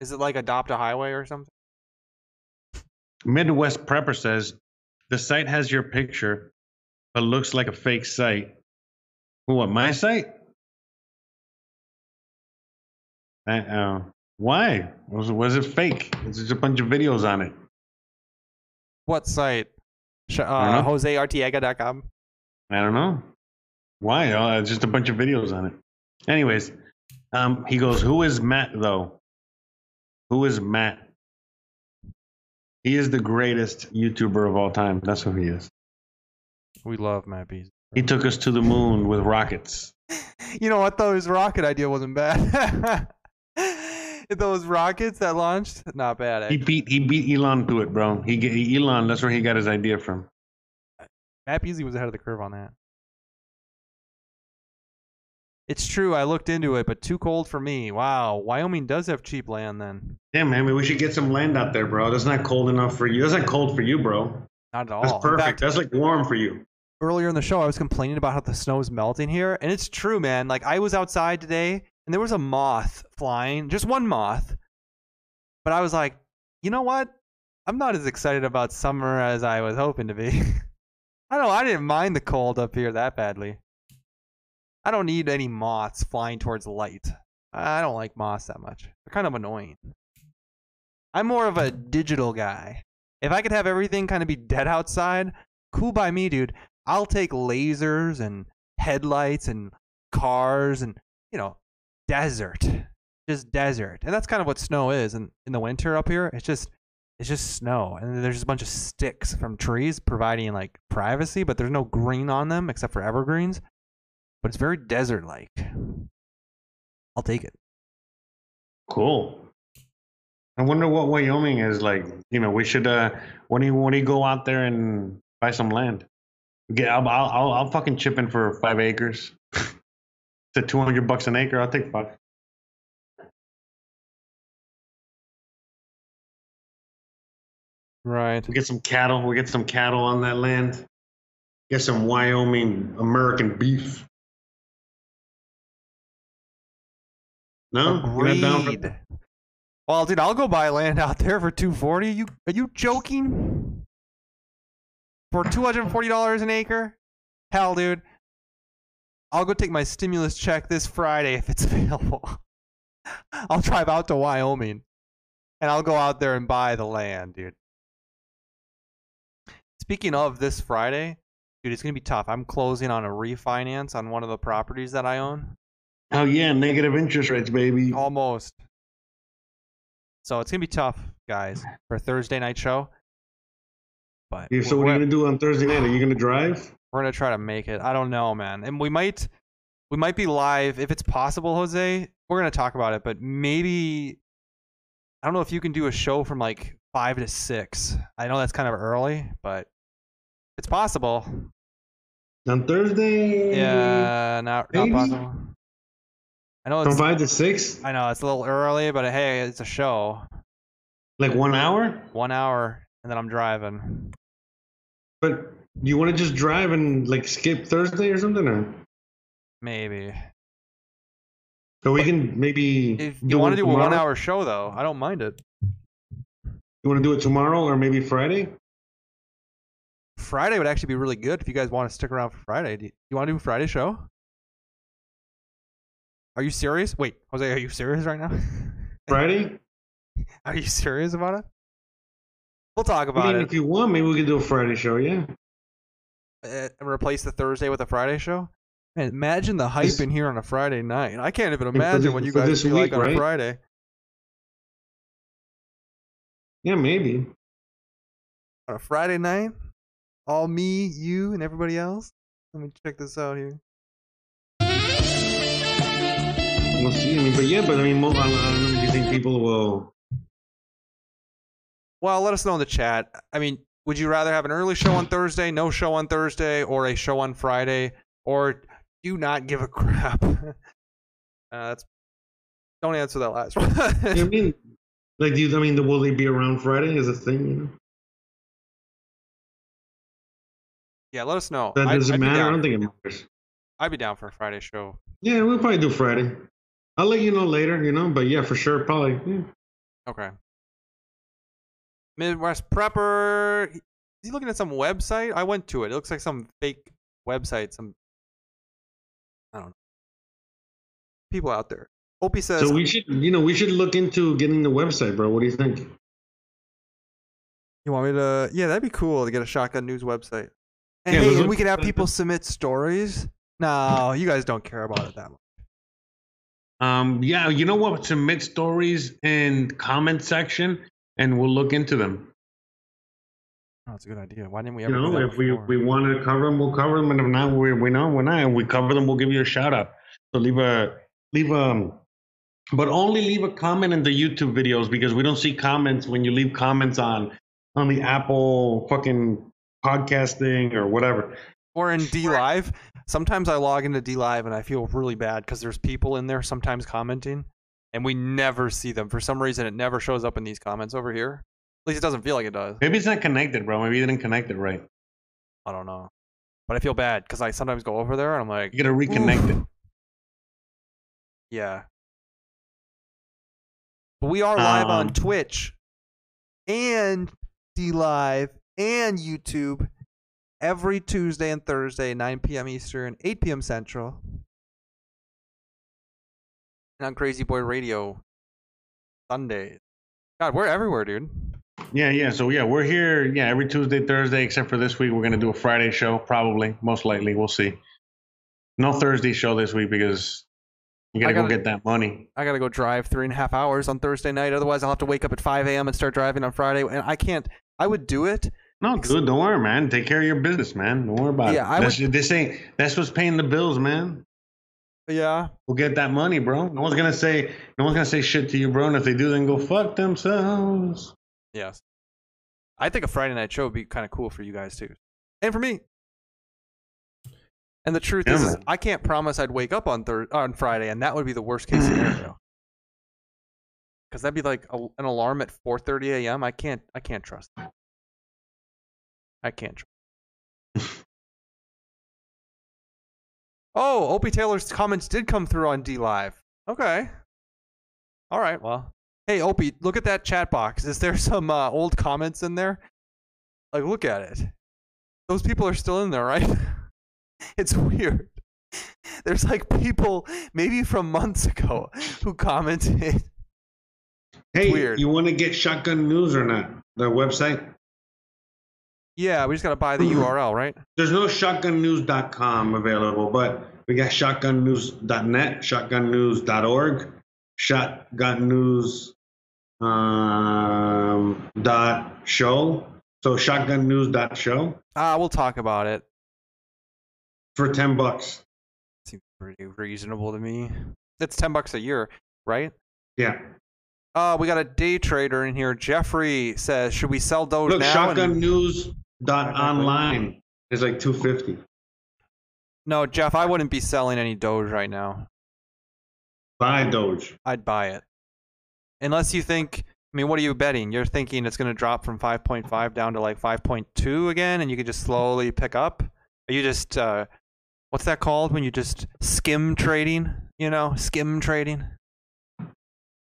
Is it like adopt a highway or something? Midwest Prepper says the site has your picture, but looks like a fake site. What? My site? I, uh, why? Was was it fake? There's just a bunch of videos on it. What site? Sh- I uh, don't know. JoseArtiega.com. I don't know. Why? It's just a bunch of videos on it. Anyways, um, he goes, Who is Matt, though? Who is Matt? He is the greatest YouTuber of all time. That's who he is. We love Matt Beasley. He took us to the moon with rockets. You know what though? His rocket idea wasn't bad. Those rockets that launched, not bad. eh? He beat he beat Elon to it, bro. He ge- Elon. That's where he got his idea from. Matt Beasley was ahead of the curve on that. It's true. I looked into it, but too cold for me. Wow, Wyoming does have cheap land then. Yeah, man. We should get some land out there, bro. That's not cold enough for you. That's not cold for you, bro. Not at all. That's perfect. fact, That's like warm for you. earlier in the show, I was complaining about how the snow is melting here, and it's true, man. Like I was outside today, and there was a moth flying, just one moth. But I was like, you know what? I'm not as excited about summer as I was hoping to be. I don't. I didn't mind the cold up here that badly. I don't need any moths flying towards light. I don't like moths that much. They're kind of annoying. I'm more of a digital guy. If I could have everything kind of be dead outside, cool by me, dude. I'll take lasers and headlights and cars and you know desert just desert and that's kind of what snow is and in the winter up here it's just it's just snow and there's just a bunch of sticks from trees providing like privacy but there's no green on them except for evergreens but it's very desert like i'll take it Cool. I wonder what Wyoming is like. You know, we should. uh When do you when do you go out there and buy some land? Get, I'll, I'll I'll I'll fucking chip in for five acres. to two hundred bucks an acre. I'll take five. right We get some cattle. We get some cattle on that land. Get some Wyoming American beef. No, down for Well, dude, I'll go buy land out there for two forty. You are you joking? For two hundred and forty dollars an acre? Hell, dude. I'll go take my stimulus check this Friday if it's available. I'll drive out to Wyoming, and I'll go out there and buy the land, dude. Speaking of this Friday, dude, it's gonna be tough. I'm closing on a refinance on one of the properties that I own. Oh yeah, negative interest rates, baby. Almost. So it's gonna be tough, guys, for a Thursday night show. But Yeah, so what we're, you gonna do on Thursday night? Are you gonna drive? we're gonna try to make it. I don't know, man, and we might we might be live if it's possible, Jose. We're gonna talk about it, but maybe I don't know if you can do a show from like five to six. I know that's kind of early, but it's possible. On Thursday? Yeah, not not possible. I know From it's five to six? I know it's a little early, but hey, it's a show. Like one hour? One hour, and then I'm driving. But you want to just drive and like skip Thursday or something? Or Maybe. so we can maybe. If you want to do a one hour show, though, I don't mind it. You want to do it tomorrow or maybe Friday? Friday would actually be really good if you guys want to stick around for Friday. Do you, you want to do a Friday show? Are you serious? Wait, Jose, are you serious right now? Friday? are you serious about it? We'll talk I about mean, it. if you want, maybe we can do a Friday show. Yeah. Uh, and replace the Thursday with a Friday show. Man, imagine the hype This- in here on a Friday night. I can't even imagine this- what you guys this would be like week, on a right? Friday. Yeah, maybe. On a Friday night, all me, you, and everybody else. Let me check this out here. We'll see. I mean, but yeah, but I mean, I don't know. Do you think people will? Well, let us know in the chat. I mean, would you rather have an early show on Thursday, no show on Thursday, or a show on Friday, or do not give a crap? uh, that's don't answer that last one. I mean, like, do you? I mean, will they be around Friday Is a thing? You know? yeah, let us know. That I'd- doesn't I'd be matter. I don't think it matters. I'd be down for a Friday show. Yeah, we'll probably do Friday. I'll let you know later. You know, but yeah, for sure, probably. Yeah. Okay. Midwest Prepper. Is he looking at some website? I went to it. It looks like some fake website. Some I don't know. People out there. Opie says So we should, you know, we should look into getting the website, bro. What do you think? You want me to? Yeah, that'd be cool to get a shotgun news website. And Yeah, hey, and we could have people submit stories. No, you guys don't care about it that much. Um, yeah, you know what? Submit stories in comment section, and we'll look into them. Oh, that's a good idea. Why didn't we You ever? do know, that if we before? we want to cover them, we'll cover them, and if not, we we know we're not. And we cover them, we'll give you a shout out. So leave a leave a, but only leave a comment in the YouTube videos because we don't see comments when you leave comments on on the Apple fucking podcasting or whatever. Or in DLive. Sometimes I log into DLive and I feel really bad because there's people in there sometimes commenting, and we never see them. For some reason, it never shows up in these comments over here. At least it doesn't feel like it does. Maybe it's not connected, bro. Maybe you didn't connect it right. I don't know, but I feel bad because I sometimes go over there and I'm like, You gotta reconnect it. Yeah. But we are live on Um, Twitch and DLive and YouTube every Tuesday and Thursday, 9 p.m. Eastern, 8 p.m. Central. And on Crazy Boy Radio Sundays. God, we're everywhere, dude. Yeah, yeah. So yeah, we're here. Yeah, every Tuesday, Thursday, except for this week, we're gonna do a Friday show. Probably, most likely, we'll see. No Thursday show this week because you gotta, gotta- go get that money. I gotta go drive three and a half hours on Thursday night. Otherwise, I'll have to wake up at 5 a.m. and start driving on Friday. And I can't. I would do it. No, dude, don't worry, man. Take care of your business, man. Don't worry about it. Yeah, it. I That's, this ain't that's what's paying the bills, man. Yeah. We'll get that money, bro. No one's gonna say no one's gonna say shit to you, bro. And if they do, then go fuck themselves. Yes. I think a Friday night show would be kind of cool for you guys too, and for me. And the truth Yeah, is, is. I can't promise I'd wake up on thir- on Friday, and that would be the worst case scenario. Because that'd be like a, an alarm at 4:30 a.m. I can't. I can't trust. That. I can't. Oh, Opie Taylor's comments did come through on DLive. Okay. All right. Well, hey Opie, look at that chat box. Is there some uh, old comments in there? Like, look at it. Those people are still in there, right? it's weird. There's like people maybe from months ago who commented. Hey, weird. you want to get Shotgun News or not? The website. Yeah, we just gotta buy the URL, right? There's no shotgunnews.com available, but we got shotgunnews.net, shotgunnews.org, shotgunnews um, dot show. So shotgunnews.show Ah, we'll talk about it. for 10 bucks. Seems pretty reasonable to me. It's ten bucks a year, right? Yeah. Uh, we got a day trader in here. Jeffrey says, "Should we sell Doge Look, now?" and- shotgunnews.online is like 250 No, Jeff, I wouldn't be selling any Doge right now. Buy Doge. I'd buy it. Unless you think, I mean, what are you betting? You're thinking it's going to drop from 5.5 down to like 5.2 again and you could just slowly pick up? Are you just, uh, what's that called when you just skim trading? You know, skim trading?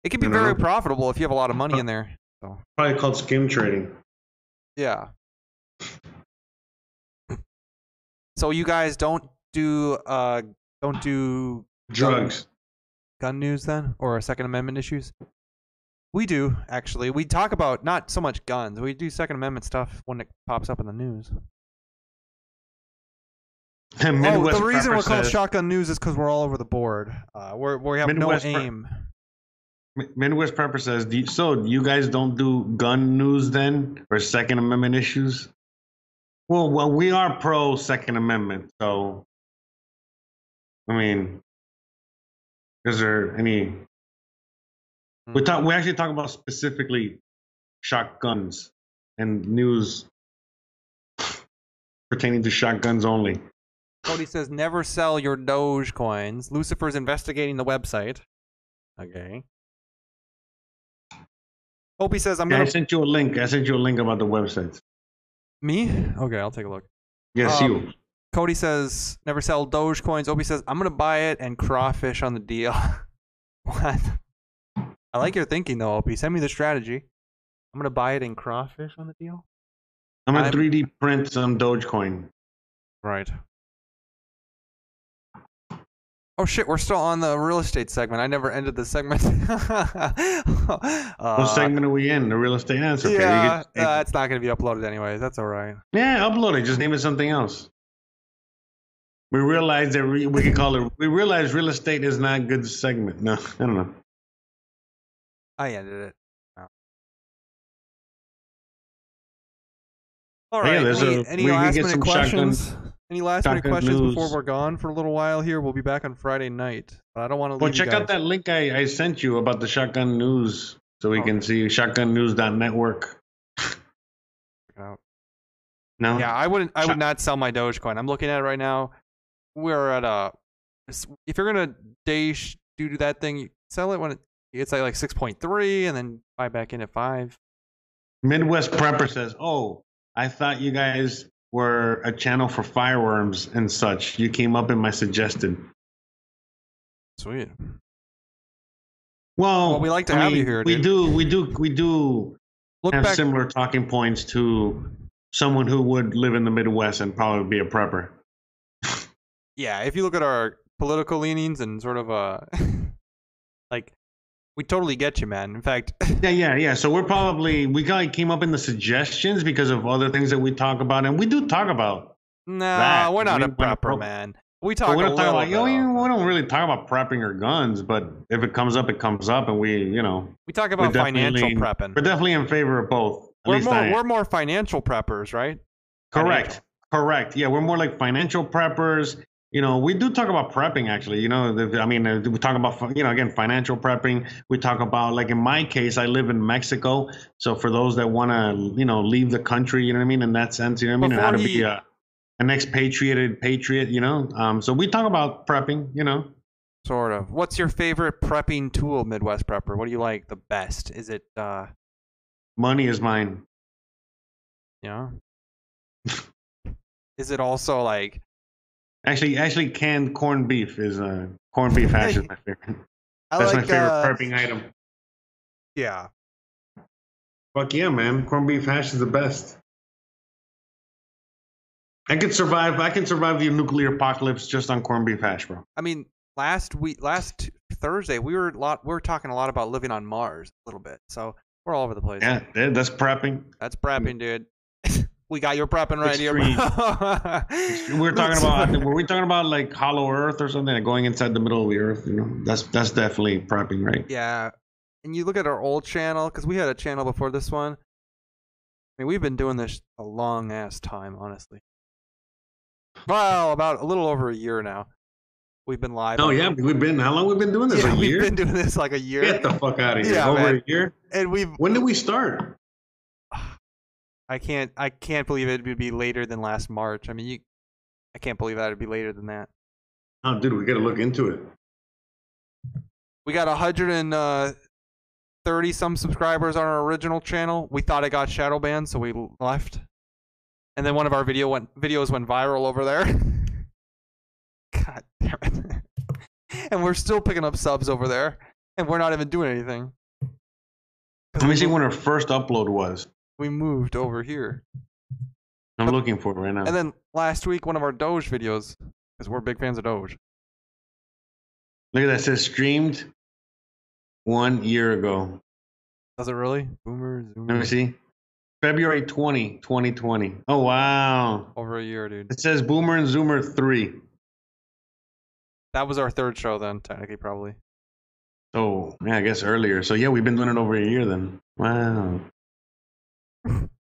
It can be very know. profitable if you have a lot of money in there. So, Probably called skim trading. yeah. So you guys don't do, uh, don't do Drugs. gun news then? Or second amendment issues? We do actually. We talk about not so much guns. We do second amendment stuff when it pops up in the news. Oh the reason we're called says- shotgun news is because we're all over the board. Uh, we're, we have Midwest no aim. Mi- Midwest Prepper says, do you, so you guys don't do gun news then? Or Second Amendment issues? Well, well, we are pro Second Amendment, so I mean, is there any? We Hmm. talk. We actually talk about specifically shotguns and news pertaining to shotguns only. cody says never sell your doge coins lucifer's investigating the website okay opie says i'm Yeah, I gonna sent you a link. I sent you a link about the websites. Me okay i'll take a look Yes, Um, you. Cody says never sell Doge coins. Opie says I'm gonna buy it and crawfish on the deal. what? I like your thinking though, Opie. Send me the strategy. I'm gonna buy it and crawfish on the deal. I'm gonna 3D print some Dogecoin. Right. Oh shit, we're still on the real estate segment. I never ended the segment. What uh, segment are we in? The real estate answer. Okay, Yeah, get- uh, it's not going to be uploaded anyway. That's all right. yeah, upload it. Just name it something else. We realize that we, we can call it. We realize real estate is not a good segment. No, I don't know. I ended it. All Yeah, right. there's any a- any last minute some questions? Any last minute questions news. before we're gone for a little while here? We'll be back on Friday night, but I don't want to leave Well, you check guys. out that link I, I sent you about the shotgun news, so we Oh. can see shotgunnews.network. out. No. Yeah, I wouldn't. I Shot- would not sell my Dogecoin. I'm looking at it right now. We're at a. If you're gonna day sh- do that thing, you sell it when it, it's like like six point three, and then buy back in at five. Midwest Prepper says, "Oh, I thought you guys were a channel for firearms and such. You came up in my suggested." Sweet. Well, Well, we like to I have you here, We dude. do, we do, we do Look have back. similar talking points to someone who would live in the Midwest and probably be a prepper. yeah, if you look at our political leanings and sort of uh, like, we totally get you, man. In fact, Yeah, yeah, yeah. So we're probably we kind of came up in the suggestions because of other things that we talk about, and we do talk about. no, That, we're not we a prepper, man. We But talk we don't talk about, you know, we don't really talk about prepping or guns, but if it comes up, it comes up, and we, you know, We talk about financial prepping. we're definitely in favor of both. At We're more, we're more financial preppers, right? Correct. Correct. Yeah, we're more like financial preppers. You know, we do talk about prepping actually. You know, I mean, uh, we talk about, you know, again, financial prepping. We talk about, like in my case, I live in Mexico. So for those that want to, you know, leave the country, you know what I mean? In that sense, you know what I mean? And how to be a, an expatriated patriot, you know? Um, so we talk about prepping, you know? Sort of. What's your favorite prepping tool, Midwest Prepper? What do you like the best? Is it, uh, Money is mine. Yeah. is it also like, Actually, actually, canned corned beef is uh, corned beef hash is my favorite. I That's like, my favorite uh, prepping item. Yeah. Fuck yeah, man. Corned beef hash is the best. I could survive. I can survive the nuclear apocalypse just on corned beef hash, bro. I mean, last week, last Thursday, we were a lot, we were talking a lot about living on Mars a little bit. So we're all over the place. Yeah, that's prepping. That's prepping, dude. We got your prepping right here. Extreme. We We're talking about. Were we talking about like hollow Earth or something? Like going inside the middle of the Earth. You know, that's that's definitely prepping, right? Yeah. And you look at our old channel, because we had a channel before this one. I mean, we've been doing this a long ass time, honestly. Well, about a little over a year now. We've been live. Oh yeah, we've been. How long we've been doing this? Yeah, a we've year. been doing this like a year. Get the fuck out of here! Yeah, Over man. a year. and we've When did we start? I can't I can't believe it would be later than last March. I mean, you I can't believe that it'd be later than that. Oh, dude, we got to look into it. We got 130 uh, some subscribers on our original channel. We thought it got shadow banned, so we left. And then one of our video went videos went viral over there. God damn it. and we're still picking up subs over there, and we're not even doing anything. Let me see when our first upload was. We moved over here. I'm looking for it right now. And then last week, one of our Doge videos, because we're big fans of Doge. Look at that. It says streamed one year ago. Does it really? Boomer, Let me see. February 20, 2020. Oh, wow. Over a year, dude. It says Boomer and Zoomer 3. That was our third show then, technically, probably. Oh, yeah, I guess earlier. So, yeah, we've been doing it over a year then. Wow.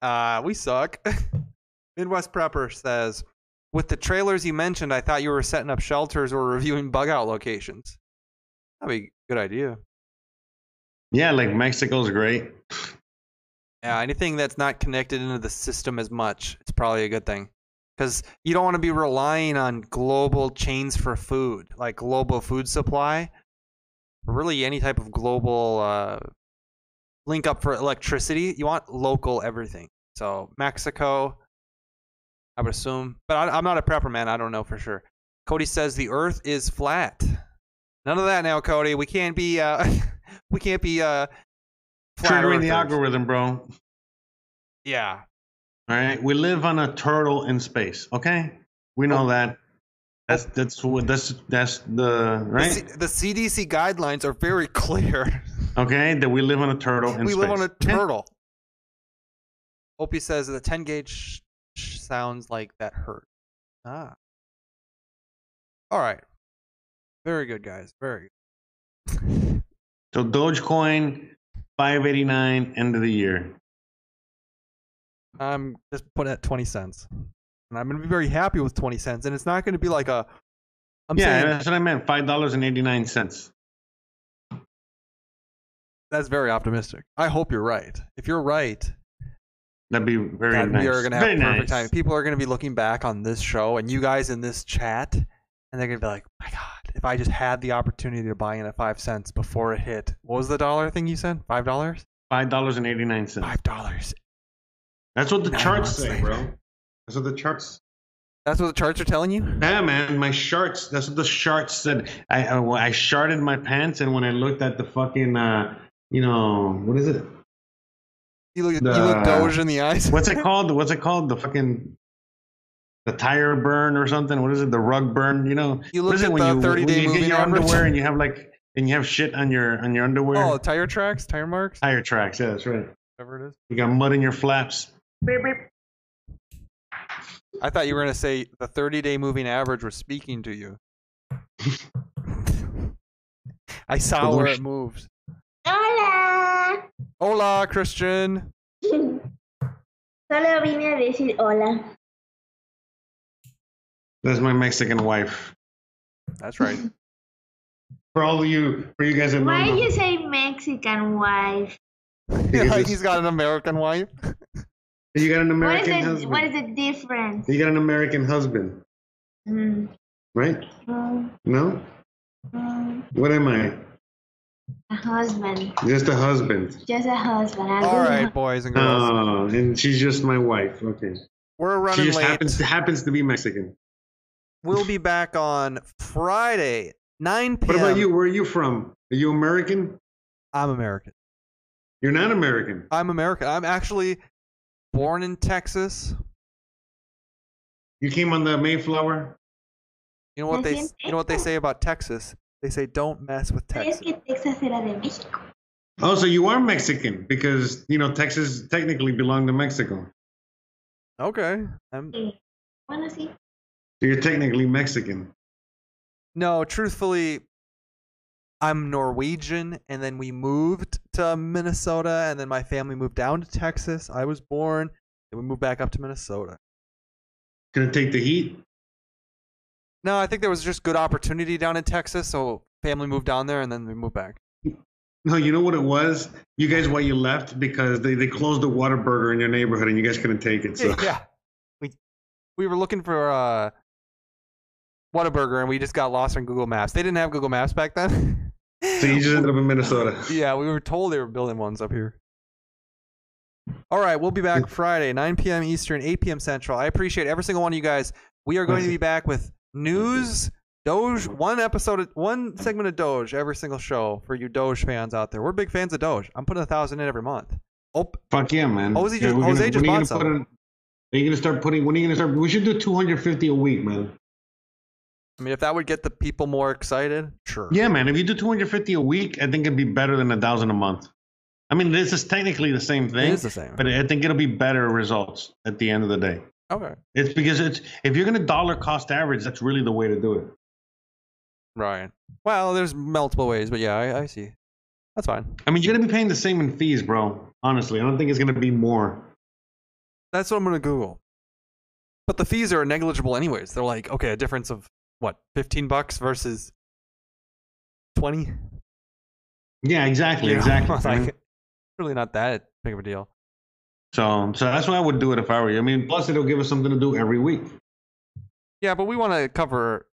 Uh, we suck. Midwest Prepper says, with the trailers you mentioned, I thought you were setting up shelters or reviewing bug out locations. That'd be a good idea. Yeah, like Mexico's great. Yeah, anything that's not connected into the system as much, it's probably a good thing. Because you don't want to be relying on global chains for food, like global food supply, or really any type of global uh, link up for electricity. You want local everything. So Mexico, I would assume, but I, I'm not a prepper man. I don't know for sure. Cody says the Earth is flat. None of that now, Cody. We can't be. Uh, we can't be. Uh, Triggering the algorithm, bro. Yeah, All right. We live on a turtle in space. Okay. We know that. That's that's what that's that's the The, right. C- the CDC guidelines are very clear. Okay, that we live on a turtle. we space. live on a turtle. Opie says the 10 gauge sounds like that hurt. Ah. All right. Very good, guys. Very good. so Dogecoin, 589, end of the year. I'm just putting at 20 cents. And I'm going to be very happy with 20 cents. And it's not going to be like a. I'm yeah, saying, that's what I meant. $5.89 that's very optimistic. I hope you're right. If you're right, That'd be very that nice. we are going to have very perfect nice. time. People are going to be looking back on this show and you guys in this chat, and they're going to be like, my God, if I just had the opportunity to buy in at five cents before it hit, what was the dollar thing you said? Five dollars? Five dollars and eighty nine cents. Five dollars. That's what the Nine charts say, later. bro. That's what the charts. That's what the charts are telling you? Yeah, man, my charts. That's what the charts said. I I, I sharted my pants, and when I looked at the fucking, uh, you know, what is it? You look, you The- look Doge in the eyes. What's it called? What's it called? The fucking the tire burn or something. What is it? The rug burn. You know. You look looked is it at when the you 30 when day you get your average? underwear and you have like and you have shit on your on your underwear? Oh, tire tracks, tire marks, Tire tracks. Yeah, that's right. whatever it is. You got mud in your flaps. I thought you were gonna say the 30 day moving average was speaking to you. I saw where it moved. Hola. Hola, Christian. Solo vine a decir hola. That's my Mexican wife. That's right. For all of you, for you guys in Why don't know, you say Mexican wife? it's- He's got an American wife. you got an What is American it? husband. What is the difference? You got an American husband, Mm, right? mm, No? mm. What am I? A husband. Just a husband. Just a husband. a All good right, boys and girls. Oh, and she's just my wife. Okay. We're She running just late. happens happens to be Mexican. We'll be back on Friday, 9 p.m. What about you? Where are you from? Are you American? I'm American. You're not American. I'm American. I'm actually born in Texas. You came on the Mayflower. You know what they you know what they say about Texas? They say don't mess with Es Texas. que Texas era de México. Oh, so you are Mexican because you know Texas technically belonged to Mexico. Okay. I'm, Sí. Bueno, sí. So you're technically Mexican. no, truthfully, I'm Norwegian, and then we moved to Minnesota, and then my family moved down to Texas. I was born, and we moved back up to Minnesota. Gonna take the heat. No, I think there was just good opportunity down in Texas, so family moved down there, and then we moved back. No, you know what it was? You guys, why you left? Because they, they closed the Whataburger in your neighborhood and you guys couldn't take it. So yeah, we we were looking for uh, Whataburger, and we just got lost on Google Maps. They didn't have Google Maps back then. so you just ended up in Minnesota. Yeah, we were told they were building ones up here. All right, we'll be back Friday, 9 p.m. Eastern, 8 p.m. Central. I appreciate every single one of you guys. We are going to be back with news, Doge, one episode, of, one segment of Doge every single show for you Doge fans out there. We're big fans of Doge. I'm putting a thousand in every month. Oh, Fuck yeah, man. Jose Yeah, just- Jose gonna- just are you bought gonna some. it- Are you gonna start putting? When are you gonna start? We should do 250 a week, man. I mean, if that would get the people more excited, sure. Yeah, man. If you do 250 a week, I think it'd be better than a thousand a month. I mean, this is technically the same thing, It is the same. but I think it'll be better results at the end of the day. Okay, It's because it's if you're gonna dollar cost average, that's really the way to do it. right. Well, there's multiple ways, but yeah, I, I see. That's fine. I mean, you're gonna be paying the same in fees, bro. Honestly, I don't think it's gonna be more. That's what I'm gonna Google. But the fees are negligible anyways. They're like, okay, a difference of what, fifteen bucks versus twenty? Yeah, exactly, You know, exactly. like, really not that big of a deal. So, so that's why I would do it if I were you. I mean, plus it'll give us something to do every week. Yeah, but we want to cover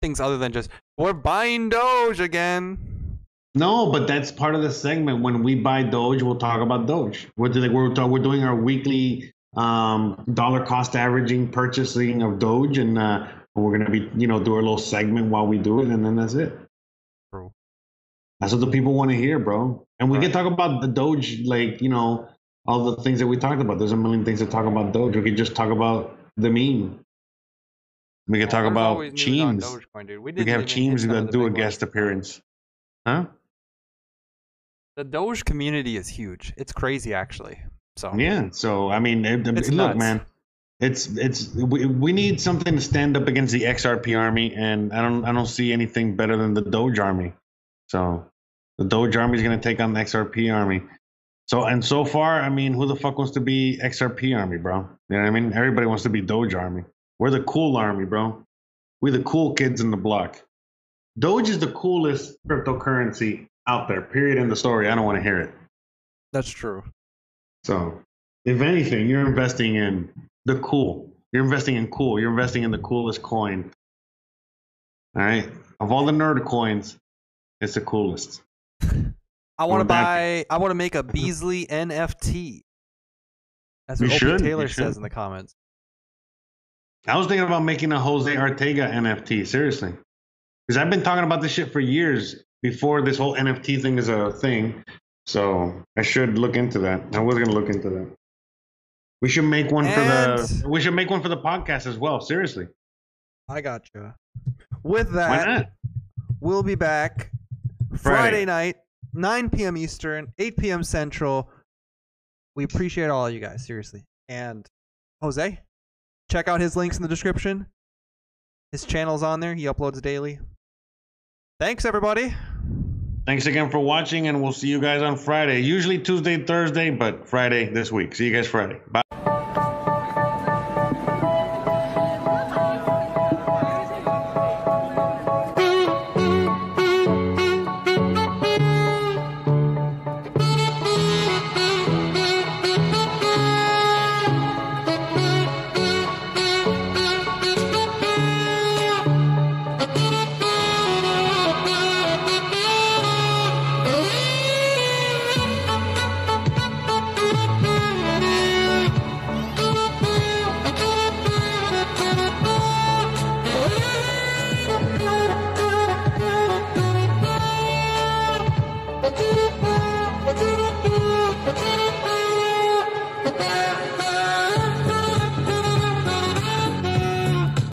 things other than just we're buying Doge again. No, but that's part of the segment. When we buy Doge, we'll talk about Doge. We're doing, we're, we're doing our weekly um, dollar cost averaging purchasing of Doge, and uh, we're gonna be, you know, do a little segment while we do it, and then that's it. True. That's what the people want to hear, bro. And we can talk about the Doge, like you know, all the things that we talked about. There's a million things to talk about Doge. We could just talk about the meme. We could talk There's about always news on Cheems. Dogecoin. We, We could have even hit Cheems some of that do a guest ones. appearance. Huh? The Doge community is huge. It's crazy, actually. So Yeah. So I mean, it, It's look, man, it's it's we, we need something to stand up against the XRP army, and I don't I don't see anything better than the Doge army. So the Doge army is gonna take on the XRP army. So and so far, I mean, who the fuck wants to be XRP army, bro? You know what I mean? Everybody wants to be Doge army. We're the cool army, bro. We're the cool kids in the block. Doge is the coolest cryptocurrency out there. Period. In the story. I don't want to hear it. that's true. So, if anything, you're investing in the cool. You're investing in cool. You're investing in the coolest coin. All right. Of all the nerd coins, it's the coolest. I want to buy. I want to make a Beasley NFT. That's what Opie you Taylor should. says in the comments. I was thinking about making a Jose Ortega NFT. Seriously, because I've been talking about this shit for years before this whole NFT thing is a thing. So I should look into that. I was gonna look into that. We should make one for the. We should make one for the podcast as well. Seriously, I got you. With that, we'll be back Friday. Friday. night, 9 p.m. Eastern, 8 p.m. Central. We appreciate all you guys, seriously. And Jose, check out his links in the description. His channel's on there. He uploads daily. Thanks, everybody. Thanks again for watching, and we'll see you guys on Friday. Usually Tuesday, Thursday, but Friday this week. See you guys Friday. Bye.